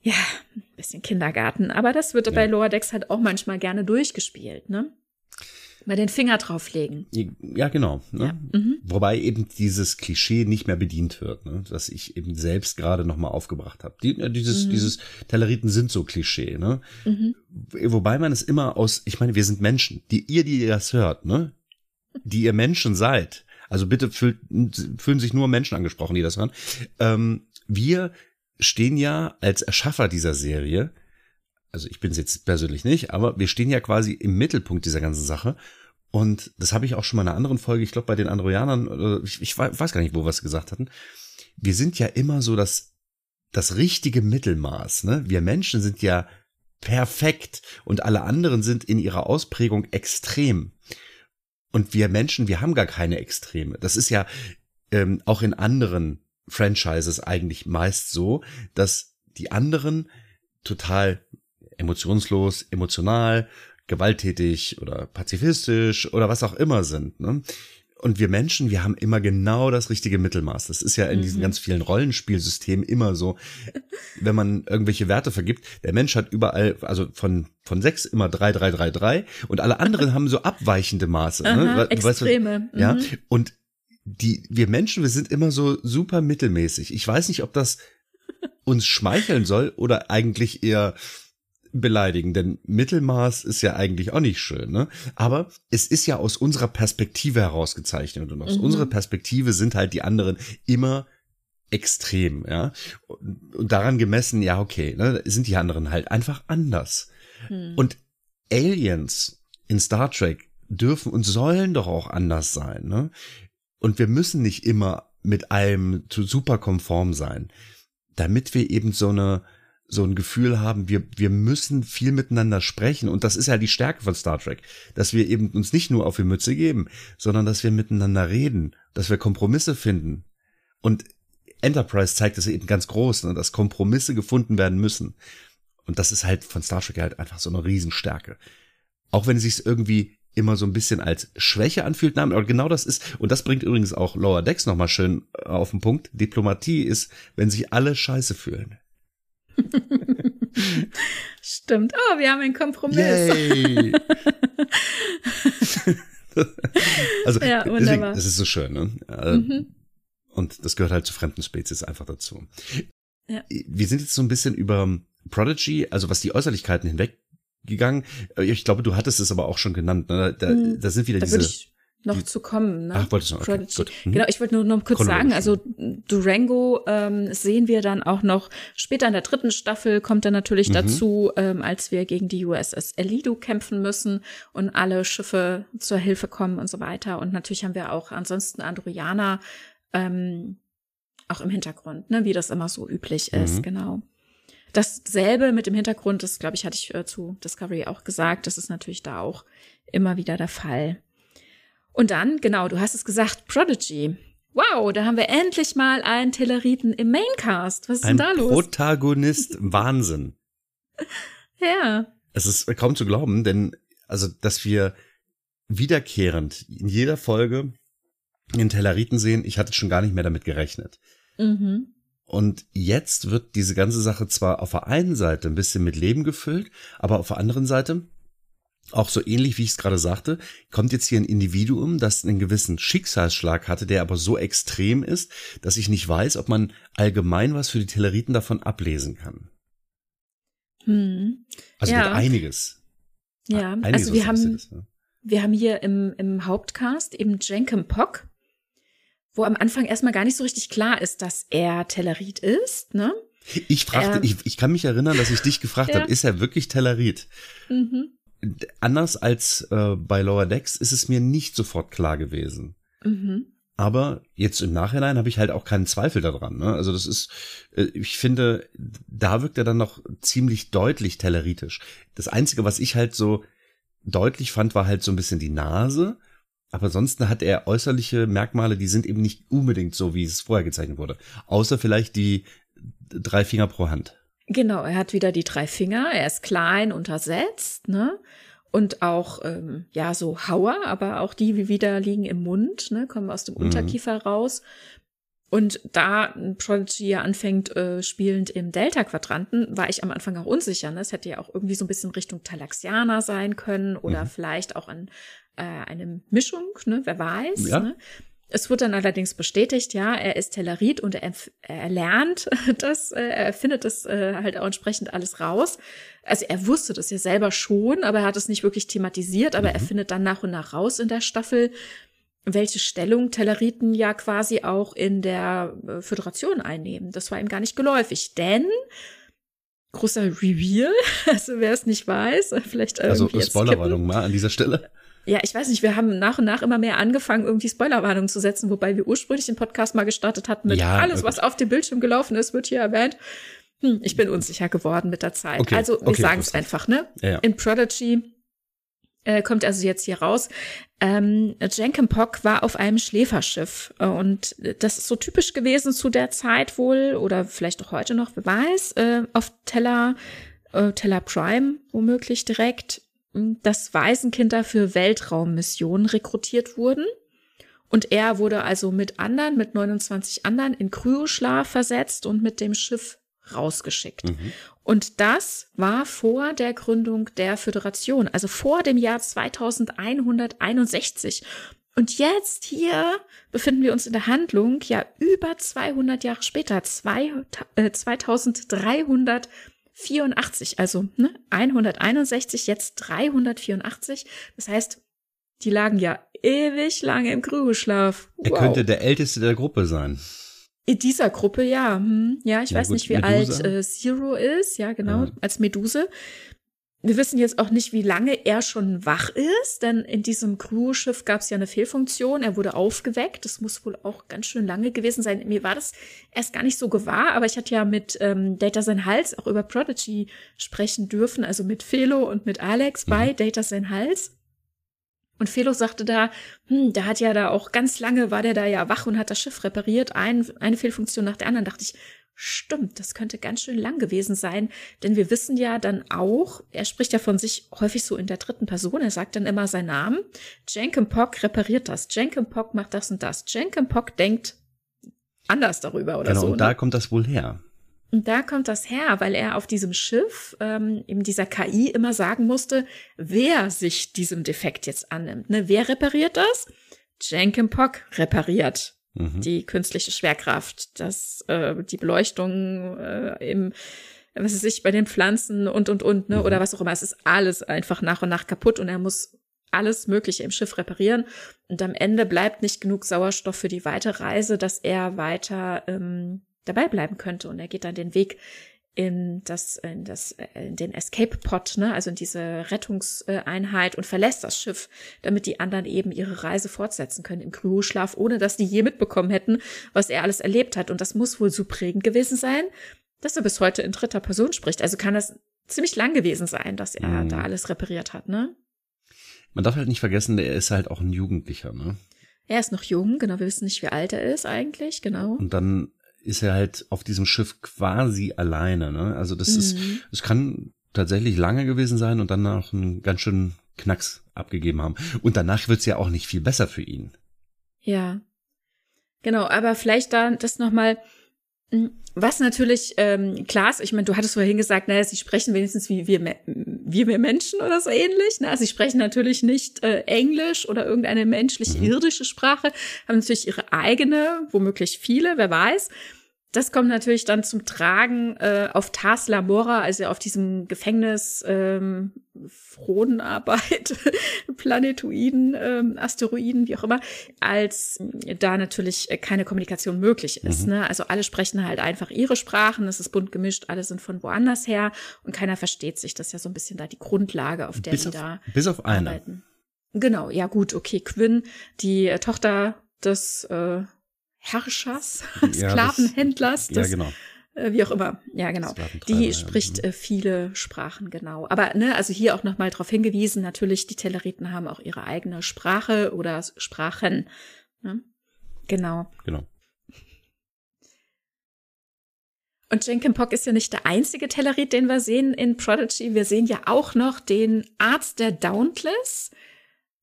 ja, ein bisschen Kindergarten. Aber das wird ja. bei Lower Decks halt auch manchmal gerne durchgespielt, ne? Mal den Finger drauflegen. Ja, genau. Ne? Ja. Mhm. Wobei eben dieses Klischee nicht mehr bedient wird, ne? das ich eben selbst gerade nochmal aufgebracht habe. Die, äh, dieses, mhm. dieses Telleriten sind so Klischee. Ne? Mhm. Wobei man es immer aus, ich meine, wir sind Menschen, die ihr, die ihr das hört, ne? die ihr Menschen seid. Also bitte fühlt, fühlen sich nur Menschen angesprochen, die das hören. Ähm, wir stehen ja als Erschaffer dieser Serie, also ich bin es jetzt persönlich nicht, aber wir stehen ja quasi im Mittelpunkt dieser ganzen Sache. Und das habe ich auch schon mal in einer anderen Folge, ich glaube bei den Androianern, ich, ich weiß gar nicht, wo wir es gesagt hatten. Wir sind ja immer so das, das richtige Mittelmaß. Ne? Wir Menschen sind ja perfekt und alle anderen sind in ihrer Ausprägung extrem. Und wir Menschen, wir haben gar keine Extreme. Das ist ja ähm, auch in anderen Franchises eigentlich meist so, dass die anderen total emotionslos, emotional, gewalttätig oder pazifistisch oder was auch immer sind. Ne? Und wir Menschen, wir haben immer genau das richtige Mittelmaß. Das ist ja in diesen mhm. ganz vielen Rollenspielsystemen immer so. Wenn man irgendwelche Werte vergibt, der Mensch hat überall, also von, von sechs immer drei, drei, drei, drei und alle anderen haben so abweichende Maße. Ne? Aha, ne? Extreme. Weißt, ja. Mhm. Und die, wir Menschen, wir sind immer so super mittelmäßig. Ich weiß nicht, ob das uns schmeicheln soll oder eigentlich eher beleidigen, denn Mittelmaß ist ja eigentlich auch nicht schön, ne? Aber es ist ja aus unserer Perspektive herausgezeichnet und aus mhm. unserer Perspektive sind halt die anderen immer extrem, ja? Und daran gemessen, ja, okay, ne, sind die anderen halt einfach anders. Mhm. Und Aliens in Star Trek dürfen und sollen doch auch anders sein, ne? Und wir müssen nicht immer mit allem super konform sein, damit wir eben so eine so ein Gefühl haben, wir, wir müssen viel miteinander sprechen. Und das ist ja die Stärke von Star Trek, dass wir eben uns nicht nur auf die Mütze geben, sondern dass wir miteinander reden, dass wir Kompromisse finden. Und Enterprise zeigt es eben ganz groß, ne, dass Kompromisse gefunden werden müssen. Und das ist halt von Star Trek halt einfach so eine Riesenstärke. Auch wenn es sich irgendwie immer so ein bisschen als Schwäche anfühlt. Nein, aber genau das ist, und das bringt übrigens auch Lower Decks nochmal schön äh, auf den Punkt. Diplomatie ist, wenn sich alle scheiße fühlen. Stimmt. Oh, wir haben einen Kompromiss. Also, ja, deswegen, das ist so schön, ne? Äh, mhm. Und das gehört halt zu fremden Spezies einfach dazu. Ja. Wir sind jetzt so ein bisschen über Prodigy, also was die Äußerlichkeiten hinweg gegangen. Äh, ich glaube, du hattest es aber auch schon genannt. Ne? Da, mhm. da sind wieder da diese. Ich, noch zu kommen. Ne? Ach, wolltest du noch? Okay, gut. Mhm. Genau, ich wollte nur noch kurz sagen, also Durango ähm, sehen wir dann auch noch später in der dritten Staffel kommt er natürlich mhm. dazu, ähm, als wir gegen die USS Elido kämpfen müssen und alle Schiffe zur Hilfe kommen und so weiter. Und natürlich haben wir auch ansonsten Androianer ähm, auch im Hintergrund, ne, wie das immer so üblich ist, mhm. genau. Dasselbe mit dem Hintergrund, das glaube ich, hatte ich äh, zu Discovery auch gesagt, das ist natürlich da auch immer wieder der Fall. Und dann, genau, du hast es gesagt, Prodigy. Wow, da haben wir endlich mal einen Telleriten im Maincast. Was ist Ein denn da los? Protagonist, Wahnsinn. ja. Es ist kaum zu glauben, denn also, dass wir wiederkehrend in jeder Folge den Telleriten sehen, ich hatte schon gar nicht mehr damit gerechnet. Mhm. Und jetzt wird diese ganze Sache zwar auf der einen Seite ein bisschen mit Leben gefüllt, aber auf der anderen Seite auch so ähnlich, wie ich es gerade sagte, kommt jetzt hier ein Individuum, das einen gewissen Schicksalsschlag hatte, der aber so extrem ist, dass ich nicht weiß, ob man allgemein was für die Telleriten davon ablesen kann. Hm. Also ja. einiges. Ja, einiges, also wir haben, ist, ne? wir haben hier im, im Hauptcast eben Jenkem Pock, wo am Anfang erstmal gar nicht so richtig klar ist, dass er Tellerit ist, ne? Ich fragte, ähm, ich, ich kann mich erinnern, dass ich dich gefragt ja. habe, ist er wirklich Tellerit? Mhm anders als äh, bei Lower Decks ist es mir nicht sofort klar gewesen. Mhm. Aber jetzt im Nachhinein habe ich halt auch keinen Zweifel daran. Ne? Also das ist, äh, ich finde, da wirkt er dann noch ziemlich deutlich telleritisch. Das Einzige, was ich halt so deutlich fand, war halt so ein bisschen die Nase. Aber ansonsten hat er äußerliche Merkmale, die sind eben nicht unbedingt so, wie es vorher gezeichnet wurde. Außer vielleicht die drei Finger pro Hand. Genau, er hat wieder die drei Finger, er ist klein, untersetzt, ne? Und auch, ähm, ja, so Hauer, aber auch die wie wieder liegen im Mund, ne, kommen aus dem mhm. Unterkiefer raus. Und da Prodigy ja anfängt, äh, spielend im Delta-Quadranten, war ich am Anfang auch unsicher. Ne? Es hätte ja auch irgendwie so ein bisschen Richtung Talaxianer sein können oder mhm. vielleicht auch an äh, eine Mischung, ne? wer weiß. Ja. Ne? Es wird dann allerdings bestätigt, ja, er ist Tellerit und er, er lernt das, äh, er findet das äh, halt auch entsprechend alles raus. Also er wusste das ja selber schon, aber er hat es nicht wirklich thematisiert, aber mhm. er findet dann nach und nach raus in der Staffel, welche Stellung Telleriten ja quasi auch in der äh, Föderation einnehmen. Das war ihm gar nicht geläufig, denn großer Reveal, also wer es nicht weiß, vielleicht Also Spoilerwarnung mal an dieser Stelle ja, ich weiß nicht, wir haben nach und nach immer mehr angefangen, irgendwie Spoilerwarnungen zu setzen, wobei wir ursprünglich den Podcast mal gestartet hatten mit ja, alles, was auf dem Bildschirm gelaufen ist, wird hier erwähnt. Hm, ich bin unsicher geworden mit der Zeit. Okay, also wir okay, sagen es einfach, ne? Ja, ja. In Prodigy äh, kommt also jetzt hier raus. Ähm, Jenkinpock war auf einem Schläferschiff äh, und das ist so typisch gewesen zu der Zeit wohl oder vielleicht auch heute noch, wer weiß, äh, auf Teller, äh, Teller Prime womöglich direkt dass Waisenkinder für Weltraummissionen rekrutiert wurden. Und er wurde also mit anderen, mit 29 anderen in Kryoschlaf versetzt und mit dem Schiff rausgeschickt. Mhm. Und das war vor der Gründung der Föderation, also vor dem Jahr 2161. Und jetzt hier befinden wir uns in der Handlung, ja über 200 Jahre später, zwei, äh, 2300 84, also ne, 161, jetzt 384. Das heißt, die lagen ja ewig lange im Krügelschlaf. Wow. Er könnte der älteste der Gruppe sein. In dieser Gruppe, ja. Hm. Ja, ich ja, weiß gut, nicht, wie Medusa. alt äh, Zero ist. Ja, genau, ja. als Meduse. Wir wissen jetzt auch nicht, wie lange er schon wach ist, denn in diesem Crew-Schiff gab es ja eine Fehlfunktion. Er wurde aufgeweckt. Das muss wohl auch ganz schön lange gewesen sein. Mir war das erst gar nicht so gewahr, aber ich hatte ja mit ähm, Data sein Hals auch über Prodigy sprechen dürfen, also mit Felo und mit Alex mhm. bei Data sein Hals. Und Felo sagte da, hm, der hat ja da auch ganz lange, war der da ja wach und hat das Schiff repariert, ein, eine Fehlfunktion nach der anderen. Dachte ich, Stimmt, das könnte ganz schön lang gewesen sein, denn wir wissen ja dann auch, er spricht ja von sich häufig so in der dritten Person, er sagt dann immer seinen Namen. Jenkinpock repariert das, Jenkinpock macht das und das, Jenkinpock denkt anders darüber oder genau, so. Und da ne? kommt das wohl her. Und da kommt das her, weil er auf diesem Schiff, ähm, eben dieser KI, immer sagen musste, wer sich diesem Defekt jetzt annimmt. Ne? Wer repariert das? Jenkinpock repariert. Mhm. Die künstliche Schwerkraft, das, äh, die Beleuchtung äh, im, was weiß ich, bei den Pflanzen und und und, ne, mhm. oder was auch immer. Es ist alles einfach nach und nach kaputt und er muss alles Mögliche im Schiff reparieren. Und am Ende bleibt nicht genug Sauerstoff für die weitere Reise, dass er weiter ähm, dabei bleiben könnte. Und er geht dann den Weg in das, in das, in den Escape Pod, ne, also in diese Rettungseinheit und verlässt das Schiff, damit die anderen eben ihre Reise fortsetzen können im Crewschlaf, ohne dass die je mitbekommen hätten, was er alles erlebt hat. Und das muss wohl so prägend gewesen sein, dass er bis heute in dritter Person spricht. Also kann das ziemlich lang gewesen sein, dass er mhm. da alles repariert hat, ne? Man darf halt nicht vergessen, er ist halt auch ein Jugendlicher, ne? Er ist noch jung, genau, wir wissen nicht, wie alt er ist eigentlich, genau. Und dann ist er halt auf diesem Schiff quasi alleine. Ne? Also das mhm. ist, es kann tatsächlich lange gewesen sein und dann auch einen ganz schönen Knacks abgegeben haben. Und danach wird's ja auch nicht viel besser für ihn. Ja. Genau, aber vielleicht da das nochmal, hm, was natürlich ähm, klar ist, ich meine, du hattest vorhin gesagt, naja, sie sprechen wenigstens wie wir, wie wir Menschen oder so ähnlich. Ne? Also sie sprechen natürlich nicht äh, Englisch oder irgendeine menschliche, mhm. irdische Sprache, haben natürlich ihre eigene, womöglich viele, wer weiß. Das kommt natürlich dann zum Tragen äh, auf Tars Lamora, also auf diesem Gefängnis ähm, Frodenarbeit, Planetoiden, ähm, Asteroiden, wie auch immer, als da natürlich keine Kommunikation möglich ist. Mhm. Ne? Also alle sprechen halt einfach ihre Sprachen, es ist bunt gemischt, alle sind von woanders her und keiner versteht sich. Das ist ja so ein bisschen da die Grundlage, auf der bis die auf, da bis auf eine. arbeiten. Genau, ja gut, okay, Quinn, die äh, Tochter des äh, Herrschers, ja, Sklavenhändlers, das, ja, genau. Äh, wie auch immer. Ja, genau. Die spricht äh, viele Sprachen, genau. Aber ne, also hier auch nochmal darauf hingewiesen, natürlich, die Telleriten haben auch ihre eigene Sprache oder Sprachen. Ne? Genau. Genau. Und Jenkin Pock ist ja nicht der einzige Tellerit, den wir sehen in Prodigy. Wir sehen ja auch noch den Arzt der Dauntless,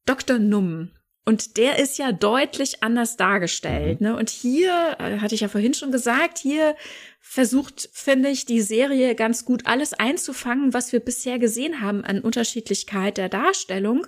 Dr. Num. Und der ist ja deutlich anders dargestellt. Mhm. Ne? Und hier, äh, hatte ich ja vorhin schon gesagt, hier versucht, finde ich, die Serie ganz gut alles einzufangen, was wir bisher gesehen haben an Unterschiedlichkeit der Darstellung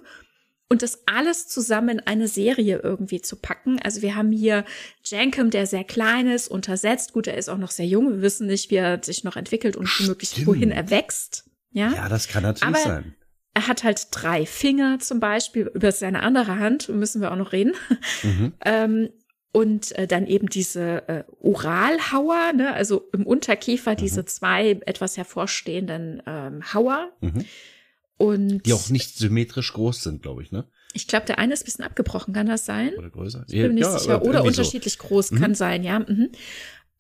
und das alles zusammen in eine Serie irgendwie zu packen. Also wir haben hier Jankum, der sehr klein ist, untersetzt. Gut, er ist auch noch sehr jung. Wir wissen nicht, wie er sich noch entwickelt und womöglich wohin er wächst. Ja, ja das kann natürlich Aber sein. Er hat halt drei Finger zum Beispiel, über seine andere Hand müssen wir auch noch reden. Mhm. ähm, und äh, dann eben diese äh, Oralhauer, ne? also im Unterkiefer mhm. diese zwei etwas hervorstehenden ähm, Hauer. Mhm. Und die auch nicht symmetrisch groß sind, glaube ich, ne? Ich glaube, der eine ist ein bisschen abgebrochen, kann das sein? Oder größer. Ich bin mir nicht ja, sicher. Oder unterschiedlich so. groß, kann mhm. sein, ja. Mhm.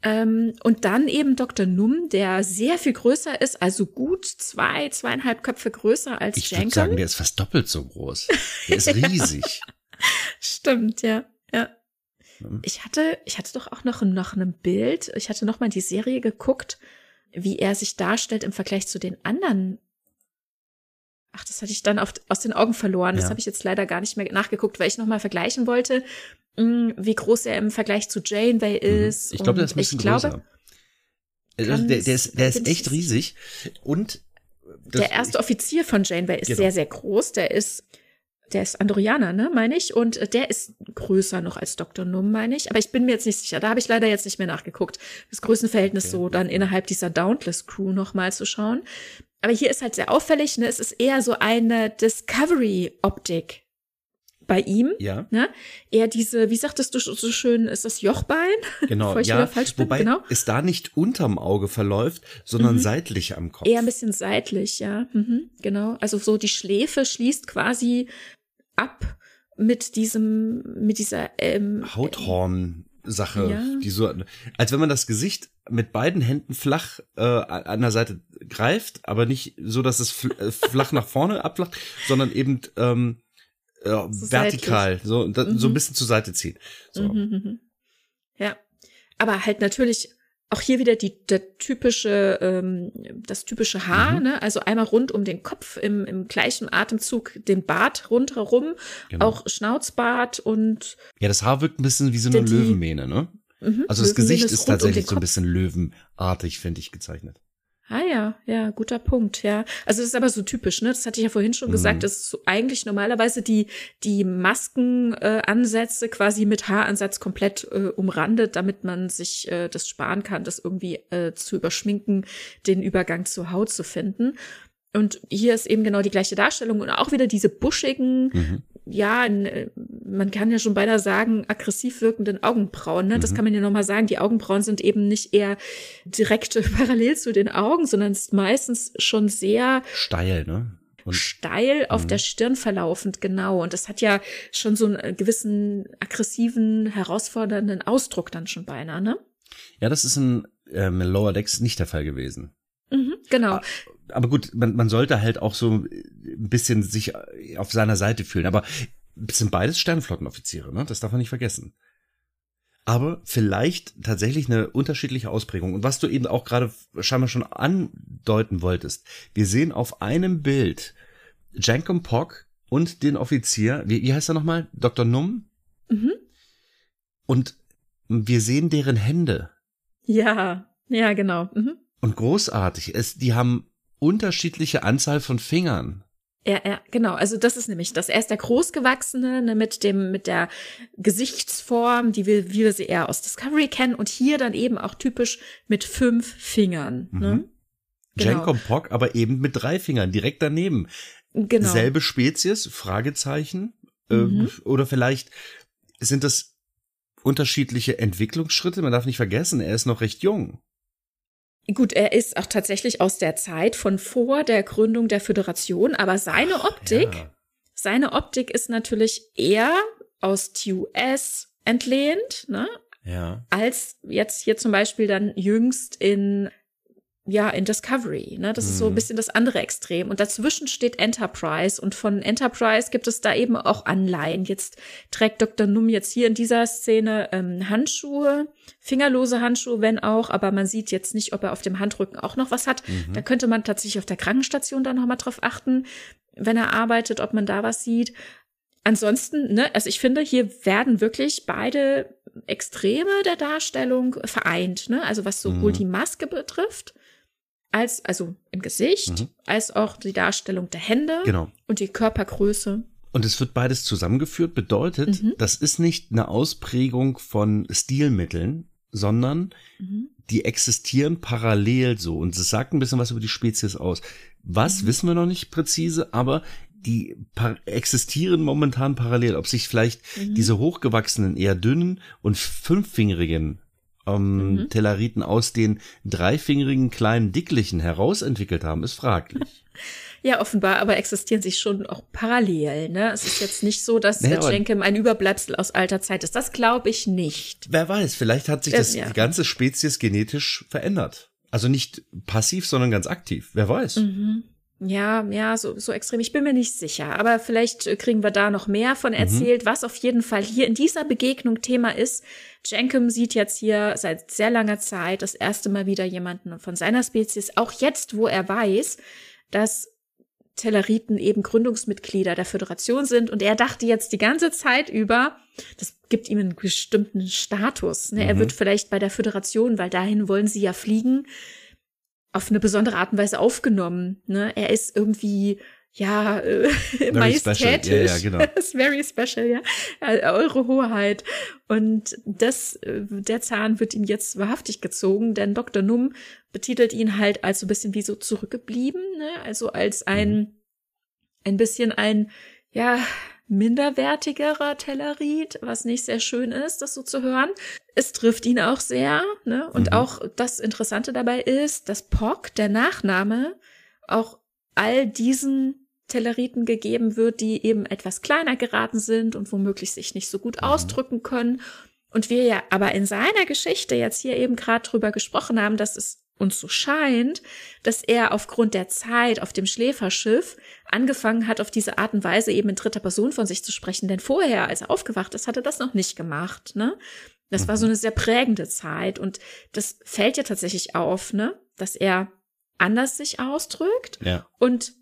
Ähm, und dann eben Dr. Num, der sehr viel größer ist, also gut zwei, zweieinhalb Köpfe größer als Ich würde sagen, der ist fast doppelt so groß. Der ist riesig. Stimmt, ja, ja. Ich hatte, ich hatte doch auch noch, noch ein Bild. Ich hatte noch mal die Serie geguckt, wie er sich darstellt im Vergleich zu den anderen. Ach, das hatte ich dann auf, aus den Augen verloren. Das habe ich jetzt leider gar nicht mehr nachgeguckt, weil ich noch mal vergleichen wollte, Mm, wie groß er im Vergleich zu Janeway mhm. ist. Ich glaube, der ist ein bisschen größer. Glaube, also der, der, ist, der ist echt riesig. Und das, der erste Offizier von Janeway ist genau. sehr, sehr groß. Der ist, der ist Andorianer, ne, meine ich. Und der ist größer noch als Dr. Num, meine ich. Aber ich bin mir jetzt nicht sicher. Da habe ich leider jetzt nicht mehr nachgeguckt. Das Größenverhältnis okay. so dann innerhalb dieser Dauntless Crew noch mal zu schauen. Aber hier ist halt sehr auffällig, ne, es ist eher so eine Discovery-Optik bei ihm. Ja. Ne? Er diese, wie sagtest du so schön, ist das Jochbein? Genau, ja. Falsch bin? Wobei genau. es da nicht unterm Auge verläuft, sondern mhm. seitlich am Kopf. Eher ein bisschen seitlich, ja. Mhm, genau. Also so die Schläfe schließt quasi ab mit diesem, mit dieser ähm, Hauthorn. Sache, ja. die so, als wenn man das Gesicht mit beiden Händen flach äh, an der Seite greift, aber nicht so, dass es fl äh, flach nach vorne abflacht, sondern eben ähm, so vertikal, so, mhm. so ein bisschen zur Seite ziehen. So. Mhm, mhm, mhm, ja, aber halt natürlich auch hier wieder die der typische ähm, das typische Haar, mhm. ne? Also einmal rund um den Kopf im, im gleichen Atemzug den Bart rundherum, genau. auch Schnauzbart und ja, das Haar wirkt ein bisschen wie so eine Löwenmähne, ne? Mhm. Also das Gesicht ist tatsächlich um so ein bisschen löwenartig, finde ich, gezeichnet. Ah ja, ja, guter Punkt, ja. Also das ist aber so typisch, ne? Das hatte ich ja vorhin schon mhm. gesagt, das ist so eigentlich normalerweise die die Maskenansätze äh, quasi mit Haaransatz komplett äh, umrandet, damit man sich äh, das sparen kann, das irgendwie äh, zu überschminken, den Übergang zur Haut zu finden. Und hier ist eben genau die gleiche Darstellung und auch wieder diese buschigen, mhm. Ja, äh, man kann ja schon beinahe sagen, aggressiv wirkenden Augenbrauen. Ne? Das mhm. kann man ja nochmal sagen. Die Augenbrauen sind eben nicht eher direkt parallel zu den Augen, sondern ist meistens schon sehr steil, ne? Und, steil auf mhm. der Stirn verlaufend, genau. Und das hat ja schon so einen gewissen aggressiven, herausfordernden Ausdruck dann schon beinahe, ne? Ja, das ist in ähm, Lower Decks nicht der Fall gewesen. Mhm, genau. Aber gut, man, man sollte halt auch so ein bisschen sich auf seiner Seite fühlen. Aber es sind beides Sternflottenoffiziere, ne? Das darf man nicht vergessen. Aber vielleicht tatsächlich eine unterschiedliche Ausprägung. Und was du eben auch gerade scheinbar schon andeuten wolltest. Wir sehen auf einem Bild Jankum Pock und den Offizier, wie, wie heißt er nochmal? Dr. Num? Mhm. Und wir sehen deren Hände. Ja, ja, genau. Mhm. Und großartig. Es, die haben unterschiedliche Anzahl von Fingern. Ja, ja, genau. Also das ist nämlich das. Er ist der Großgewachsene ne, mit dem mit der Gesichtsform, die wir, wie wir sie eher aus Discovery kennen, und hier dann eben auch typisch mit fünf Fingern. Mhm. Ne? Genau. Pock, aber eben mit drei Fingern direkt daneben. Genau. Selbe Spezies? Fragezeichen. Ähm, mhm. oder vielleicht sind das unterschiedliche Entwicklungsschritte. Man darf nicht vergessen, er ist noch recht jung. Gut, er ist auch tatsächlich aus der Zeit von vor der Gründung der Föderation, aber seine Optik, ja. seine Optik ist natürlich eher aus TUS entlehnt, ne? Ja. Als jetzt hier zum Beispiel dann jüngst in ja, in Discovery. Ne? Das mhm. ist so ein mhm. bisschen das andere Extrem. Und dazwischen steht Enterprise. Und von Enterprise gibt es da eben auch Anleihen. Jetzt trägt Dr. Num jetzt hier in dieser Szene ähm, Handschuhe, fingerlose Handschuhe, wenn auch, aber man sieht jetzt nicht, ob er auf dem Handrücken auch noch was hat. Mhm. Da könnte man tatsächlich auf der Krankenstation dann nochmal drauf achten, wenn er arbeitet, ob man da was sieht. Ansonsten, ne, also ich finde, hier werden wirklich beide Extreme der Darstellung vereint, ne? Also was sowohl mhm. die Maske betrifft, als, also im Gesicht, mhm. als auch die Darstellung der Hände genau. und die Körpergröße. Und es wird beides zusammengeführt, bedeutet, mhm. das ist nicht eine Ausprägung von Stilmitteln, sondern mhm. die existieren parallel so. Und es sagt ein bisschen was über die Spezies aus. Was mhm. wissen wir noch nicht präzise, aber die existieren momentan parallel. Ob sich vielleicht mhm. diese hochgewachsenen, eher dünnen und fünffingerigen ähm, mhm. Telleriten aus den dreifingerigen kleinen Dicklichen herausentwickelt haben, ist fraglich. Ja, offenbar, aber existieren sich schon auch parallel. Ne? Es ist jetzt nicht so, dass naja, Jenkem ein Überbleibsel aus alter Zeit ist. Das glaube ich nicht. Wer weiß, vielleicht hat sich das, ja. die ganze Spezies genetisch verändert. Also nicht passiv, sondern ganz aktiv. Wer weiß. Mhm. Ja, ja, so, so extrem. Ich bin mir nicht sicher. Aber vielleicht äh, kriegen wir da noch mehr von mhm. erzählt, mhm. was auf jeden Fall hier in dieser Begegnung Thema ist. Jenkem sieht jetzt hier seit sehr langer Zeit das erste Mal wieder jemanden von seiner Spezies, auch jetzt, wo er weiß, dass Telleriten eben Gründungsmitglieder der Föderation sind. Und er dachte jetzt die ganze Zeit über, das gibt ihm einen bestimmten Status. Ne? Mhm. Er wird vielleicht bei der Föderation, weil dahin wollen sie ja fliegen, auf eine besondere Art und Weise aufgenommen. Ne? Er ist irgendwie ja, äh, majestätisch. Ja, ja, genau. Das ist very special, ja. Eure Hoheit. Und das, äh, der Zahn wird ihm jetzt wahrhaftig gezogen, denn Dr. Num betitelt ihn halt als so ein bisschen wie so zurückgeblieben, ne? Also als ein, mhm. ein bisschen ein, ja, minderwertigerer Tellerit, was nicht sehr schön ist, das so zu hören. Es trifft ihn auch sehr, ne? Und mhm. auch das Interessante dabei ist, dass Pock, der Nachname, auch all diesen Telleriten gegeben wird, die eben etwas kleiner geraten sind und womöglich sich nicht so gut mhm. ausdrücken können. Und wir ja aber in seiner Geschichte jetzt hier eben gerade drüber gesprochen haben, dass es uns so scheint, dass er aufgrund der Zeit auf dem Schläferschiff angefangen hat, auf diese Art und Weise eben in dritter Person von sich zu sprechen. Denn vorher, als er aufgewacht ist, hat er das noch nicht gemacht. Ne? Das war so mhm. eine sehr prägende Zeit und das fällt ja tatsächlich auf, ne? dass er anders sich ausdrückt ja. und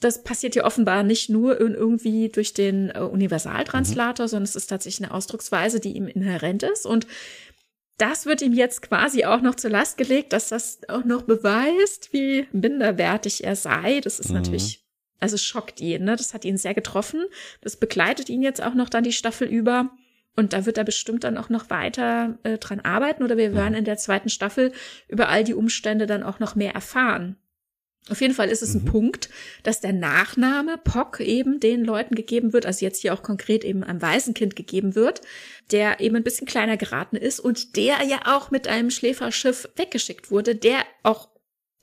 das passiert ja offenbar nicht nur irgendwie durch den äh, Universaltranslator, mhm. sondern es ist tatsächlich eine Ausdrucksweise, die ihm inhärent ist und das wird ihm jetzt quasi auch noch zur Last gelegt, dass das auch noch beweist, wie minderwertig er sei. Das ist mhm. natürlich, also schockt ihn, ne? Das hat ihn sehr getroffen. Das begleitet ihn jetzt auch noch dann die Staffel über. Und da wird er bestimmt dann auch noch weiter äh, dran arbeiten oder wir werden in der zweiten Staffel über all die Umstände dann auch noch mehr erfahren. Auf jeden Fall ist es ein mhm. Punkt, dass der Nachname Pock eben den Leuten gegeben wird, also jetzt hier auch konkret eben einem Waisenkind gegeben wird, der eben ein bisschen kleiner geraten ist und der ja auch mit einem Schläferschiff weggeschickt wurde, der auch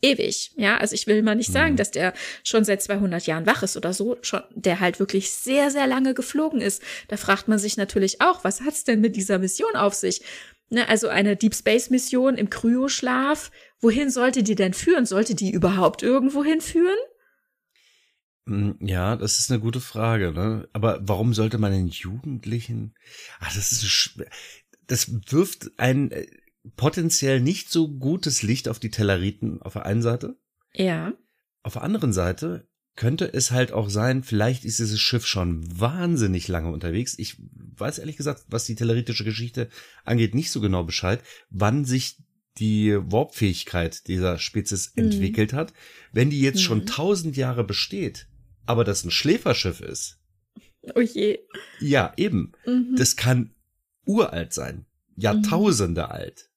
ewig, ja, also ich will mal nicht sagen, mhm. dass der schon seit 200 Jahren wach ist oder so, schon, der halt wirklich sehr, sehr lange geflogen ist. Da fragt man sich natürlich auch, was hat's denn mit dieser Mission auf sich? Ne, also eine Deep Space Mission im Kryoschlaf. Wohin sollte die denn führen? Sollte die überhaupt irgendwo hinführen? Hm, ja, das ist eine gute Frage. Ne? Aber warum sollte man den Jugendlichen? Ach, das ist das wirft ein äh, potenziell nicht so gutes Licht auf die Telleriten auf der einen Seite. Ja. Auf der anderen Seite könnte es halt auch sein, vielleicht ist dieses Schiff schon wahnsinnig lange unterwegs. Ich weiß ehrlich gesagt, was die telleritische Geschichte angeht, nicht so genau Bescheid, wann sich die Warpfähigkeit dieser Spezies mhm. entwickelt hat. Wenn die jetzt mhm. schon tausend Jahre besteht, aber das ein Schläferschiff ist. Oh je. Ja, eben. Mhm. Das kann uralt sein. Jahrtausende mhm. alt.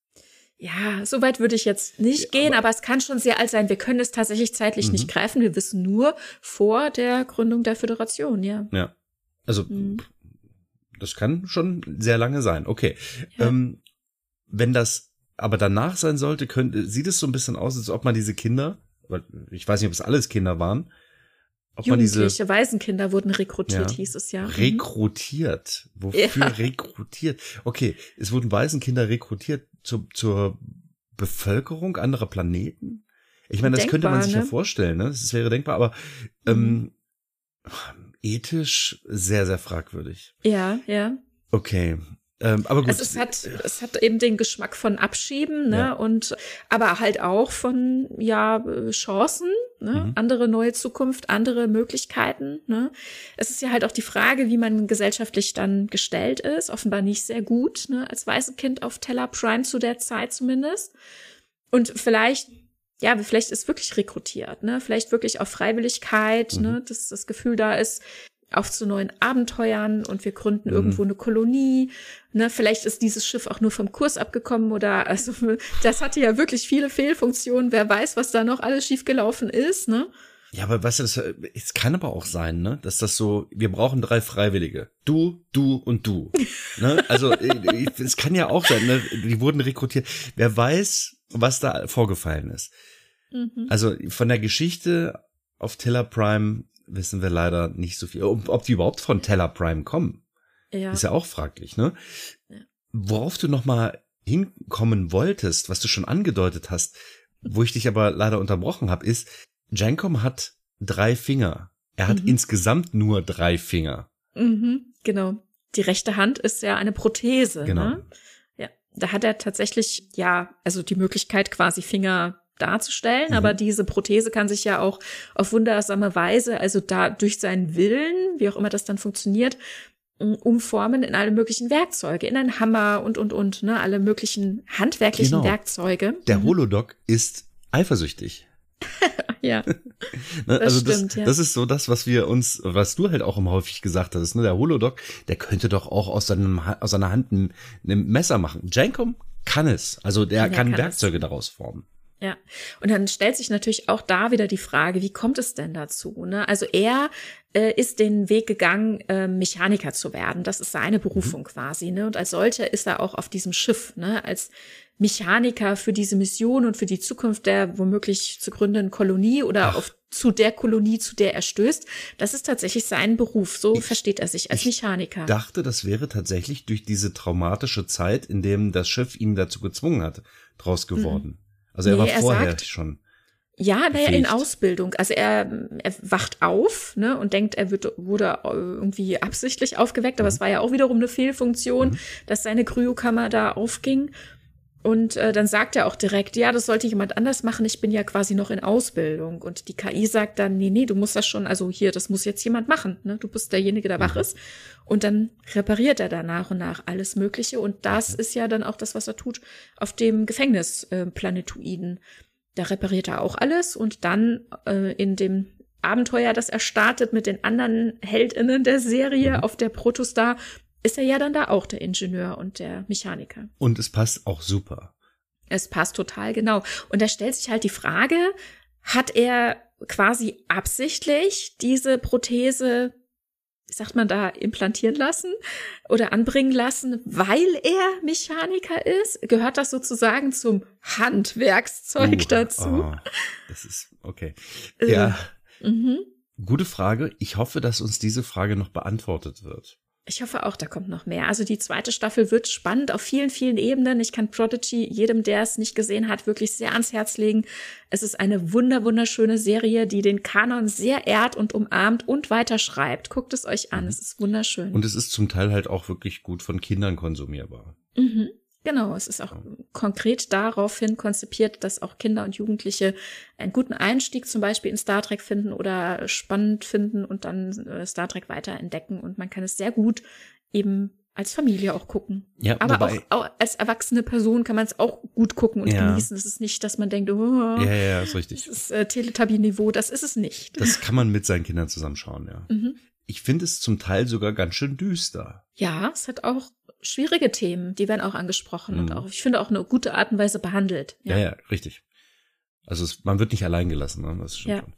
Ja, so weit würde ich jetzt nicht ja, gehen, aber, aber, es kann schon sehr alt sein. Wir können es tatsächlich zeitlich mhm. nicht greifen. Wir wissen nur vor der Gründung der Föderation, ja. Ja. Also, mhm. das kann schon sehr lange sein. Okay. Ja. Ähm, wenn das aber danach sein sollte, könnte, sieht es so ein bisschen aus, als ob man diese Kinder, ich weiß nicht, ob es alles Kinder waren, ob Jugendliche, man diese, Waisenkinder wurden rekrutiert, ja, hieß es ja. Mhm. Rekrutiert? Wofür ja. rekrutiert? Okay, es wurden Waisenkinder rekrutiert zu, zur Bevölkerung anderer Planeten? Ich meine, das denkbar, könnte man sich ne? ja vorstellen, ne? Das wäre denkbar, aber ähm, mhm. ethisch sehr, sehr fragwürdig. Ja, ja. Okay. Ähm, aber gut. Also es hat, es hat eben den Geschmack von Abschieben, ne? Ja. Und aber halt auch von ja Chancen, ne? Mhm. andere neue Zukunft, andere Möglichkeiten. Ne? Es ist ja halt auch die Frage, wie man gesellschaftlich dann gestellt ist. Offenbar nicht sehr gut, ne? als Kind auf Teller Prime zu der Zeit zumindest. Und vielleicht ja, vielleicht ist wirklich rekrutiert, ne? Vielleicht wirklich auf Freiwilligkeit, ne? mhm. ne? Dass das Gefühl da ist, auf zu neuen Abenteuern und wir gründen mhm. irgendwo eine Kolonie. Ne, vielleicht ist dieses Schiff auch nur vom Kurs abgekommen oder also das hatte ja wirklich viele Fehlfunktionen. Wer weiß, was da noch alles schiefgelaufen ist, ne? Ja, aber weißt du, das, es kann aber auch sein, ne, dass das so, wir brauchen drei Freiwillige. Du, du und du. ne? Also es kann ja auch sein, ne? Die wurden rekrutiert. Wer weiß, was da vorgefallen ist. Mhm. Also von der Geschichte auf Tiller Prime wissen wir leider nicht so viel. Ob, ob die überhaupt von Teller Prime kommen, ja. ist ja auch fraglich, ne? Ja. Worauf du noch mal hinkommen wolltest, was du schon angedeutet hast, wo ich dich aber leider unterbrochen habe, ist, Jankom hat drei Finger. Er hat mhm. insgesamt nur drei Finger. Mhm, genau. Die rechte Hand ist ja eine Prothese. Genau. Ne? Ja, da hat er tatsächlich ja, also die Möglichkeit quasi Finger darzustellen, mhm. aber diese Prothese kann sich ja auch auf wundersame Weise, also da durch seinen Willen, wie auch immer das dann funktioniert, umformen in alle möglichen Werkzeuge, in einen Hammer und und und, ne, alle möglichen handwerklichen genau. Werkzeuge. Der mhm. Holodoc ist eifersüchtig. ja. ne, also das, stimmt, ja. das ist so das, was wir uns, was du halt auch immer häufig gesagt hast, ne, der Holodoc, der könnte doch auch aus seinem aus seiner Hand ein, ein Messer machen. Jankom kann es, also der, der kann, kann, Werkzeuge es. daraus formen. Ja, und dann stellt sich natürlich auch da wieder die Frage, wie kommt es denn dazu? Ne? Also er äh, ist den Weg gegangen, äh, Mechaniker zu werden. Das ist seine Berufung mhm. quasi. Ne? Und als solcher ist er auch auf diesem Schiff, ne? als Mechaniker für diese Mission und für die Zukunft der womöglich zu gründenden Kolonie oder Ach. auf zu der Kolonie, zu der er stößt. Das ist tatsächlich sein Beruf. So ich, versteht er sich als Mechaniker. Ich dachte, das wäre tatsächlich durch diese traumatische Zeit, in dem das Schiff ihn dazu gezwungen hat, draus mhm. geworden. Mhm. Also er nee, war er vorher sagt, schon. Ja, naja, in Ausbildung. Also er, er wacht auf ne, und denkt, er wird, wurde irgendwie absichtlich aufgeweckt, aber mhm. es war ja auch wiederum eine Fehlfunktion, mhm. dass seine Kryokammer da aufging. Und äh, dann sagt er auch direkt, ja, das sollte jemand anders machen, ich bin ja quasi noch in Ausbildung. Und die KI sagt dann, nee, nee, du musst das schon, also hier, das muss jetzt jemand machen, ne? Du bist derjenige, der wach mhm. ist. Und dann repariert er da nach und nach alles Mögliche. Und das ist ja dann auch das, was er tut auf dem Gefängnisplanetoiden. Äh, da repariert er auch alles und dann äh, in dem Abenteuer, das er startet mit den anderen HeldInnen der Serie mhm. auf der Protostar, ist er ja dann da auch der Ingenieur und der Mechaniker. Und es passt auch super. Es passt total genau. Und da stellt sich halt die Frage, hat er quasi absichtlich diese Prothese wie sagt man da, implantieren lassen oder anbringen lassen, weil er Mechaniker ist? Gehört das sozusagen zum Handwerkszeug uh, dazu? Oh, das ist okay. Äh, ja. Mhm. Gute Frage. Ich hoffe, dass uns diese Frage noch beantwortet wird. Ich hoffe auch, da kommt noch mehr. Also die zweite Staffel wird spannend auf vielen, vielen Ebenen. Ich kann Prodigy jedem, der es nicht gesehen hat, wirklich sehr ans Herz legen. Es ist eine wunder, wunderschöne Serie, die den Kanon sehr ehrt und umarmt und weiterschreibt. Guckt es euch an. Mhm. Es ist wunderschön. Und es ist zum Teil halt auch wirklich gut von Kindern konsumierbar. Mhm. Genau, es ist auch konkret daraufhin konzipiert, dass auch Kinder und Jugendliche einen guten Einstieg zum Beispiel in Star Trek finden oder spannend finden und dann äh, Star Trek weiter entdecken. Und man kann es sehr gut eben als Familie auch gucken. Ja, Aber auch, auch, als erwachsene Person kann man es auch gut gucken und ja. genießen. Es ist nicht, dass man denkt, oh, ja, ja, ist richtig. Das ist äh, Teletubby-Niveau, das ist es nicht. Das kann man mit seinen Kindern zusammenschauen, ja. Mhm. Ich finde es zum Teil sogar ganz schön düster. Ja, es hat auch schwierige Themen, die werden auch angesprochen mhm. und auch, ich finde, auch eine gute Art und Weise behandelt. Ja, ja, ja richtig. Also es, man wird nicht allein gelassen, ne? das stimmt ja. schon.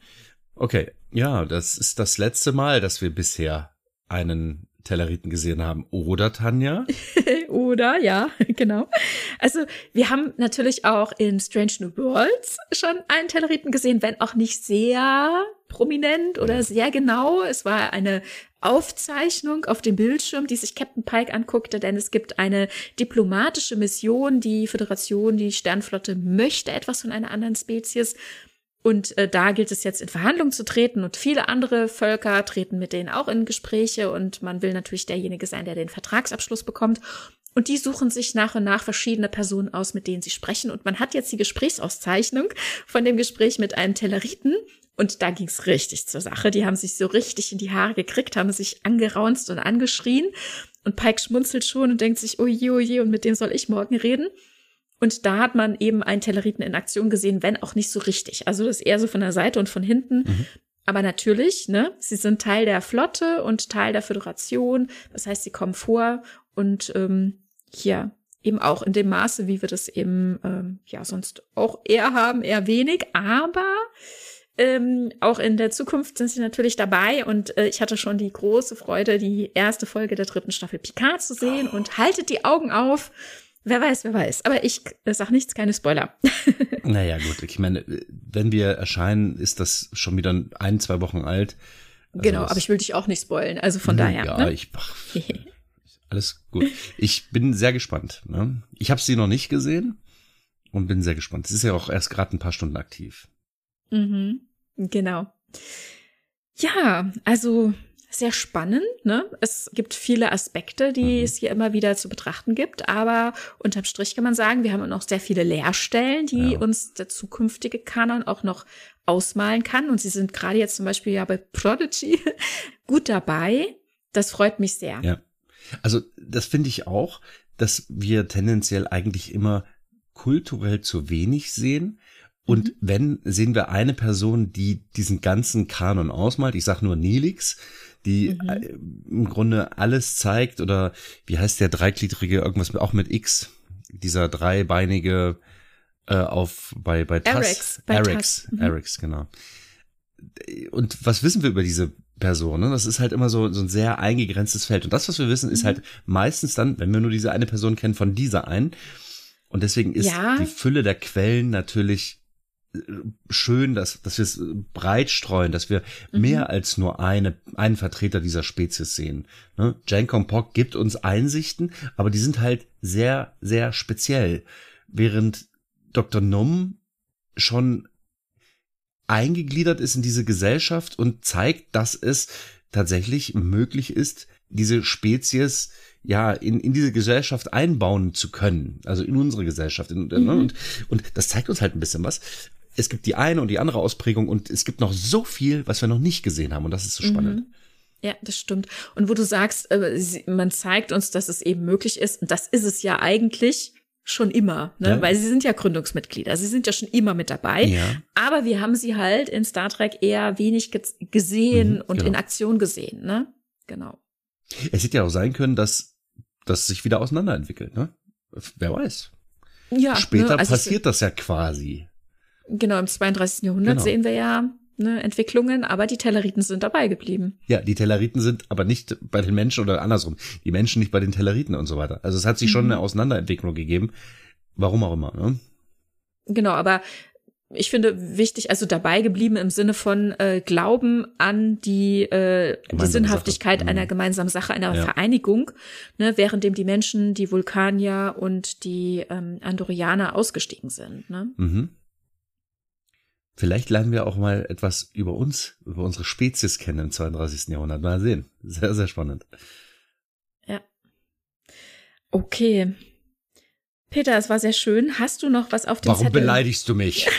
Okay, ja, das ist das letzte Mal, dass wir bisher einen Telleriten gesehen haben. Oder, Tanja? Oder, ja, genau. Also, wir haben natürlich auch in Strange New Worlds schon einen Telleriten gesehen, wenn auch nicht sehr prominent oder sehr genau. Es war eine Aufzeichnung auf dem Bildschirm, die sich Captain Pike anguckte, denn es gibt eine diplomatische Mission. Die Föderation, die Sternflotte möchte etwas von einer anderen Spezies. Und äh, da gilt es jetzt in Verhandlungen zu treten und viele andere Völker treten mit denen auch in Gespräche und man will natürlich derjenige sein, der den Vertragsabschluss bekommt. Und die suchen sich nach und nach verschiedene Personen aus, mit denen sie sprechen. Und man hat jetzt die Gesprächsauszeichnung von dem Gespräch mit einem Telleriten. Und da ging's richtig zur Sache. Die haben sich so richtig in die Haare gekriegt, haben sich angeraunzt und angeschrien. Und Pike schmunzelt schon und denkt sich, oje, oje, und mit dem soll ich morgen reden. Und da hat man eben einen Telleriten in Aktion gesehen, wenn auch nicht so richtig. Also das ist eher so von der Seite und von hinten. Mhm. Aber natürlich, ne, sie sind Teil der Flotte und Teil der Föderation. Das heißt, sie kommen vor und ähm, hier eben auch in dem Maße, wie wir das eben ähm, ja sonst auch eher haben, eher wenig. Aber ähm, auch in der Zukunft sind sie natürlich dabei und äh, ich hatte schon die große Freude, die erste Folge der dritten Staffel Picard zu sehen oh. und haltet die Augen auf. Wer weiß, wer weiß. Aber ich äh, sag nichts, keine Spoiler. naja, gut. Ich meine, wenn wir erscheinen, ist das schon wieder ein, zwei Wochen alt. Also genau, aber ich will dich auch nicht spoilen. Also von daher. Ja, ne? ich. Ach, alles gut. Ich bin sehr gespannt. Ne? Ich habe sie noch nicht gesehen und bin sehr gespannt. Sie ist ja auch erst gerade ein paar Stunden aktiv. Mhm. Genau. Ja, also sehr spannend. Ne? Es gibt viele Aspekte, die mhm. es hier immer wieder zu betrachten gibt, aber unterm Strich kann man sagen, wir haben noch sehr viele Leerstellen, die ja. uns der zukünftige Kanon auch noch ausmalen kann. Und sie sind gerade jetzt zum Beispiel ja bei Prodigy gut dabei. Das freut mich sehr. Ja. Also das finde ich auch, dass wir tendenziell eigentlich immer kulturell zu wenig sehen und mhm. wenn, sehen wir eine Person, die diesen ganzen Kanon ausmalt. Ich sag nur Nelix, die mhm. Äh, im Grunde alles zeigt oder wie heißt der dreigliedrige irgendwas auch mit X, dieser dreibeinige äh, auf bei bei TAS. Erix, mhm. Erix, genau. Und was wissen wir über diese Person? Ne? Das ist halt immer so so ein sehr eingegrenztes Feld. Und das, was wir wissen, ist mhm. halt meistens dann, wenn wir nur diese eine Person kennen, von dieser einen. Und deswegen ist ja. die Fülle der Quellen natürlich schön, dass, dass wir es breit streuen, dass wir mhm. mehr als nur eine, einen Vertreter dieser Spezies sehen. Ne? Jankon Pock gibt uns Einsichten, aber die sind halt sehr, sehr speziell. Während Dr. Num schon eingegliedert ist in diese Gesellschaft und zeigt, dass es tatsächlich möglich ist, diese Spezies ja in, in diese Gesellschaft einbauen zu können, also in unsere Gesellschaft. In, ne? mhm. und, und das zeigt uns halt ein bisschen was es gibt die eine und die andere Ausprägung und es gibt noch so viel, was wir noch nicht gesehen haben und das ist so spannend. Mhm. Ja, das stimmt. Und wo du sagst, äh, man zeigt uns, dass es eben möglich ist, und das ist es ja eigentlich schon immer, ne? Ja. weil sie sind ja Gründungsmitglieder, sie sind ja schon immer mit dabei. Ja. Aber wir haben sie halt in Star Trek eher wenig gesehen mhm, und genau. in Aktion gesehen, ne? Genau. Es hätte ja auch sein können, dass das sich wieder auseinanderentwickelt, ne? Wer weiß. Ja. Später ne, also passiert das ja quasi. Genau, im 32. Jahrhundert genau. sehen wir ja ne, Entwicklungen, aber die Telleriten sind dabei geblieben. Ja, die Telleriten sind aber nicht bei den Menschen oder andersrum. Die Menschen nicht bei den Telleriten und so weiter. Also es hat sich mhm. schon eine Auseinanderentwicklung gegeben. Warum auch immer. Ne? Genau, aber ich finde wichtig, also dabei geblieben im Sinne von äh, Glauben an die, äh, die Sinnhaftigkeit Sache. einer mhm. gemeinsamen Sache, einer ja. Vereinigung, ne, währenddem die Menschen, die Vulkanier und die ähm, Andorianer ausgestiegen sind. Ne? Mhm. Vielleicht lernen wir auch mal etwas über uns, über unsere Spezies kennen im 32. Jahrhundert. Mal sehen. Sehr, sehr spannend. Ja. Okay. Peter, es war sehr schön. Hast du noch was auf dem Warum Zettel? beleidigst du mich?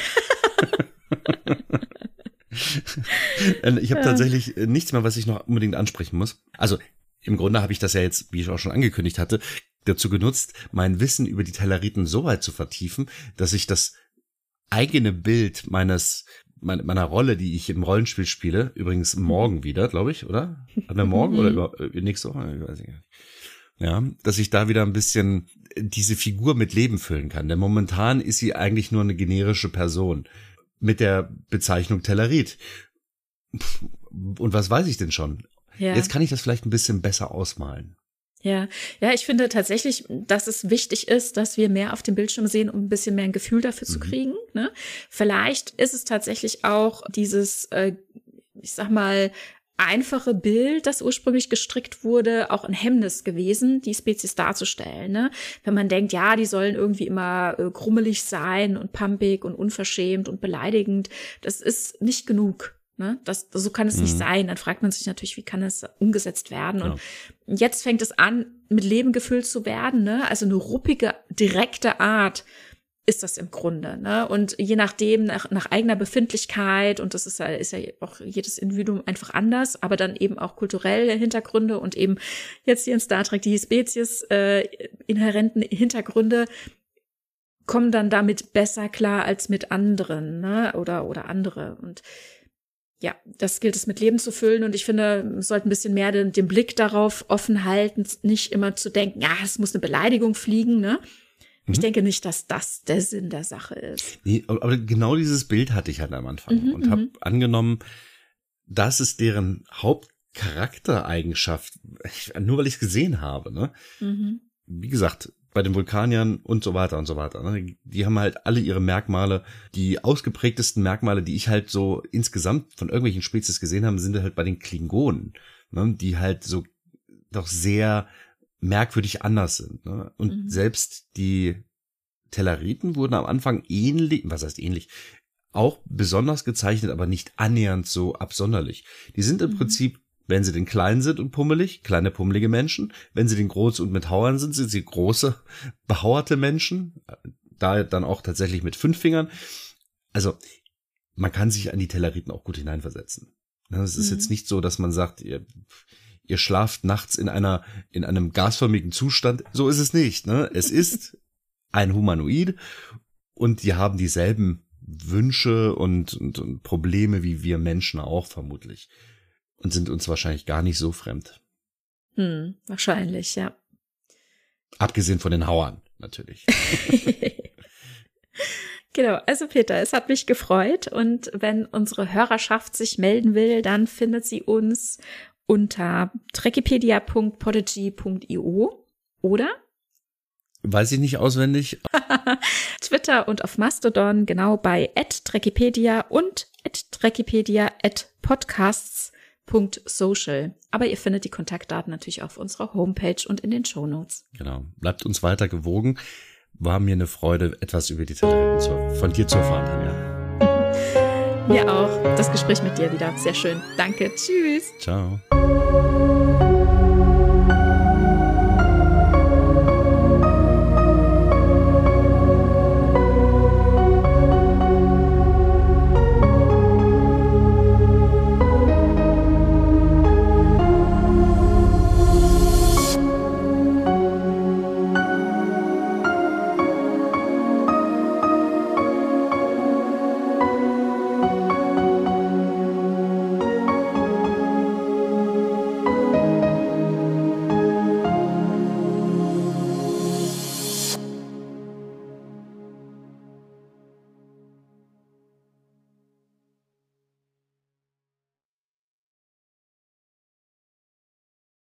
Äh, ich habe tatsächlich äh, nichts mehr, was ich noch unbedingt ansprechen muss. Also im Grunde habe ich das ja jetzt, wie ich auch schon angekündigt hatte, dazu genutzt, mein Wissen über die Telleriten so weit zu vertiefen, dass ich das eigene Bild meines meiner Rolle, die ich im Rollenspiel spiele, übrigens morgen wieder, glaube ich, oder? Haben wir morgen oder über, äh, nächste Woche? Ich weiß nicht. Ja, dass ich da wieder ein bisschen diese Figur mit Leben füllen kann. Denn momentan ist sie eigentlich nur eine generische Person mit der Bezeichnung Tellerit. Und was weiß ich denn schon? Ja. Jetzt kann ich das vielleicht ein bisschen besser ausmalen. Ja, ja, ich finde tatsächlich, dass es wichtig ist, dass wir mehr auf dem Bildschirm sehen, um ein bisschen mehr ein Gefühl dafür mhm. zu kriegen. Ne? Vielleicht ist es tatsächlich auch dieses, äh, ich sag mal, einfache Bild, das ursprünglich gestrickt wurde, auch ein Hemmnis gewesen, die Spezies darzustellen. Ne? Wenn man denkt, ja, die sollen irgendwie immer äh, krummelig sein und pumpig und unverschämt und beleidigend, das ist nicht genug. Ne? Das, so kann es mhm. nicht sein. Dann fragt man sich natürlich, wie kann es umgesetzt werden? Ja. Und jetzt fängt es an, mit Leben gefüllt zu werden. Ne? Also eine ruppige, direkte Art ist das im Grunde. Ne? Und je nachdem, nach, nach eigener Befindlichkeit, und das ist ja, ist ja auch jedes Individuum einfach anders, aber dann eben auch kulturelle Hintergründe und eben jetzt hier in Star Trek die Spezies äh, inhärenten Hintergründe kommen dann damit besser klar als mit anderen, ne? Oder oder andere. Und ja, das gilt es mit Leben zu füllen und ich finde, man sollte ein bisschen mehr den, den Blick darauf offen halten, nicht immer zu denken, ja, es muss eine Beleidigung fliegen, ne? Ich mhm. denke nicht, dass das der Sinn der Sache ist. Nee, aber genau dieses Bild hatte ich halt am Anfang mhm, und habe mhm. angenommen, das ist deren Hauptcharaktereigenschaft, nur weil ich es gesehen habe. Ne? Mhm. Wie gesagt, bei den Vulkaniern und so weiter und so weiter. Ne? Die haben halt alle ihre Merkmale. Die ausgeprägtesten Merkmale, die ich halt so insgesamt von irgendwelchen Spezies gesehen habe, sind halt bei den Klingonen, ne? die halt so doch sehr merkwürdig anders sind. Ne? Und mhm. selbst die Telleriten wurden am Anfang ähnlich, was heißt ähnlich, auch besonders gezeichnet, aber nicht annähernd so absonderlich. Die sind im mhm. Prinzip, wenn sie denn klein sind und pummelig, kleine pummelige Menschen. Wenn sie den groß und mit Hauern sind, sind sie große, behauerte Menschen. Da dann auch tatsächlich mit fünf Fingern. Also, man kann sich an die Telleriten auch gut hineinversetzen. Ne, es ist mhm. jetzt nicht so, dass man sagt, ihr, ihr schlaft nachts in einer, in einem gasförmigen Zustand. So ist es nicht, ne? Es ist ein Humanoid und die haben dieselben Wünsche und, und, und Probleme wie wir Menschen auch vermutlich. Und sind uns wahrscheinlich gar nicht so fremd. Hm, wahrscheinlich, ja. Abgesehen von den Hauern, natürlich. Genau, also Peter, es hat mich gefreut und wenn unsere Hörerschaft sich melden will, dann findet sie uns unter trekipedia.podigy.io oder? Weiß ich nicht auswendig. Twitter und auf Mastodon, genau bei @trekipedia und @trekipedia @podcasts.social. Aber ihr findet die Kontaktdaten natürlich auf unserer Homepage und in den Shownotes. Genau. Bleibt uns weiter gewogen. War mir eine Freude, etwas über die Talenten von dir zu erfahren, Tanja. Mir auch. Das Gespräch mit dir wieder. Sehr schön. Danke. Tschüss. Ciao.